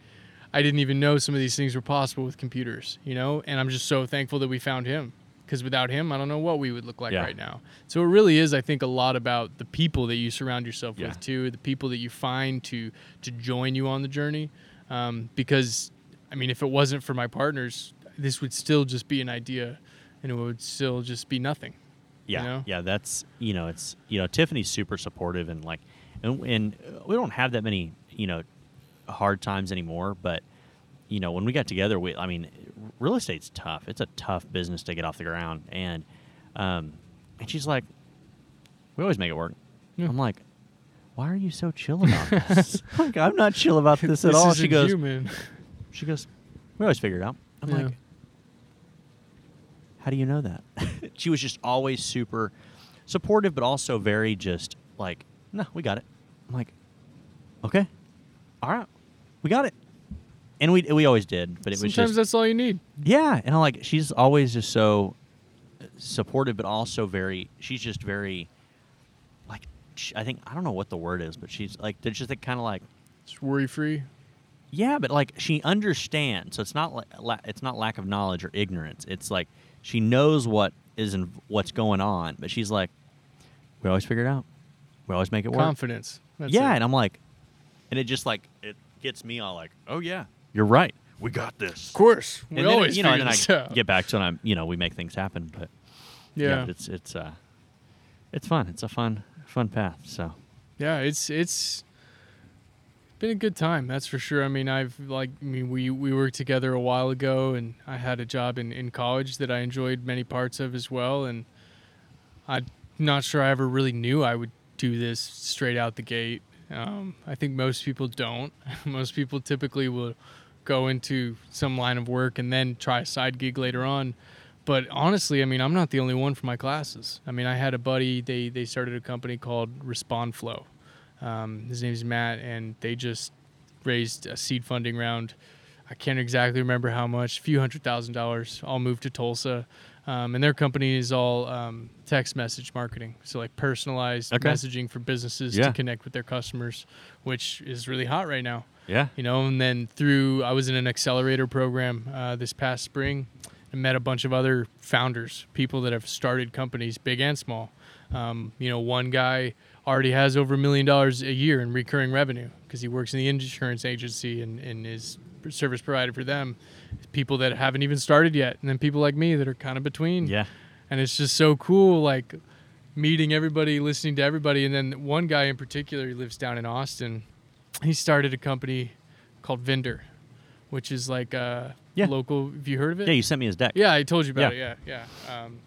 S2: i didn't even know some of these things were possible with computers you know and i'm just so thankful that we found him because without him i don't know what we would look like
S1: Yeah.
S2: right now so it really is i think a lot about the people that you surround yourself
S1: Yeah.
S2: with too the people that you find to to join you on the journey um, because i mean if it wasn't for my partners this would still just be an idea and it would still just be nothing
S1: Yeah,
S2: know?
S1: yeah, that's you know, it's you know, Tiffany's super supportive and like, and, and we don't have that many you know hard times anymore. But you know, when we got together, we I mean, real estate's tough. It's a tough business to get off the ground, and um, and she's like, we always make it work.
S2: Yeah.
S1: I'm like, why are you so chill about this? like, I'm not chill about this at
S2: This
S1: all.
S2: isn't
S1: She goes,
S2: human.
S1: she goes, we always figure it out. I'm
S2: Yeah.
S1: like, how do you know that? she was just always super supportive, but also very just like, no, we got it. I'm like, okay, all right, we got it. And we we always did, but it was
S2: sometimes
S1: just
S2: that's all you need
S1: yeah. And I'm like, she's always just so supportive, but also very. She's just very like. sh- I think I don't know what the word is, but she's like. There's just kind of like
S2: it's worry free
S1: yeah, but like she understands. So it's not like la- it's not lack of knowledge or ignorance. It's like she knows what is in, what's going on, but she's like, we always figure it out. We always make it work.
S2: confidence That's
S1: yeah,
S2: it.
S1: and I'm like, and it just like it gets me all like, oh yeah, you're right. We got this.
S2: Of course, we
S1: And then,
S2: always
S1: you know, and then I
S2: out.
S1: get back to it. and I'm, you know, we make things happen, but yeah,
S2: yeah,
S1: but it's it's uh, it's fun. It's a fun fun path. So
S2: yeah. It's it's been a good time, that's for sure. I mean, I've like, I mean, we we worked together a while ago, and I had a job in in college that I enjoyed many parts of as well, and I'm not sure I ever really knew I would do this straight out the gate. Um, I think most people don't. most people typically will go into some line of work and then try a side gig later on. But honestly, I mean, I'm not the only one for my classes. I mean, I had a buddy. They they started a company called Respond Flow. Um, his name's Matt, and they just raised a seed funding round. I can't exactly remember how much, a few hundred thousand dollars. All moved to Tulsa, um, and their company is all um, text message marketing, so like personalized
S1: Okay.
S2: messaging for businesses
S1: Yeah.
S2: to connect with their customers, which is really hot right now
S1: yeah,
S2: you know and then through i was in an accelerator program uh, this past spring and met a bunch of other founders people that have started companies big and small Um, you know, one guy already has over a million dollars a year in recurring revenue because he works in the insurance agency and, and is service provider for them. People that haven't even started yet, and then people like me that are kind of between.
S1: Yeah.
S2: And it's just so cool, like meeting everybody, listening to everybody. And then one guy in particular, he lives down in Austin. He started a company called Vendor, which is like a
S1: Yeah.
S2: local. Have you heard of it?
S1: Yeah, you sent me his deck.
S2: Yeah, I told you about
S1: Yeah.
S2: it. Yeah, yeah. Um,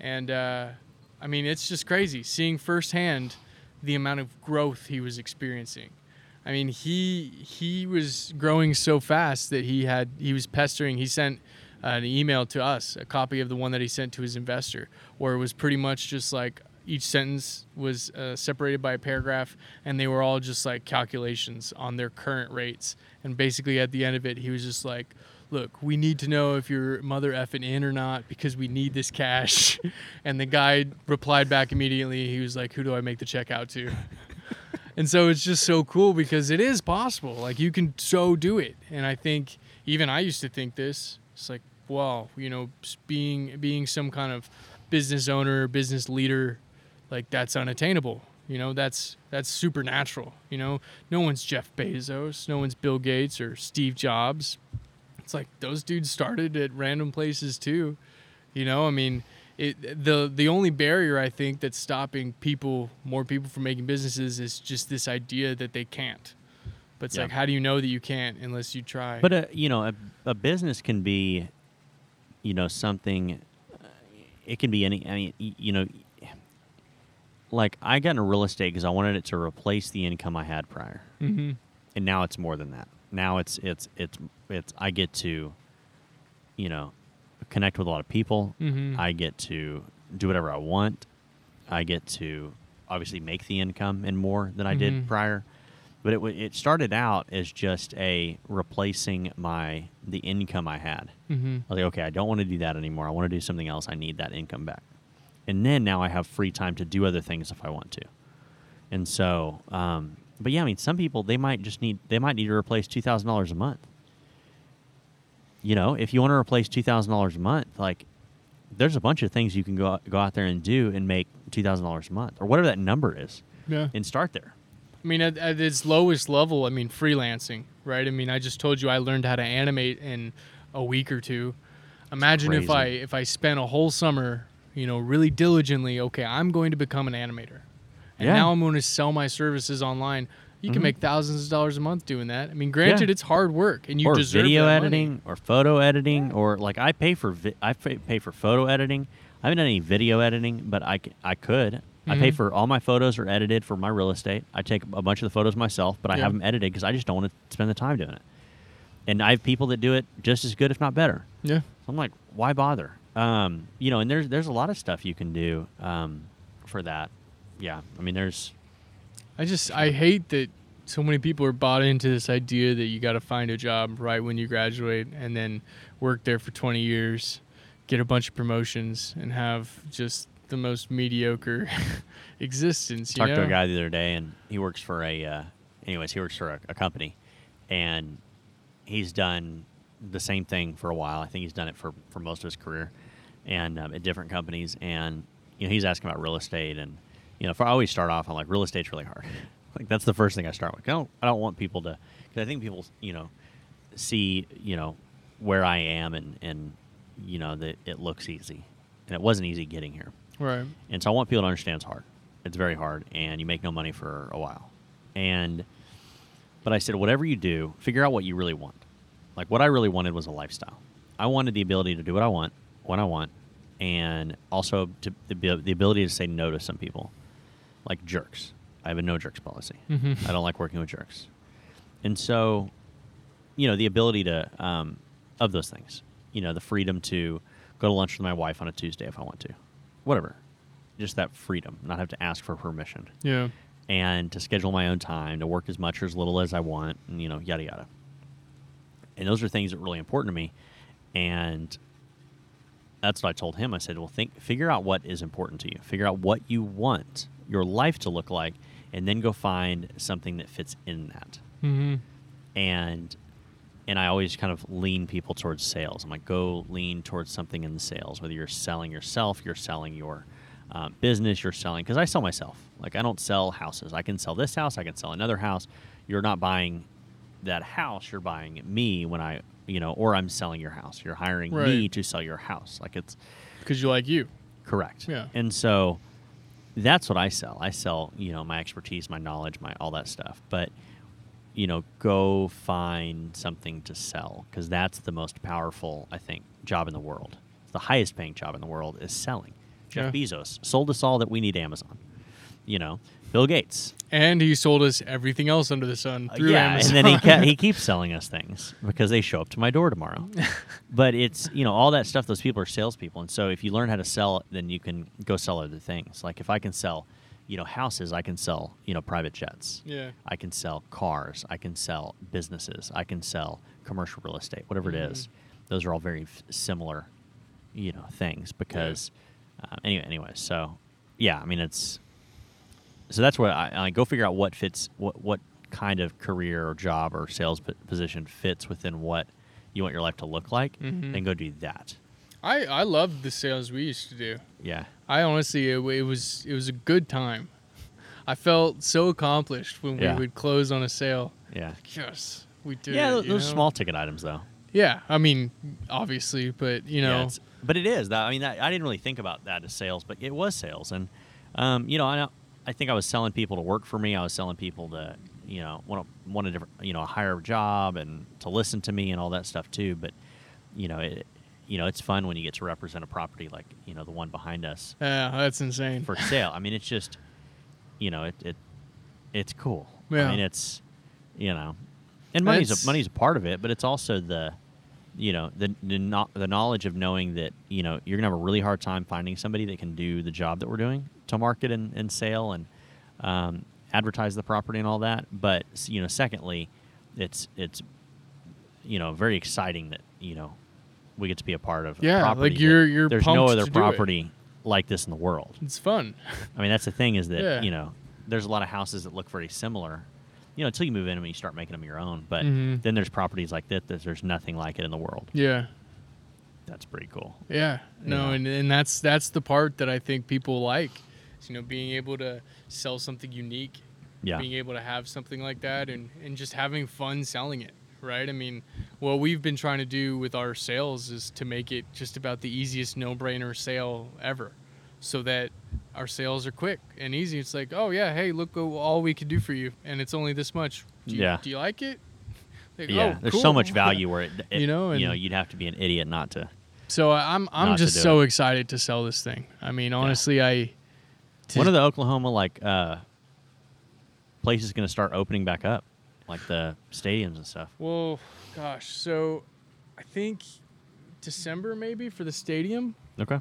S2: and uh, I mean, it's just crazy seeing firsthand the amount of growth he was experiencing. I mean, he he was growing so fast that he had he was pestering. He sent uh, an email to us, a copy of the one that he sent to his investor, where it was pretty much just like each sentence was uh, separated by a paragraph, and they were all just like calculations on their current rates. And basically, at the end of it, he was just like, "Look, we need to know if your mother effing in or not because we need this cash." and the guy replied back immediately. He was like, "Who do I make the check out to?" and so it's just so cool because it is possible. Like you can so do it. And I think even I used to think this. It's like, wow, you know, being being some kind of business owner, business leader, like that's unattainable. You know, that's that's supernatural. You know, no one's Jeff Bezos, no one's Bill Gates or Steve Jobs. It's like those dudes started at random places too. You know, I mean, it the the only barrier I think that's stopping people, more people from making businesses is just this idea that they can't. But it's
S1: Yeah.
S2: like, how do you know that you can't unless you try?
S1: But uh, you know, a, a business can be, you know, something. uh, It can be any. I mean, you know, like I got into real estate because I wanted it to replace the income I had prior,
S2: hmm
S1: and now it's more than that. Now it's it's it's it's I get to, you know, connect with a lot of people.
S2: Mhm.
S1: I get to do whatever I want. I get to obviously make the income and more than I
S2: Mhm.
S1: did prior. But it it started out as just a replacing my the income I had.
S2: hmm
S1: I was like, okay, I don't want to do that anymore. I want to do something else. I need that income back. And then now I have free time to do other things if I want to. And so, um, but yeah, I mean, some people they might just need they might need to replace two thousand dollars a month. You know, if you want to replace two thousand dollars a month, like there's a bunch of things you can go out, go out there and do and make two thousand dollars a month or whatever that number is,
S2: Yeah.
S1: and start there.
S2: I mean, at, at its lowest level, I mean, freelancing, right? I mean, I just told you I learned how to animate in a week or two. Imagine if I if I spent a whole summer, you know, really diligently. Okay, I'm going to become an animator, and
S1: Yeah.
S2: now I'm going to sell my services online. You can
S1: Mhm.
S2: make thousands of dollars a month doing that. I mean, granted, it's hard work, and you
S1: or
S2: deserve
S1: video
S2: that money.
S1: editing or photo editing or like I pay for vi- I pay, pay for photo editing. I haven't done any video editing, but I, c- I could. I pay
S2: Mhm.
S1: for all my photos are edited for my real estate. I take a bunch of the photos myself, but I have them edited because I just don't want to spend the time doing it. And I have people that do it just as good, if not better.
S2: Yeah.
S1: So I'm like, why bother? Um, you know, and there's there's a lot of stuff you can do um, for that. Yeah, I mean, there's
S2: I just I hate that so many people are bought into this idea that you got to find a job right when you graduate and then work there for 20 years, get a bunch of promotions and have just the most mediocre existence, you
S1: talked to a guy the other day, and he works for a. Uh, anyways, he works for a, a company, and he's done the same thing for a while. I think he's done it for for most of his career, and um, at different companies. And you know, he's asking about real estate, and you know, if I always start off, I'm like, real estate's really hard. like that's the first thing I start with. I don't I don't want people to because I think people you know see you know where I am and and you know that it looks easy, and it wasn't easy getting here.
S2: Right.
S1: And so I want people to understand it's hard. It's very hard, and you make no money for a while. And but I said, whatever you do, figure out what you really want. Like what I really wanted was a lifestyle. I wanted the ability to do what I want when I want, and also to the, the ability to say no to some people, like jerks. I have a no jerks policy.
S2: Mhm.
S1: I don't like working with jerks, and so, you know, the ability to um, of those things. You know, the freedom to go to lunch with my wife on a Tuesday if I want to, whatever. Just that freedom, not have to ask for permission
S2: Yeah.
S1: and to schedule my own time to work as much or as little as I want, and you know, yada yada. And those are things that are really important to me, and that's what I told him. I said, "Well, think, figure out what is important to you. Figure out what you want your life to look like, and then go find something that fits in that."
S2: hmm
S1: and and I always kind of lean people towards sales. I'm like, go lean towards something in the sales, whether you're selling yourself, you're selling your um, business you're selling. Because I sell myself. Like I don't sell houses. I can sell this house. I can sell another house. You're not buying that house. You're buying me when I, you know, or I'm selling your house. You're hiring me to sell your house. Like it's
S2: Because you like you.
S1: correct.
S2: Yeah.
S1: And so that's what I sell. I sell, you know, my expertise, my knowledge, my all that stuff. But you know, go find something to sell because that's the most powerful, I think, job in the world. The highest paying job in the world is selling. Jeff
S2: Yeah.
S1: Bezos sold us all that we need Amazon. You know, Bill Gates.
S2: And he sold us everything else under the sun
S1: Uh,
S2: through
S1: yeah,
S2: Amazon.
S1: and then he ca- he keeps selling us things because they show up to my door tomorrow. but it's you know all that stuff. Those people are salespeople, and so if you learn how to sell, then you can go sell other things. Like if I can sell, you know, houses, I can sell you know private jets.
S2: yeah.
S1: I can sell cars. I can sell businesses. I can sell commercial real estate. Whatever it is,
S2: Mm-hmm.
S1: those are all very f- similar, you know, things. Because uh, anyway, anyway, so yeah, I mean it's so that's what I, I go figure out what fits what what kind of career or job or sales p- position fits within what you want your life to look like,
S2: Mhm.
S1: and go do that.
S2: I, I loved the sales we used to do.
S1: Yeah,
S2: I honestly, it, it was it was a good time. I felt so accomplished when
S1: Yeah.
S2: we would close on a sale.
S1: yeah,
S2: Yes, we did.
S1: yeah. Those, those small ticket items, though.
S2: Yeah, I mean, obviously, but you know,
S1: it's- but it is. That, I mean, that, I didn't really think about that as sales, but it was sales, and um, you know, I, I think I was selling people to work for me. I was selling people to, you know, want a, want a different, you know, a higher job and to listen to me and all that stuff too. But you know, it, you know, it's fun when you get to represent a property like you know the one behind us
S2: yeah, that's insane.
S1: for sale. I mean, it's just, you know, it, it it's cool.
S2: Yeah.
S1: I mean, it's, you know, and money's a, money's a part of it, but it's also the, you know, the the, no, the knowledge of knowing that you know you're gonna have a really hard time finding somebody that can do the job that we're doing to market and, and sale and um, advertise the property and all that. But you know, secondly, it's it's you know very exciting that you know we get to be a part of.
S2: Yeah, like you're- you're
S1: there's no other
S2: to do it.
S1: property like this in the world.
S2: It's fun.
S1: I mean, that's the thing is that
S2: Yeah.
S1: you know there's a lot of houses that look very similar. You know, until you move in and you start making them your own. But
S2: Mhm.
S1: then there's properties like that that there's nothing like it in the world.
S2: Yeah,
S1: That's pretty cool.
S2: yeah. No,
S1: Yeah.
S2: and and that's that's the part that I think people like. You know, being able to sell something unique,
S1: Yeah.
S2: being able to have something like that, and and just having fun selling it. Right. I mean, what we've been trying to do with our sales is to make it just about the easiest no-brainer sale ever, so that our sales are quick and easy. It's like, oh yeah, hey, look all we can do for you, and it's only this much. Do you,
S1: Yeah.
S2: Do you like it? Like,
S1: Yeah.
S2: "Oh,
S1: there's
S2: cool."
S1: so much value where it, it-
S2: You know,
S1: you know you'd have to be an idiot not to.
S2: So I'm I'm just so excited to sell this thing. I mean, honestly, I. to-
S1: When are the Oklahoma like uh, places going to start opening back up, like the stadiums and stuff?
S2: Well, gosh, so I think December maybe for the stadium
S1: Okay.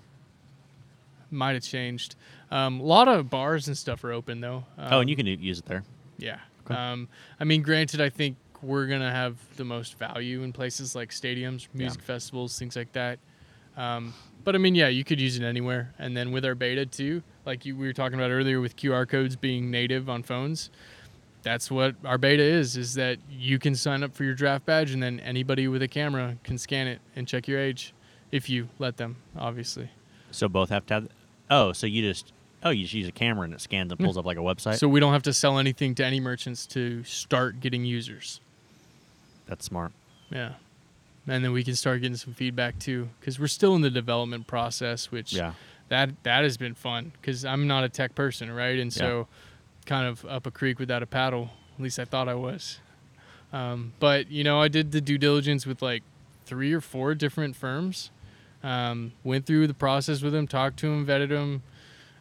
S2: might have changed. Um, a lot of bars and stuff are open though. Um,
S1: oh, and you can use it there.
S2: Yeah.
S1: Okay.
S2: Um, I mean, granted, I think we're gonna have the most value in places like stadiums,
S1: Yeah.
S2: music festivals, things like that. Um, but I mean, yeah, you could use it anywhere. And then with our beta too, like you, we were talking about earlier, with QR codes being native on phones, that's what our beta is. Is that you can sign up for your draft badge, and then anybody with a camera can scan it and check your age, if you let them, obviously.
S1: So both have to have. Oh, so you just oh you just use a camera and it scans and hmm. pulls up like a website.
S2: So we don't have to sell anything to any merchants to start getting users.
S1: That's smart.
S2: Yeah. And then we can start getting some feedback too, because we're still in the development process, which
S1: Yeah.
S2: that that has been fun. Because I'm not a tech person, right? And so, kind of up a creek without a paddle. At least I thought I was. Um, but you know, I did the due diligence with like three or four different firms. Um, went through the process with them, talked to them, vetted them.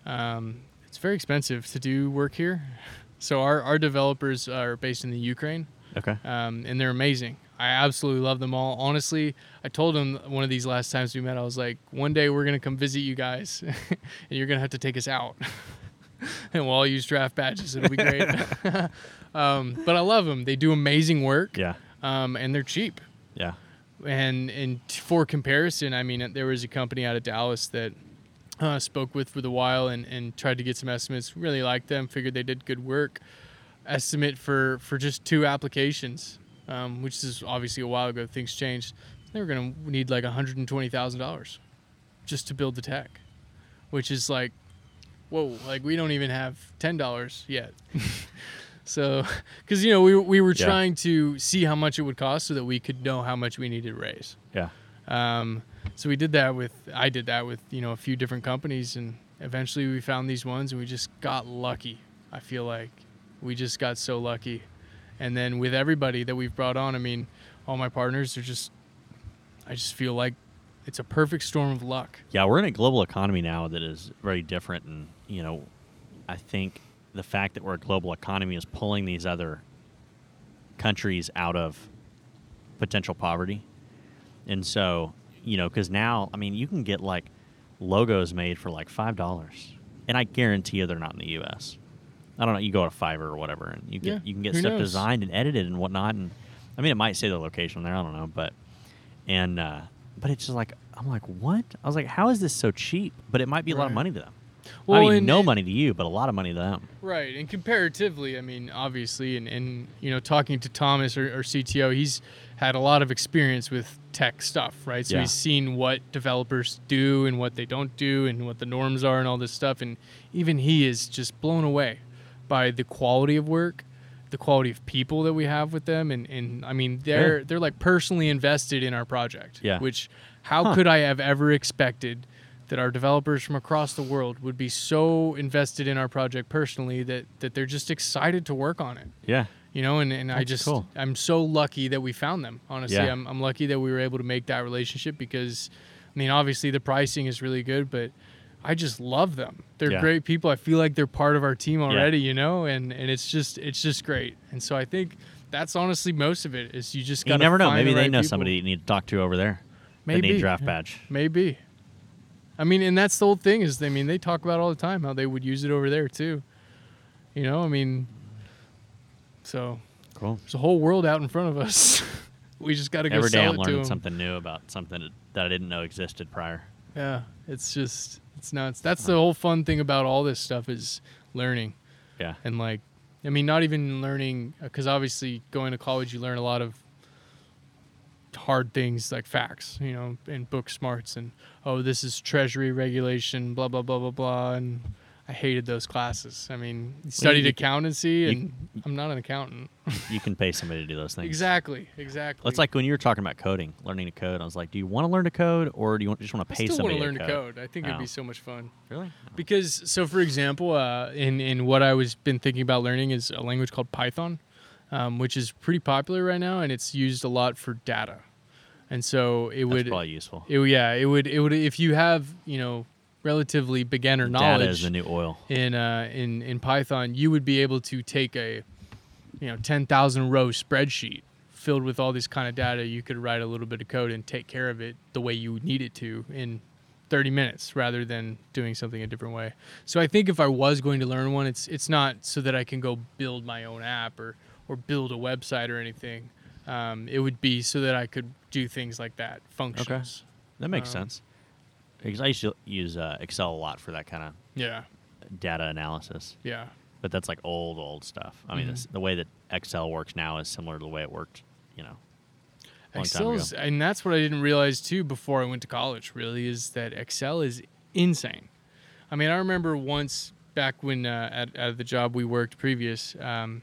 S2: Um, it's very expensive to do work here. So our, our developers are based in the Ukraine
S1: Okay.
S2: um, and they're amazing. I absolutely love them all. Honestly, I told them one of these last times we met, I was like, one day we're gonna come visit you guys, and you're gonna have to take us out, and we'll all use draft badges. It'll be great. um, but I love them. They do amazing work,
S1: Yeah.
S2: um, and they're cheap.
S1: Yeah.
S2: And and for comparison, I mean, there was a company out of Dallas that uh, spoke with for a while and, and tried to get some estimates. Really liked them. Figured they did good work. Estimate for for just two applications, um, which is obviously a while ago. Things changed. They were gonna need like one hundred and twenty thousand dollars just to build the tech, which is like whoa, like we don't even have ten dollars yet. so, because you know we we were
S1: Yeah.
S2: trying to see how much it would cost so that we could know how much we needed to raise.
S1: Yeah.
S2: Um, so we did that with I did that with you know a few different companies, and eventually we found these ones, and we just got lucky. I feel like we just got so lucky, and then with everybody that we've brought on, I mean, all my partners are just. I just feel like it's a perfect storm of luck.
S1: Yeah, we're in a global economy now that is very different, and you know, I think the fact that we're a global economy is pulling these other countries out of potential poverty, and so you know, because now, I mean, you can get like logos made for like five dollars, and I guarantee you they're not in the U.S. I don't know. You go to Fiverr or whatever, and you get
S2: Yeah,
S1: you can get stuff
S2: knows?
S1: designed and edited and whatnot, and I mean, it might say the location there. I don't know, but and uh, but it's just like I'm like, what? I was like, how is this so cheap? But it might be a lot of money to them.
S2: Well,
S1: I mean, no
S2: and-
S1: money to you, but a lot of money to them.
S2: Right, and comparatively, I mean, obviously, and, and you know, talking to Thomas or, or CTO, he's had a lot of experience with tech stuff, right? So
S1: Yeah.
S2: he's seen what developers do and what they don't do, and what the norms are, and all this stuff. And even he is just blown away by the quality of work, the quality of people that we have with them, and, and I mean, they're they're like personally invested in our project.
S1: Yeah.
S2: Which, how
S1: Huh.
S2: could I have ever expected? that our developers from across the world would be so invested in our project personally that that they're just excited to work on it
S1: Yeah,
S2: you know and, and I just
S1: cool.
S2: I'm so lucky that we found them honestly
S1: Yeah.
S2: I'm, I'm lucky that we were able to make that relationship because i mean obviously the pricing is really good but i just love them they're
S1: Yeah.
S2: great people i feel like they're part of our team already you know and and it's just it's just great and so i think that's honestly most of it is you just got
S1: you never know.
S2: find
S1: Maybe
S2: the
S1: they
S2: right
S1: know
S2: people.
S1: somebody you need to talk to over there.
S2: maybe
S1: need draft
S2: yeah.
S1: badge.
S2: Maybe. I mean, and that's the whole thing is, I mean, they talk about all the time how they would use it over there too. You know, I mean, so
S1: Cool.
S2: there's a whole world out in front of us. we just got to go
S1: Every day I'm learning something new about something that I didn't know existed prior.
S2: Yeah, it's just it's nuts. That's the whole fun thing about all this stuff is learning
S1: Yeah.
S2: and like, I mean, not even learning uh, because obviously going to college you learn a lot of hard things like facts, you know, and book smarts and oh, this is treasury regulation, blah blah blah blah blah, and I hated those classes. I mean, studied
S1: you-
S2: accountancy,
S1: you-
S2: and I'm not an accountant.
S1: You can pay somebody to do those things.
S2: exactly, exactly.
S1: It's like when you were talking about coding, learning to code. I was like, do you want to learn to code, or do you want, just want to pay
S2: still
S1: somebody
S2: to learn
S1: to code?
S2: code. I think it'd
S1: Oh.
S2: be so much fun.
S1: Really?
S2: Because so for example, uh, in in what I was been thinking about learning is a language called Python, um, which is pretty popular right now, and it's used a lot for data. And so it
S1: That's
S2: would,
S1: probably useful.
S2: it, yeah, it would, it would, if you have you know relatively beginner knowledge
S1: Data is the new oil.
S2: in uh, in in Python, you would be able to take a you know ten thousand row spreadsheet filled with all this kind of data. You could write a little bit of code and take care of it the way you need it to in 30 minutes rather than doing something a different way. So I think if I was going to learn one, it's it's not so that I can go build my own app or or build a website or anything. Um, it would be so that I could do things like that, functions. Okay.
S1: That makes
S2: Um,
S1: sense. Because I used to use uh, Excel a lot for that kind of
S2: Yeah,
S1: data analysis,
S2: yeah,
S1: but that's like old, old stuff. I mean,
S2: Mhm.
S1: it's, the way that Excel works now is similar to the way it worked, you know, a long time
S2: Excel is, and that's what I didn't realize too before I went to college. Really, is that Excel is insane. I mean, I remember once back when uh, at, at the job we worked previous um,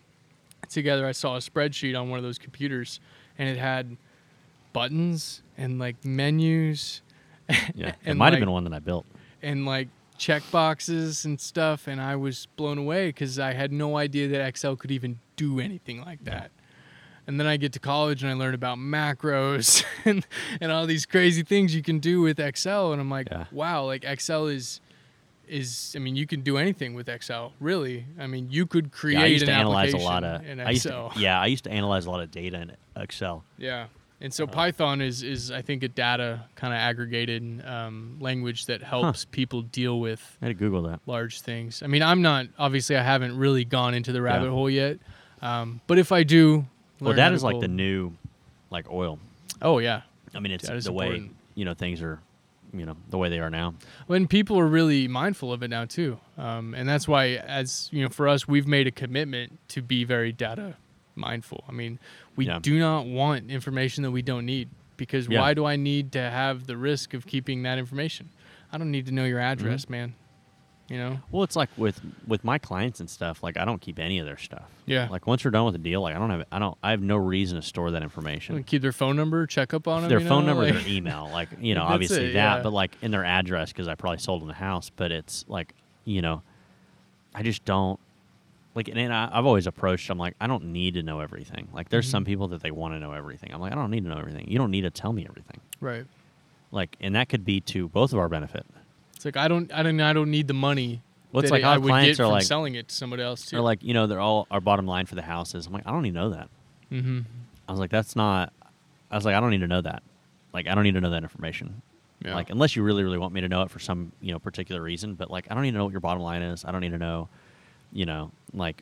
S2: together, I saw a spreadsheet on one of those computers, and it had buttons and like menus
S1: Yeah, it
S2: and
S1: might have been one that I built.
S2: and like check boxes and stuff, and I was blown away because I had no idea that Excel could even do anything like that. And then I get to college and I learn about macros and, and all these crazy things you can do with Excel, and I'm like,
S1: Yeah.
S2: wow, like Excel is is I mean you can do anything with Excel, really. I mean you could create
S1: Yeah, I used
S2: an
S1: to analyze a lot of.
S2: in
S1: I used
S2: Excel.
S1: to, yeah, I used to analyze a lot of data in Excel.
S2: Yeah. And
S1: Uh,
S2: so Python is, is I think a data kind of aggregated um, language that helps people deal with
S1: I had to Google that.
S2: large things. I mean, I'm not obviously I haven't really gone into the rabbit
S1: Yeah.
S2: hole yet, um, but if I do,
S1: Well, that
S2: how
S1: like the new, like oil.
S2: Oh yeah,
S1: I mean, it's
S2: is
S1: the way you know things are, you know, the way they are now.
S2: when people are really mindful of it now too, um, and that's why as you know for us we've made a commitment to be very data mindful. I mean, we
S1: Yeah.
S2: do not want information that we don't need because
S1: Yeah.
S2: why do I need to have the risk of keeping that information? I don't need to know your
S1: Mm-hmm.
S2: address, man. You know.
S1: Well, it's like with with my clients and stuff. Like I don't keep any of their stuff.
S2: Yeah.
S1: Like once we're done with the deal, like I don't have I don't I have no reason to store that information.
S2: Keep their phone number, check up on them.
S1: their
S2: you
S1: phone
S2: know,
S1: number,
S2: like-
S1: their email, like you know, obviously
S2: it,
S1: that,
S2: yeah.
S1: but like in their address because I probably sold them the house. But it's like you know, I just don't like, and, and I, I've always approached. I'm like, I don't need to know everything. Like, there's
S2: Mhm.
S1: some people that they want to know everything. I'm like, I don't need to know everything. You don't need to tell me everything.
S2: Right.
S1: Like, and that could be to both of our benefit.
S2: It's like I don't, I don't, I don't need the money.
S1: Well, it's like
S2: I
S1: our
S2: would
S1: clients are like-
S2: selling it to somebody else too.
S1: Or like, you know, they're all our bottom line for the house is. I'm like, I don't need to know that.
S2: mm-hmm.
S1: I was like, that's not. I was like, I don't need to know that. Like, I don't need to know that information.
S2: Yeah.
S1: Like, unless you really, really want me to know it for some, you know, particular reason. But like, I don't need to know what your bottom line is. I don't need to know, you know, like,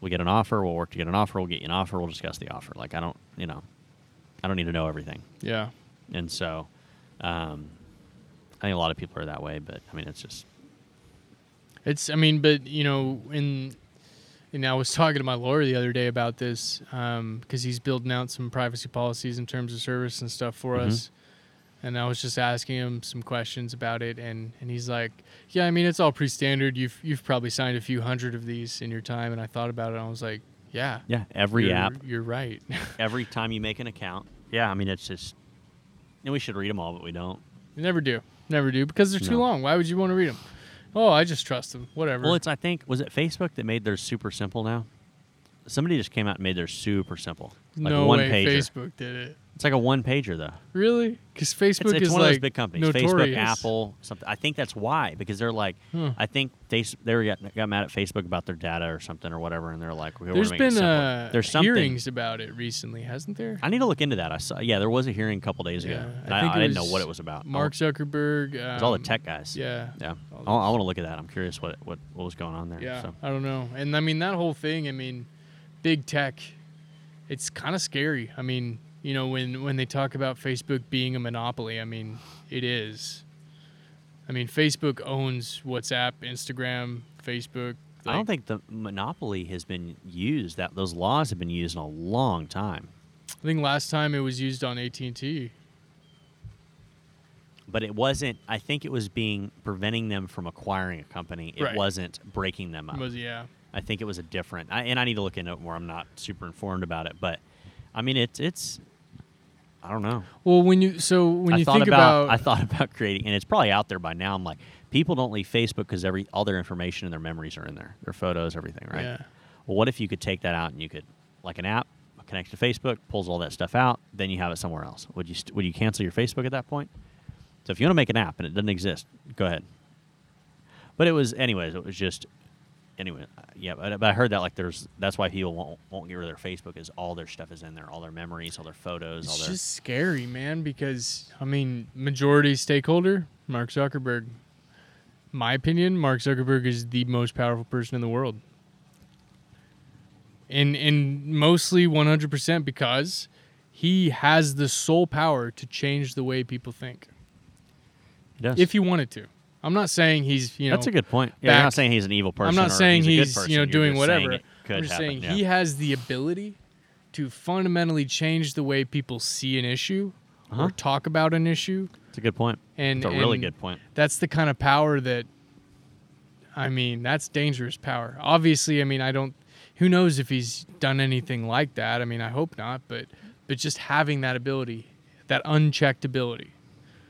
S1: we get an offer, we'll work to get an offer, we'll get you an offer, we'll discuss the offer. Like, I don't, you know, I don't need to know everything.
S2: yeah.
S1: And so, um, I think a lot of people are that way. But I mean, it's just,
S2: It's, I mean, but you know, in, and I was talking to my lawyer the other day about this because he's building out some privacy policies in terms of service and stuff for
S1: Mhm.
S2: us. And I was just asking him some questions about it, and, and he's like, "Yeah, I mean, it's all pretty standard. You've you've probably signed a few hundred of these in your time." And I thought about it, and I was like, "Yeah,
S1: yeah, every
S2: you're,
S1: app,
S2: you're right."
S1: every time you make an account. Yeah, I mean, it's just, and we should read them all, but we don't.
S2: You never do, never do, because they're too
S1: No.
S2: long. Why would you want to read them? Oh, I just trust them. Whatever.
S1: Well, it's I think was it Facebook that made theirs super simple now. Somebody just came out and made theirs super simple, like
S2: no
S1: one
S2: way
S1: pager.
S2: Facebook did it.
S1: It's like a one pager though.
S2: Really? Because Facebook
S1: It's, it's
S2: is
S1: one of those big companies,
S2: notorious.
S1: Facebook, Apple, something. I think that's why because they're like,
S2: Huh.
S1: I think they they were got, got mad at Facebook about their data or something or whatever, and they're like, we
S2: There's
S1: want to make it
S2: been uh,
S1: There's something.
S2: hearings about it recently, hasn't there?
S1: I need to look into that. I saw, yeah, there was a hearing a couple days ago.
S2: Yeah,
S1: and
S2: I
S1: I, I didn't know what it was about.
S2: Mark Zuckerberg. Um,
S1: it was all the tech guys.
S2: Yeah.
S1: yeah.
S2: all
S1: I, want to look at that. I'm curious what what what was going on there.
S2: Yeah.
S1: So.
S2: I don't know. And I mean that whole thing. I mean, big tech. It's kind of scary. I mean, you know, when when they talk about Facebook being a monopoly, I mean, it is. I mean, Facebook owns WhatsApp, Instagram, Facebook.
S1: I don't think the monopoly has been used. That those laws have been used in a long time.
S2: I think last time it was used on AT and T.
S1: But it wasn't. I think it was being preventing them from acquiring a company. It
S2: Right.
S1: wasn't breaking them up.
S2: Was yeah.
S1: I think it was a different. I, and I need to look into it more. I'm not super informed about it, but I mean, it's it's. I don't know.
S2: Well, when you so when
S1: I
S2: you think
S1: about,
S2: about,
S1: I thought about creating, and it's probably out there by now. I'm like, people don't leave Facebook because every all their information and their memories are in there, their photos, everything, right?
S2: Yeah.
S1: Well, what if you could take that out and you could, like an app, connects to Facebook, pulls all that stuff out, then you have it somewhere else. Would you st- would you cancel your Facebook at that point? So if you want to make an app and it doesn't exist, go ahead. But it was, anyways, it was just, anyway, uh, yeah. But, but I heard that like there's that's why people won't won't get rid of their Facebook is all their stuff is in there, all their memories, all their photos, all
S2: It's
S1: their.
S2: just scary, man, because I mean, majority stakeholder, Mark Zuckerberg. My opinion, Mark Zuckerberg is the most powerful person in the world. And and mostly 100% because he has the sole power to change the way people think
S1: does.
S2: if he wanted to. I'm not saying he's, you know,
S1: That's a good point. Yeah,
S2: back-
S1: not saying he's an evil person.
S2: I'm not saying
S1: he's,
S2: he's, you know
S1: You're
S2: doing whatever. I'm just
S1: happen,
S2: saying
S1: yeah.
S2: he has the ability to fundamentally change the way people see an issue
S1: Uh-huh.
S2: or talk about an issue,
S1: It's a good point.
S2: and
S1: It's a really good point.
S2: That's the kind of power that. I mean, that's dangerous power. Obviously, I mean, I don't. Who knows if he's done anything like that? I mean, I hope not. But but just having that ability, that unchecked ability.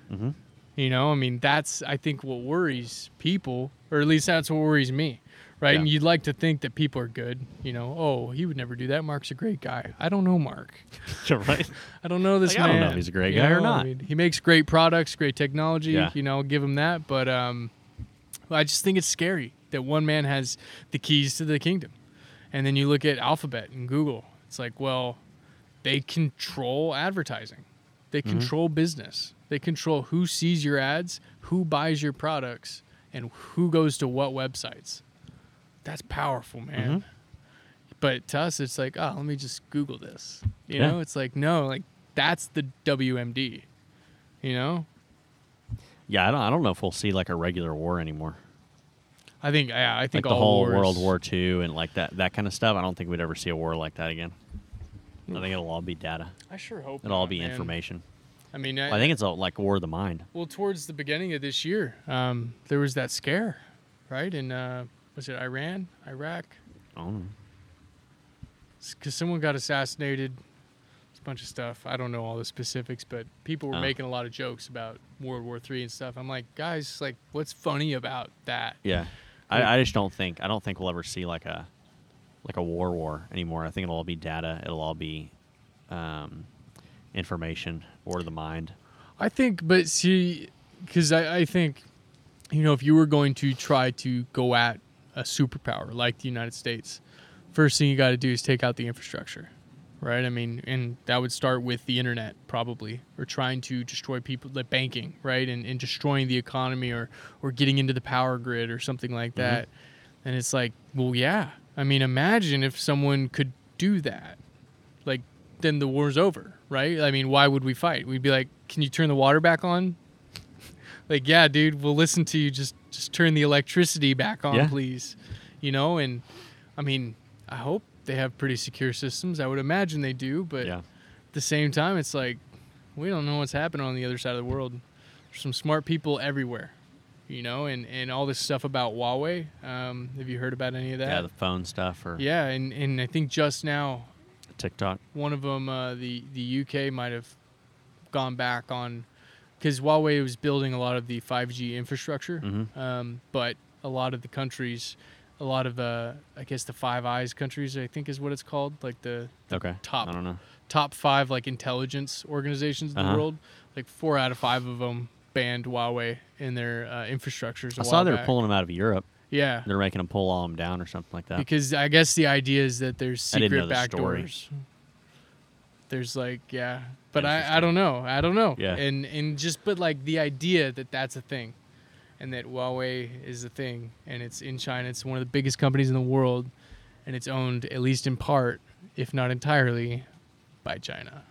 S1: hmm
S2: You know, I mean, that's I think what worries people, or at least that's what worries me, right?
S1: Yeah.
S2: And you'd like to think that people are good. You know, oh, he would never do that. Mark's a great guy. I don't know Mark.
S1: right.
S2: I don't know this
S1: Like, I don't know if he's a great
S2: You
S1: guy or
S2: know, I
S1: not.
S2: mean, he makes great products, great technology.
S1: Yeah.
S2: You know, give him that. But um, I just think it's scary that one man has the keys to the kingdom, and then you look at Alphabet and Google. It's like, well, they control advertising, they
S1: Mm-hmm.
S2: control business, they control who sees your ads, who buys your products, and who goes to what websites. That's powerful, man.
S1: Mhm.
S2: But to us, it's like, oh, let me just Google this. You
S1: Yeah.
S2: know, it's like, no, like that's the WMD. You know,
S1: Yeah, I don't. I don't know if we'll see like a regular war anymore.
S2: I think, yeah, I
S1: Like
S2: think
S1: the
S2: all
S1: whole
S2: wars-
S1: World War II and like that that kind of stuff. I don't think we'd ever see a war like that again. I think it'll all be data.
S2: I sure hope
S1: It'll all be
S2: man.
S1: information.
S2: I mean,
S1: I think it's a, like war of the mind.
S2: well, towards the beginning of this year, um, there was that scare. right? In uh, was it Iran, Iraq?
S1: I don't know.
S2: Because someone got assassinated. It's a bunch of stuff. I don't know all the specifics, but people were
S1: Oh.
S2: making a lot of jokes about World War Three and stuff. I'm like, guys, like, what's funny about that?
S1: Yeah, I, I just don't think I don't think we'll ever see like a like a war war anymore. I think it'll all be data. It'll all be um, information or the mind.
S2: I think, but see, because I, I think, you know, if you were going to try to go at a superpower like the United States, first thing you got to do is take out the infrastructure, right? I mean, and that would start with the internet, probably, or trying to destroy people, like banking, right? And, and destroying the economy or, or getting into the power grid or something like mm-hmm. that. And it's like, well, yeah. I mean, imagine if someone could do that. Like, then the war's over, right? I mean, why would we fight? We'd be like, can you turn the water back on? like, yeah, dude, we'll listen to you. Just just turn the electricity back on,
S1: Yeah.
S2: please. You know, and I mean, I hope they have pretty secure systems. I would imagine they do, but
S1: yeah,
S2: at the same time, it's like we don't know what's happening on the other side of the world. There's some smart people everywhere, you know, and, and all this stuff about Huawei. Um, have you heard about any of that?
S1: yeah, the phone stuff or
S2: yeah, and, and I think just now
S1: TikTok.
S2: one of them, uh, the the UK might have gone back on because Huawei was building a lot of the 5G infrastructure,
S1: Mhm.
S2: um, but a lot of the countries, a lot of the I guess the Five Eyes countries, I think is what it's called, like the
S1: Okay,
S2: top
S1: I don't know.
S2: top five like intelligence organizations in
S1: Uh-huh.
S2: the world. Like four out of five of them banned Huawei in their uh, infrastructures. I
S1: I saw they were pulling them out of Europe.
S2: Yeah,
S1: They're making them pull all them down or something like that.
S2: because I guess the idea is that there's secret
S1: the
S2: back doors. There's like yeah, but I, I don't know. I don't know.
S1: Yeah.
S2: And and just but like the idea that that's a thing, and that Huawei is a thing, and it's in China. It's one of the biggest companies in the world, and it's owned at least in part, if not entirely, by China.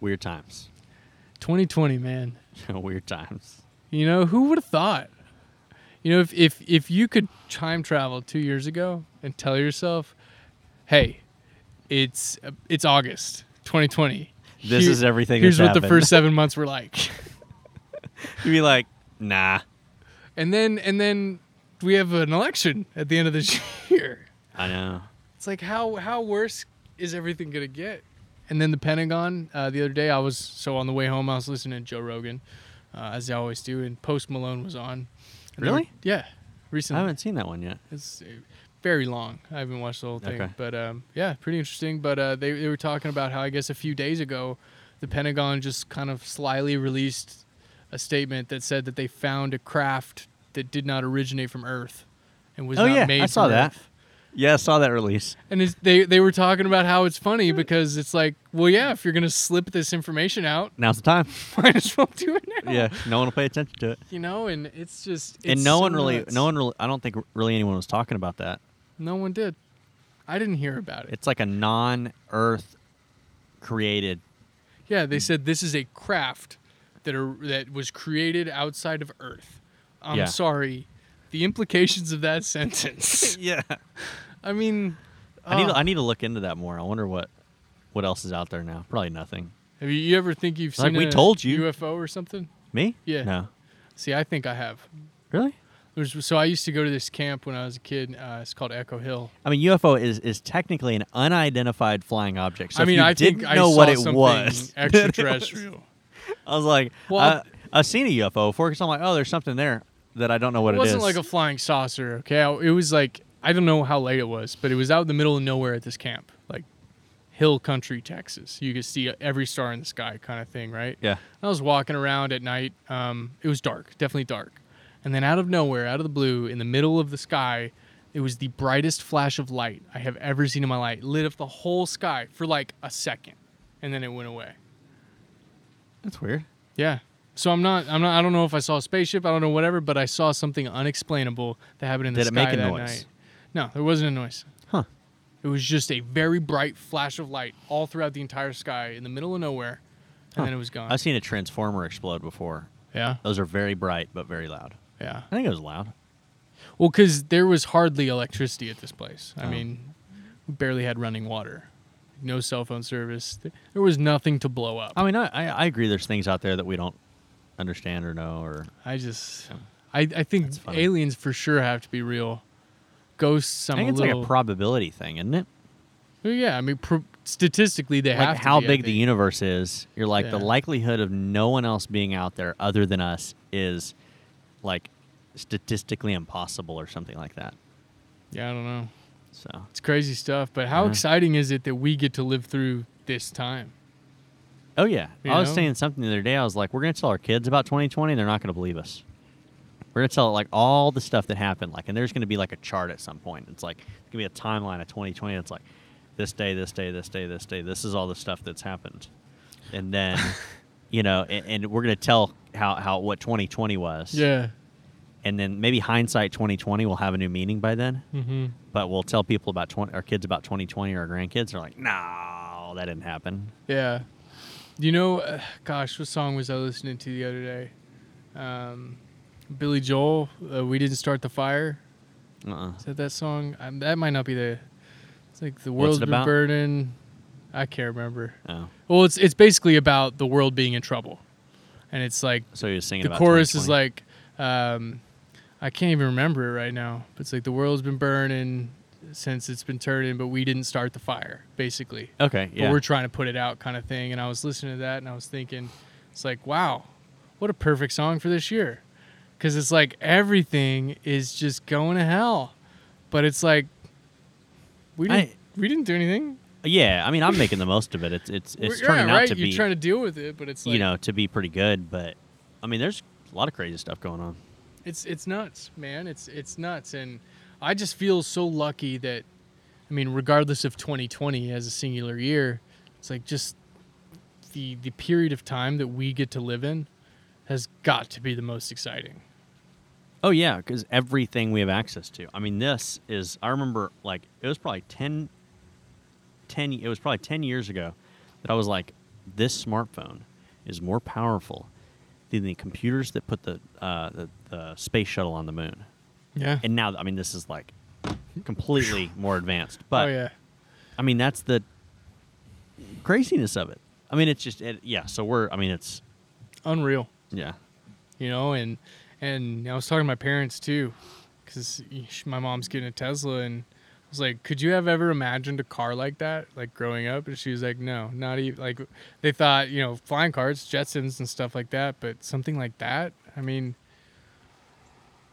S1: Weird times.
S2: 2020, man.
S1: Weird times.
S2: You know, who would have thought? You know, if, if if you could time travel two years ago and tell yourself, "Hey, it's it's August 2020.
S1: This
S2: Here-
S1: is everything.
S2: Here's what the first seven months were like."
S1: You'd be like, nah.
S2: And then and then we have an election at the end of this year.
S1: I know.
S2: It's like how how worse is everything gonna get? And then the Pentagon. Uh, the other day, I was so on the way home, I was listening to Joe Rogan, uh, as I always do, and Post Malone was on. And they
S1: Really?
S2: yeah, Recently.
S1: I
S2: recently.
S1: haven't seen that one yet.
S2: It's uh, very long. I haven't watched the whole thing,
S1: Okay.
S2: but um, yeah, pretty interesting. But uh, they they were talking about how I guess a few days ago, the Pentagon just kind of slyly released a statement that said that they found a craft that did not originate from Earth and was
S1: Oh,
S2: not
S1: yeah,
S2: made
S1: I saw
S2: from
S1: that.
S2: Earth.
S1: Yeah, I saw that release.
S2: And it's, they they were talking about how it's funny because it's like, well, yeah, if you're gonna slip this information out,
S1: Now's the time.
S2: might as well do it now.
S1: yeah, no one will pay attention to it.
S2: You know, and it's just
S1: and no
S2: so
S1: one really,
S2: nuts.
S1: no one really, I don't think really anyone was talking about that.
S2: no one did. I didn't hear about it.
S1: It's like a non-Earth created.
S2: Yeah, they said this is a craft that are that was created outside of Earth. I'm
S1: Yeah.
S2: sorry. The implications of that sentence.
S1: yeah.
S2: I mean,
S1: I need, to, I need to look into that more. I wonder what, what else is out there now. Probably nothing.
S2: have you, you ever think you've
S1: Like
S2: seen
S1: we
S2: a
S1: told you.
S2: UFO or something?
S1: Me?
S2: Yeah.
S1: No.
S2: See, I think I have.
S1: Really?
S2: There's, so I used to go to this camp when I was a kid. Uh, it's called Echo Hill.
S1: I mean, UFO is is technically an unidentified flying object. So
S2: I mean, I
S1: didn't
S2: I
S1: know
S2: saw
S1: what it was.
S2: extraterrestrial.
S1: I was like,
S2: Well,
S1: I, I've seen a UFO before because I'm like, oh, there's something there that I don't know what
S2: it
S1: it
S2: wasn't
S1: is.
S2: like a flying saucer. Okay, I- it was like I don't know how late it was, but it was out in the middle of nowhere at this camp, like hill country, Texas. You could see every star in the sky, kind of thing, right?
S1: yeah.
S2: I was walking around at night. Um, it was dark, definitely dark. And then out of nowhere, out of the blue, in the middle of the sky, it was the brightest flash of light I have ever seen in my life. Lit up the whole sky for like a second, and then it went away.
S1: That's weird.
S2: Yeah. So I'm not. I'm not. I don't know if I saw a spaceship. I don't know whatever, but I saw something unexplainable that happened in the
S1: Did it make a
S2: that
S1: noise?
S2: night. No, there wasn't a noise.
S1: Huh.
S2: It was just a very bright flash of light all throughout the entire sky in the middle of nowhere, and
S1: Huh.
S2: then it was gone.
S1: I've seen a transformer explode before.
S2: yeah.
S1: Those are very bright but very loud.
S2: Yeah.
S1: I think it was loud.
S2: Well, because there was hardly electricity at this place. I
S1: Oh.
S2: mean, we barely had running water, no cell phone service. There was nothing to blow up.
S1: I mean, I, I I agree. There's things out there that we don't understand or know, or
S2: I just, I, I think aliens for sure have to be real. Ghosts,
S1: I
S2: I'm
S1: think it's
S2: little.
S1: like a probability thing, isn't it?
S2: Well, yeah, I mean, pro- statistically, they have
S1: like
S2: to
S1: how
S2: be, I
S1: big the universe is. You're like the likelihood of no one else being out there other than us is like statistically impossible or something like that.
S2: Yeah, I don't know.
S1: So
S2: It's crazy stuff. But how
S1: Yeah.
S2: exciting is it that we get to live through this time?
S1: Oh yeah,
S2: You
S1: I was
S2: know?
S1: saying something the other day. I was like, we're gonna tell our kids about 2020. They're not gonna believe us. We're gonna tell it like all the stuff that happened. Like, and there's gonna be like a chart at some point. It's like it's gonna be a timeline of 2020. It's like this day, this day, this day, this day. This is all the stuff that's happened, and then you know, and, and we're gonna tell how how what 2020 was.
S2: Yeah.
S1: And then maybe hindsight 2020 will have a new meaning by then.
S2: Mm-hmm.
S1: But we'll tell people about 20, our kids about 2020 or our grandkids. They're like, no, that didn't happen.
S2: Yeah. You know, uh, gosh, what song was I listening to the other day? Um, Billy Joel, uh, "We Didn't Start the Fire."
S1: Uh-uh.
S2: Is that that song? Um, that might not be the. It's like the world's been
S1: about?
S2: burning. I can't remember.
S1: Oh.
S2: Well, it's it's basically about the world being in trouble, and it's like
S1: So was singing
S2: the chorus is like, um, I can't even remember it right now. But it's like the world's been burning since it's been turning, but we didn't start the fire, basically.
S1: okay,
S2: But
S1: yeah.
S2: we're trying to put it out, kind of thing. And I was listening to that, and I was thinking, it's like, wow, what a perfect song for this year, because it's like everything is just going to hell, but it's like we didn't
S1: I-
S2: we didn't do anything.
S1: yeah, I mean, I'm making the most of it. It's it's it's turning
S2: yeah,
S1: out
S2: right.
S1: to
S2: You're
S1: be
S2: trying to deal with it, but it's like
S1: you know to be pretty good. But I mean, there's a lot of crazy stuff going on.
S2: It's it's nuts, man. It's it's nuts, and I just feel so lucky that, I mean, regardless of 2020 as a singular year, it's like just the the period of time that we get to live in has got to be the most exciting.
S1: Oh yeah, because everything we have access to. I mean, this is. I remember like it was probably 10, 10 It was probably ten years ago that I was like, this smartphone is more powerful than the computers that put the uh, the, the space shuttle on the moon.
S2: Yeah.
S1: And now, I mean, this is like completely more advanced. But
S2: oh yeah.
S1: I mean, that's the craziness of it. I mean, it's just it, yeah. So we're. I mean, it's
S2: Unreal.
S1: yeah.
S2: You know, and and I was talking to my parents too, because my mom's getting a Tesla, and I was like, "Could you have ever imagined a car like that, like growing up?" And she was like, "No, not even." Like they thought, you know, flying cars, Jetsons, and stuff like that, but something like that. I mean,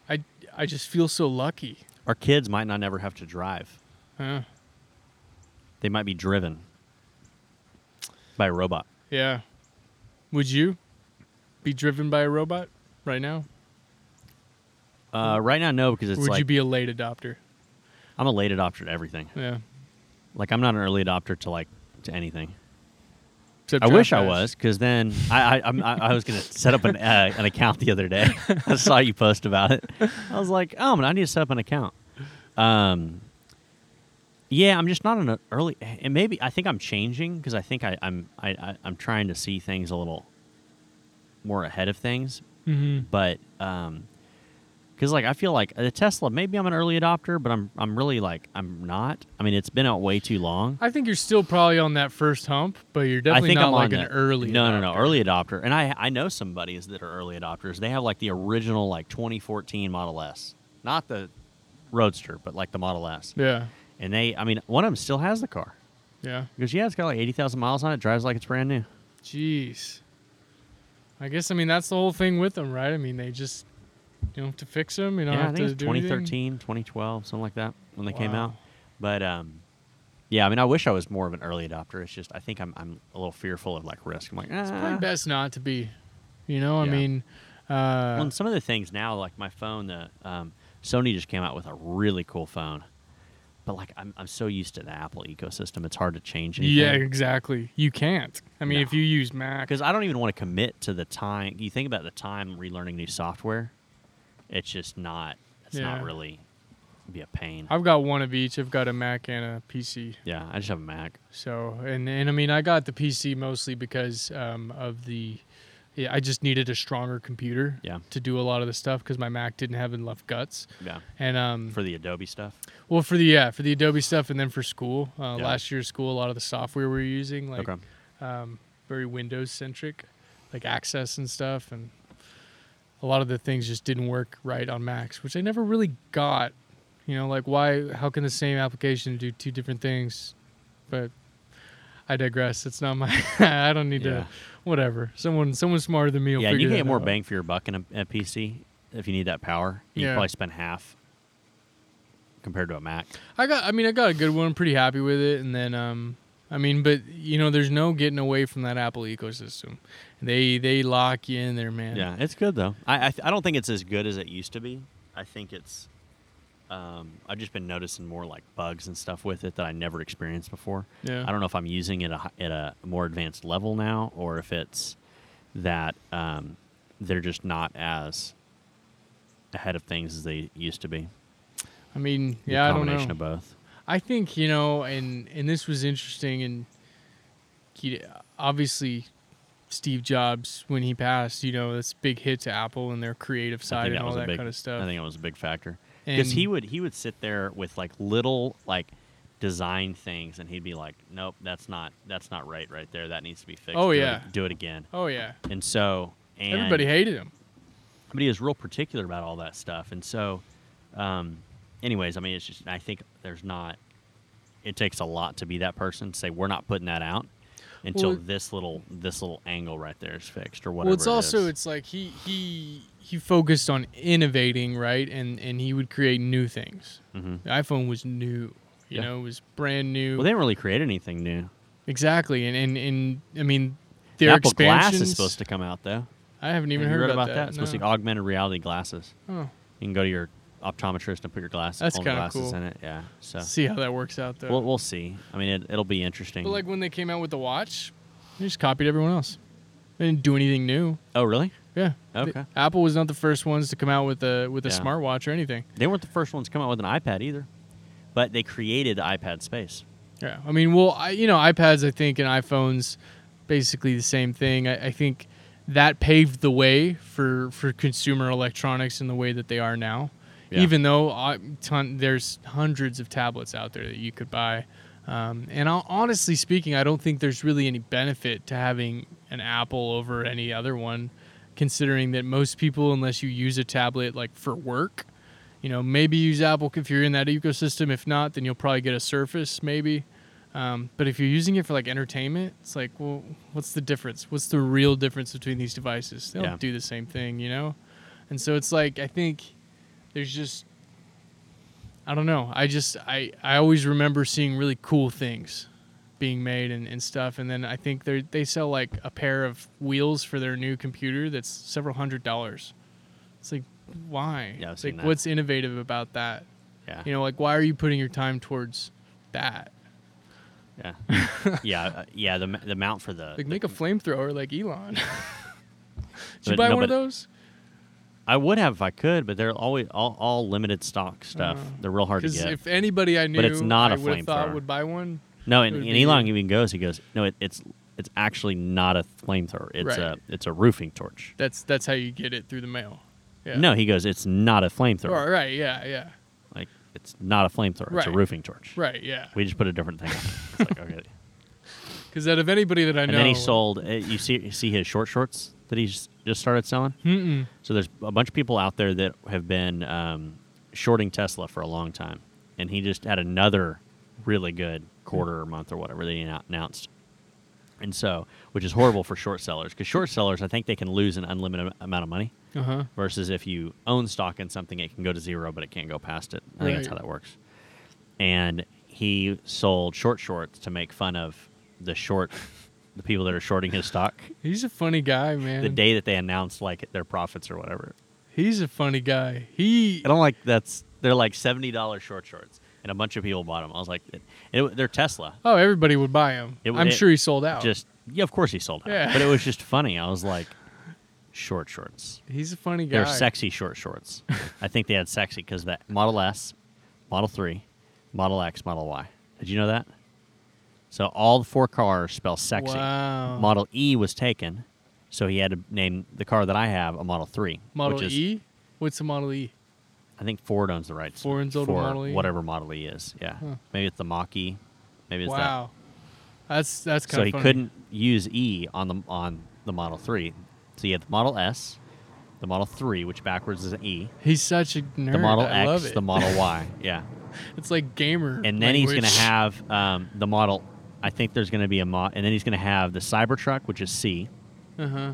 S2: I I just feel so lucky.
S1: Our kids might not never have to drive.
S2: Huh?
S1: They might be driven by a robot.
S2: Yeah. Would you be driven by a robot right now?
S1: Uh, right now, no, because it's
S2: would
S1: like
S2: you be a late adopter?
S1: I'm a late adopter to everything.
S2: Yeah.
S1: Like I'm not an early adopter to like to anything.
S2: Except
S1: I wish I was, because then I I, I'm, I I was gonna set up an uh, an account the other day. I saw you post about it. I was like, oh, man, I need to set up an account. Um, yeah, I'm just not an early, and maybe I think I'm changing because I think I, I'm I, I I'm trying to see things a little more ahead of things.
S2: Mhm.
S1: But um, because like I feel like the Tesla, maybe I'm an early adopter, but I'm I'm really like I'm not. I mean, it's been out way too long.
S2: I think you're still probably on that first hump, but you're definitely I
S1: think
S2: not
S1: I'm
S2: like an
S1: that.
S2: early.
S1: No, no, no, early adopter. And I I know some buddies that are early adopters. They have like the original like 2014 Model S, not the Roadster, but like the Model S.
S2: Yeah,
S1: And they, I mean, one of them still has the car.
S2: yeah.
S1: Because yeah, it's got like 80,000 miles on it. Drives like it's brand new.
S2: Jeez. I guess I mean that's the whole thing with them, right? I mean they just you know to fix them, you don't
S1: yeah, I
S2: have
S1: think
S2: to
S1: it's
S2: do anything.
S1: 2013, 2012, something like that when they came out. But um, yeah, I mean, I wish I was more of an early adopter. It's just I think I'm I'm a little fearful of like risk. I'm like,
S2: It's probably
S1: ah.
S2: best not to be. You know, I
S1: Yeah.
S2: mean, uh,
S1: Well, some of the things now, like my phone, the um, Sony just came out with a really cool phone. But like I'm, I'm so used to the Apple ecosystem, it's hard to change anything.
S2: yeah, exactly. You can't. I mean,
S1: No.
S2: if you use Mac,
S1: because I don't even want to commit to the time. You think about the time relearning new software, it's just not. It's
S2: Yeah.
S1: not really be a pain.
S2: I've got one of each. I've got a Mac and a PC.
S1: yeah, I just have a Mac.
S2: So, and and I mean, I got the PC mostly because um, of the. Yeah, I just needed a stronger computer
S1: Yeah.
S2: to do a lot of the stuff because my Mac didn't have enough guts.
S1: Yeah,
S2: And um,
S1: for the Adobe stuff.
S2: well, for the yeah, for the Adobe stuff, and then for school, uh,
S1: Yeah.
S2: last year's school, a lot of the software we were using, like
S1: okay.
S2: um, very Windows centric, like Access and stuff, and a lot of the things just didn't work right on Macs, which I never really got. You know, like why? How can the same application do two different things? But I digress. It's not my. I don't need
S1: Yeah.
S2: to. Whatever. Someone, someone smarter than me will
S1: yeah, you can get more
S2: out.
S1: bang for your buck in a, a PC if you need that power. You
S2: Yeah.
S1: probably spend half compared to a Mac.
S2: I got. I mean, I got a good one. I'm Pretty happy with it. And then, um, I mean, but you know, there's no getting away from that Apple ecosystem. They they lock you in there, man.
S1: Yeah, it's good though. I I, th- I don't think it's as good as it used to be. I think it's. Um, I've just been noticing more like bugs and stuff with it that I never experienced before.
S2: Yeah.
S1: I don't know if I'm using it a at a more advanced level now, or if it's that um, they're just not as ahead of things as they used to be.
S2: I mean,
S1: The
S2: yeah, I don't
S1: combination
S2: know.
S1: of both.
S2: I think you know, and and this was interesting, and he, obviously, Steve Jobs when he passed, you know, that's big hit to Apple and their creative side and all that
S1: big.
S2: kind of stuff.
S1: I think it was a big factor because he would he would sit there with like little like design things, and he'd be like, "Nope, that's not that's not right right there. That needs to be fixed.
S2: Oh,
S1: Do it-
S2: yeah.
S1: do it again."
S2: Oh yeah,
S1: And so and
S2: everybody hated him.
S1: but he was real particular about all that stuff. And so, um, anyways, I mean, it's just I think there's not. It takes a lot to be that person to say we're not putting that out until
S2: Well-
S1: this little this little angle right there is fixed or whatever.
S2: Well, it's
S1: it
S2: also it's like he he he focused on innovating, right? And and he would create new things.
S1: Mhm.
S2: The iPhone was new. You
S1: Yeah.
S2: know, it was brand new.
S1: well, they didn't really create anything new.
S2: exactly, and and and I mean,
S1: The
S2: their
S1: Apple Glass is supposed to come out though.
S2: I haven't even
S1: you
S2: heard, about,
S1: about that. It's supposed to be augmented reality glasses.
S2: Oh,
S1: You can go to your optometrist and put your glasses,
S2: That's kinda
S1: glasses
S2: cool.
S1: in it. Yeah. So
S2: see how that works out though.
S1: we'll we'll see. I mean, it, it'll be interesting.
S2: But like when they came out with the watch, they just copied everyone else. They didn't do anything new.
S1: oh, really?
S2: Yeah. The-
S1: Okay.
S2: Apple was not the first ones to come out with a with a
S1: Yeah.
S2: smartwatch or anything.
S1: They weren't the first ones to come out with an iPad either, but they created the iPad space.
S2: Yeah. I mean, well, I, you know, iPads, I think, and iPhones, basically the same thing. I, I think that paved the way for for consumer electronics in the way that they are now.
S1: Yeah.
S2: Even though uh, ton, there's hundreds of tablets out there that you could buy. Um, and I'll, honestly speaking, I don't think there's really any benefit to having an Apple over any other one, considering that most people, unless you use a tablet like for work, you know, maybe use Apple if you're in that ecosystem. If not, then you'll probably get a Surface, maybe. Um, but if you're using it for like entertainment, it's like, well, what's the difference? What's the real difference between these devices? They don't
S1: Yeah.
S2: do the same thing, you know. And so it's like I think there's just I don't know. I just I I always remember seeing really cool things being made and, and stuff and then I think they they sell like a pair of wheels for their new computer that's several hundred dollars. It's like why?
S1: Yeah, I've
S2: like what's innovative about that?
S1: Yeah.
S2: You know, like why are you putting your time towards that?
S1: Yeah. yeah. uh, yeah. The, the mount for the.
S2: Like make a flamethrower like Elon. Did you buy
S1: no,
S2: one of those?
S1: I would have if I could, but they're always all, all limited stock stuff.
S2: Uh,
S1: they're real hard to get.
S2: if anybody I knew, but
S1: it's not
S2: I
S1: a
S2: would have thought
S1: flamethrower.
S2: would buy one.
S1: no, and, and Elon even goes. He goes, no, it, it's it's actually not a flamethrower. It's
S2: Right.
S1: a it's a roofing torch.
S2: That's that's how you get it through the mail. Yeah.
S1: No, he goes, it's not a flamethrower.
S2: Right, right. Yeah. Yeah.
S1: Like it's not a flamethrower. It's a roofing torch.
S2: Right. Yeah.
S1: We just put a different thing. on it. It's like okay.
S2: Because out of anybody that I
S1: And
S2: know,
S1: then he sold. uh, You see, you see his short shorts that he's just started selling.
S2: Mm-mm.
S1: So there's a bunch of people out there that have been um, shorting Tesla for a long time, and he just had another really good quarter or month or whatever they annou- announced. And so, which is horrible for short sellers because short sellers, I think they can lose an unlimited amount of money.
S2: Uh huh.
S1: Versus if you own stock in something, it can go to zero, but it can't go past it. I think that's how that works. And he sold short shorts to make fun of the short, the people that are shorting his stock.
S2: He's a funny guy, man.
S1: The day that they announced like their profits or whatever.
S2: He's a funny guy. He.
S1: I don't like that's they're like seventy dollars short shorts, and a bunch of people bought them. I was like, it, it, they're Tesla.
S2: Oh, everybody would buy them.
S1: It-
S2: I'm sure he sold out.
S1: Just yeah, of course he sold out.
S2: Yeah.
S1: But it was just funny. I was like, short shorts.
S2: He's a funny guy.
S1: They're sexy short shorts. I think they had sexy because that Model S, Model Three, Model X, Model Y. Did you know that? So all the four cars spell sexy.
S2: Wow.
S1: Model E was taken, so he had to name the car that I have a Model Three.
S2: Model
S1: which is,
S2: E. What's the Model E?
S1: I think Ford owns the rights.
S2: Ford owns the Model E?
S1: whatever Model E is. Yeah,
S2: Huh.
S1: maybe it's the Mach E. Maybe it's that.
S2: Wow. That's that's kind of So
S1: he
S2: funny.
S1: couldn't use E on the on the Model Three. So he had the Model S, the Model 3, which backwards is an E,
S2: He's such a nerd.
S1: the Model
S2: I
S1: X, the Model Y. Yeah.
S2: It's like gamer.
S1: And then he's going to have um, the Model, I think there's going to be a mod, and then he's going to have the Cybertruck, which is C,
S2: Uh-huh.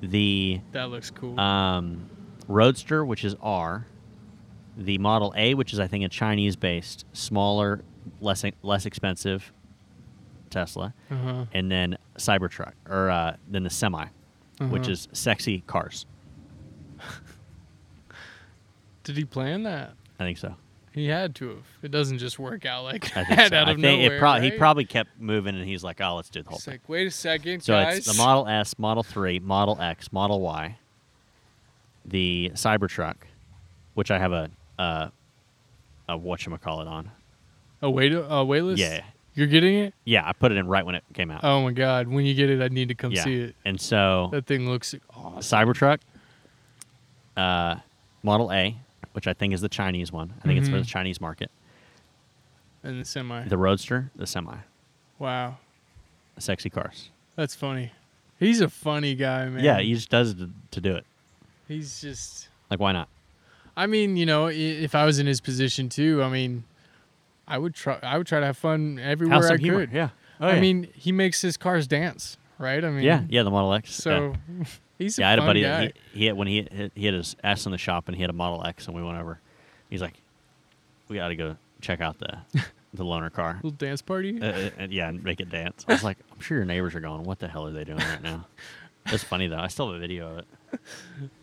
S1: the
S2: That looks cool.
S1: um, Roadster, which is R, the Model A, which is I think a Chinese-based, smaller, less less expensive Tesla,
S2: uh-huh.
S1: and then Cybertruck, or uh, then the Semi, which
S2: Uh-huh.
S1: is sexy cars.
S2: Did he plan that?
S1: I think so.
S2: He had to have. It doesn't just work out like
S1: I think
S2: that
S1: so.
S2: out
S1: I
S2: of
S1: think
S2: nowhere.
S1: it prob- he probably kept moving, and he's like, "Oh, let's do the whole
S2: It's
S1: thing."
S2: like, wait a second,
S1: So
S2: guys.
S1: it's the Model S, Model 3, Model X, Model Y, the Cybertruck, which I have a uh, a whatchamacallit on.
S2: A wait, a waitlist.
S1: Yeah.
S2: You're getting it.
S1: Yeah, I put it in right when it came out.
S2: Oh my god! When you get it, I need to come
S1: yeah.
S2: see it.
S1: And so
S2: That thing looks awesome.
S1: Cybertruck, uh, Model A, which I think is the Chinese one. I think it's for
S2: Mhm.
S1: the Chinese market.
S2: And the semi.
S1: The Roadster, the Semi,
S2: wow,
S1: sexy cars.
S2: that's funny. He's a funny guy, man.
S1: Yeah, he just does it to, to do it.
S2: He's just.
S1: Like, why not?
S2: I mean, you know, i- if I was in his position too, I mean, I would try. I would try to have fun everywhere
S1: Have some
S2: I
S1: humor.
S2: could.
S1: Yeah. Oh,
S2: I
S1: yeah.
S2: mean, he makes his cars dance, right? I mean,
S1: yeah, yeah, the Model X. yeah.
S2: So he's
S1: yeah, I had a buddy
S2: guy.
S1: he, he had when he hit, he had his ass in the shop and he had a Model X and we went over. He's like, "We got to go check out the the loaner car."
S2: Little dance party.
S1: Uh, uh, and yeah, and make it dance. I was like, "I'm sure your neighbors are going. What the hell are they doing right now?" It's funny though. I still have a video of it.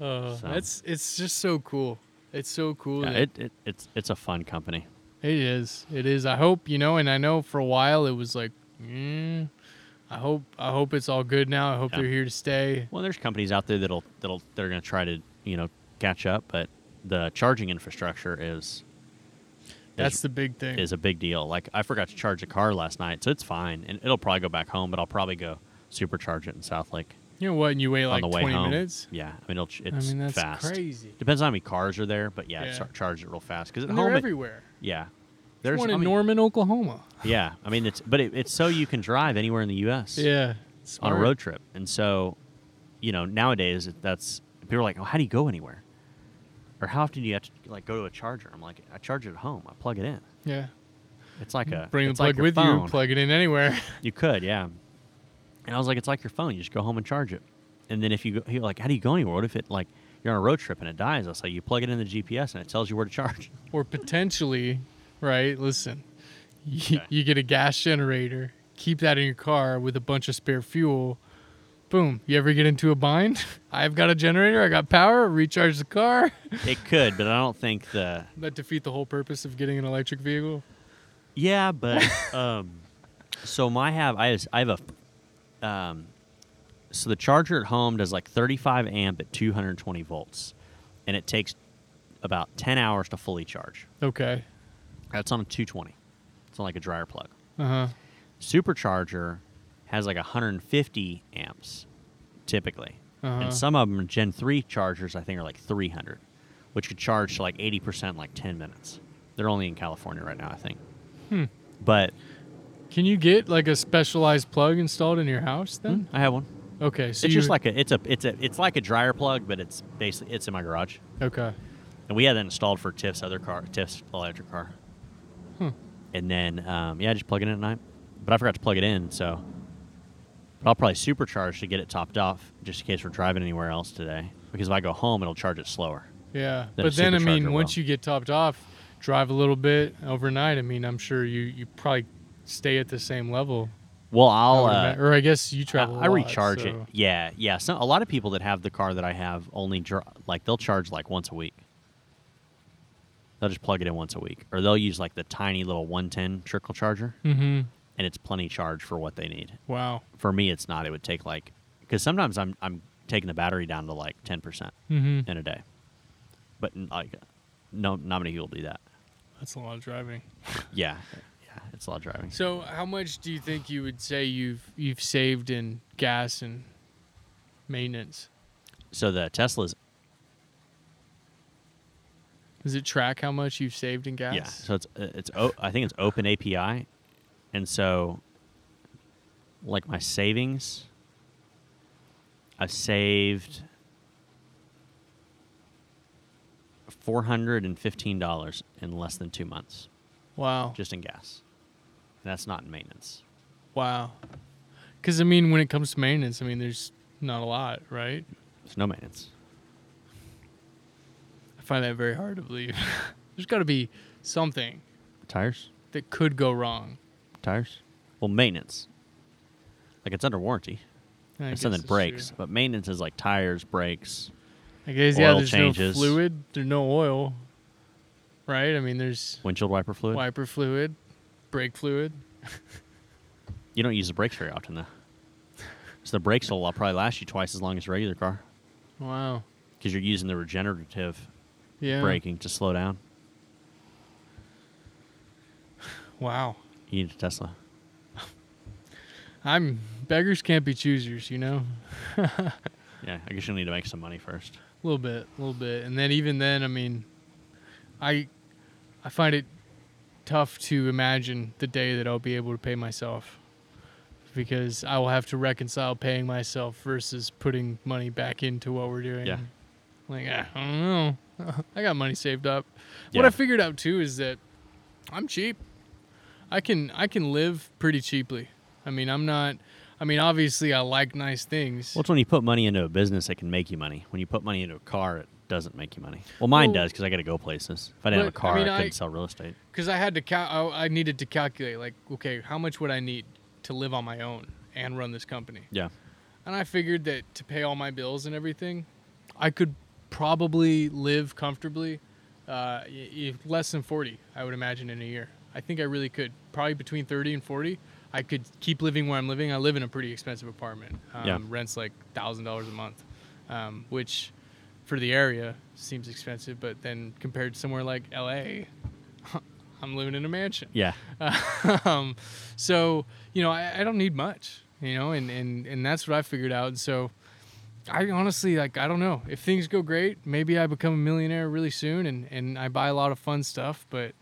S2: Uh,
S1: so-
S2: That's it's just so cool. It's so cool.
S1: Yeah, it, it it's it's a fun company.
S2: It is. It is. I hope you know, and I know for a while it was like, mm, I hope. I hope it's all good now. I hope
S1: Yeah.
S2: they're here to stay.
S1: Well, there's companies out there that'll that'll they're going to try to you know catch up, but the charging infrastructure is
S2: That's
S1: is,
S2: the big thing.
S1: is a big deal. Like I forgot to charge the car last night, so it's fine, and it'll probably go back home, but I'll probably go supercharge it in Southlake
S2: you know what? And you wait like
S1: on the way
S2: 20
S1: home.
S2: minutes.
S1: Yeah, I mean it'll ch-
S2: I
S1: it's
S2: mean that's
S1: fast.
S2: crazy.
S1: Depends on how many cars are there, but yeah,
S2: Yeah.
S1: char- charge it real fast because at
S2: And
S1: home
S2: they're
S1: it-
S2: everywhere.
S1: yeah,
S2: There's one
S1: I
S2: in
S1: mean,
S2: Norman, Oklahoma.
S1: Yeah, I mean it's but it, it's so you can drive anywhere in the U.S.
S2: Yeah.
S1: on a road trip, and so you know nowadays that's people are like, oh, how do you go anywhere? Or how often do you have to like go to a charger? I'm like, I charge it at home. I plug it in.
S2: Yeah.
S1: It's like a
S2: Bring the
S1: it's like
S2: plug with
S1: phone.
S2: you. Plug it in anywhere.
S1: You could, yeah. And I was like, it's like your phone. You just go home and charge it. And then if you go, you're like, how do you go anywhere? What if it like you're on a road trip and it dies? I was like, you plug it in the GPS and it tells you where to charge.
S2: or potentially, right? Listen, you,
S1: Okay.
S2: you get a gas generator, keep that in your car with a bunch of spare fuel. Boom. You ever get into a bind? I've got a generator. I got power. Recharge the car.
S1: it could, but I don't think the
S2: that defeat the whole purpose of getting an electric vehicle.
S1: Yeah, but um, so my have I has, I have a um, so the charger at home does like 35 amp at 220 volts, and it takes about 10 hours to fully charge.
S2: Okay.
S1: That's on a 220. It's on like a dryer plug.
S2: Uh huh.
S1: Supercharger has like 150 amps typically,
S2: Uh-huh.
S1: and some of them Gen 3 chargers I think are like 300, which could charge to like 80% in like 10 minutes. They're only in California right now, I think.
S2: Hmm.
S1: But
S2: Can you get like a specialized plug installed in your house then?
S1: I have one.
S2: Okay. So
S1: it's just like a it's a it's a it's like a dryer plug, but it's basically it's in my garage,
S2: okay.
S1: and we had that installed for Tiff's other car, Tiff's electric car.
S2: Hmm.
S1: And then um, yeah, just plug it in at night, but I forgot to plug it in, so. But I'll probably supercharge to get it topped off, just in case we're driving anywhere else today. Because if I go home, it'll charge it slower.
S2: Yeah. But then I mean, once
S1: will.
S2: you get topped off, drive a little bit overnight. I mean, I'm sure you you probably stay at the same level.
S1: Well,
S2: I
S1: I'll uh,
S2: or I guess you travel.
S1: I, I
S2: lot,
S1: recharge it. Yeah, yeah. So a lot of people that have the car that I have only dr- like they'll charge like once a week. They'll just plug it in once a week, or they'll use like the tiny little 110 trickle charger,
S2: Mhm.
S1: and it's plenty charge for what they need.
S2: Wow.
S1: For me, it's not. It would take like because sometimes I'm I'm taking the battery down to like 10 percent
S2: Mhm.
S1: in a day, but like no, not many people do that.
S2: That's a lot of driving.
S1: Yeah, yeah, it's a lot of driving.
S2: So, how much do you think you would say you've you've saved in gas and maintenance?
S1: So the Tesla's
S2: Does it track how much you've saved in gas?
S1: Yeah, so it's uh, it's o- I think it's open API, and so like my savings, I've saved four hundred and fifteen dollars in less than two months,
S2: Wow.
S1: just in gas. And that's not in maintenance.
S2: Wow. Because I mean, when it comes to maintenance, I mean, there's not a lot, right?
S1: There's no maintenance.
S2: I find that very hard to believe. there's got to be something
S1: Tires,
S2: that could go wrong.
S1: tires. Well, maintenance. Like it's under warranty.
S2: I
S1: It's something
S2: that's
S1: breaks,
S2: true.
S1: but maintenance is like tires, brakes.
S2: I guess yeah.
S1: oil
S2: There's
S1: changes.
S2: no fluid. There's no oil. Right. I mean, there's
S1: windshield wiper fluid.
S2: wiper fluid, brake fluid.
S1: You don't use the brakes very often, though. So the brakes will uh, probably last you twice as long as a regular car
S2: Wow.
S1: because you're using the regenerative
S2: Yeah.
S1: braking to slow down.
S2: Wow.
S1: You need a Tesla.
S2: I'm beggars can't be choosers, you know.
S1: Yeah, I guess you'll need to make some money first.
S2: A little bit, a little bit, and then even then, I mean, I, I find it tough to imagine the day that I'll be able to pay myself, because I will have to reconcile paying myself versus putting money back into what we're doing.
S1: Yeah.
S2: Like I don't know, I got money saved up. What I figured out too is that I'm cheap. I can I can live pretty cheaply. I mean, I'm not. I mean, obviously, I like nice things.
S1: Well, it's when you put money into a business, it can make you money. When you put money into a car, it doesn't make you money. Well, mine
S2: Well-
S1: does because I got to go places. If I didn't have a
S2: But, I
S1: car, I, couldn't
S2: I-
S1: sell real estate.
S2: because I had to cal- I I needed to calculate like okay how much would I need to live on my own and run this company
S1: Yeah.
S2: and I figured that to pay all my bills and everything I could probably live comfortably uh, less than 40 I would imagine in a year I think I really could probably between 30 and 40 I could keep living where I'm living I live in a pretty expensive apartment um,
S1: Yeah.
S2: rents like thousand dollars a month um, which for the area seems expensive but then compared to somewhere like LA I'm living in a mansion.
S1: Yeah.
S2: um, so you know, I, I don't need much, you know, and, and and that's what I figured out. And so I honestly like I don't know if things go great, maybe I become a millionaire really soon, and and I buy a lot of fun stuff. But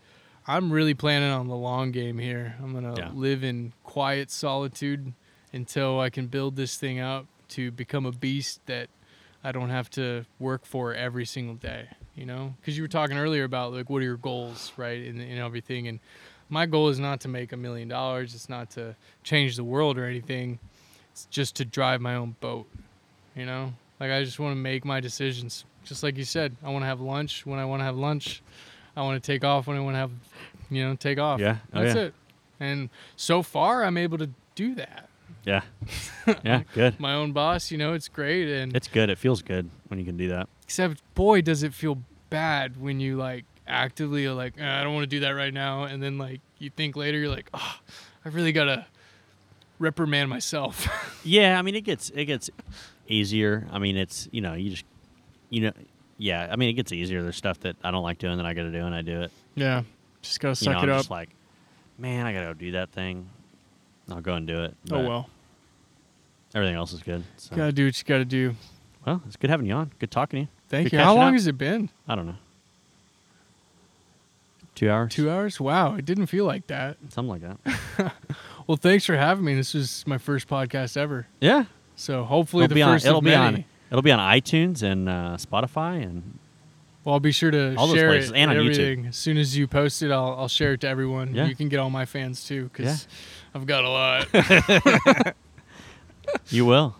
S2: I'm really planning on the long game here. I'm gonna
S1: Yeah.
S2: live in quiet solitude until I can build this thing up to become a beast that I don't have to work for every single day. You know, because you were talking earlier about like what are your goals, right, and, and everything. And my goal is not to make a million dollars. It's not to change the world or anything. It's just to drive my own boat. You know, like I just want to make my decisions. Just like you said, I want to have lunch when I want to have lunch. I want to take off when I want to have, you know, take off.
S1: Yeah. Oh,
S2: That's
S1: yeah.
S2: it. And so far, I'm able to do that.
S1: Yeah. yeah. Good.
S2: My own boss, you know, it's great. And
S1: It's good. It feels good when you can do that.
S2: Except, boy, does it feel bad when you like actively are like, "Ah, I don't want to do that right now, and then like you think later, you're like, oh, I really gotta reprimand myself.
S1: Yeah, I mean it gets it gets easier. I mean it's you know you just you know yeah. I mean it gets easier. There's stuff that I don't like doing that I got to do and I do it.
S2: yeah, just gotta
S1: You
S2: suck
S1: know,
S2: it
S1: I'm
S2: up.
S1: just like, man, I gotta go do that thing. I'll go and do it.
S2: oh well,
S1: everything else is good. So.
S2: gotta do what you gotta do.
S1: Well, it's good having you on. Good talking to you.
S2: Thank
S1: Good
S2: you. How long
S1: up.
S2: has it been?
S1: I don't know. Two hours.
S2: Two hours? Wow, it didn't feel like that.
S1: Something like that.
S2: Well, thanks for having me. This was my first podcast ever,
S1: yeah.
S2: So hopefully
S1: It'll
S2: the
S1: be on.
S2: first
S1: It'll
S2: of
S1: be
S2: many.
S1: on. It'll be on iTunes and uh, Spotify and
S2: Well, I'll be sure to
S1: All
S2: share it
S1: and on YouTube.
S2: As soon as you post it, I'll, I'll share it to everyone.
S1: Yeah.
S2: You can get all my fans too, because
S1: Yeah.
S2: I've got a lot.
S1: you will.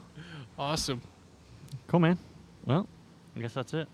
S2: awesome.
S1: Cool, man. Well, I guess that's it.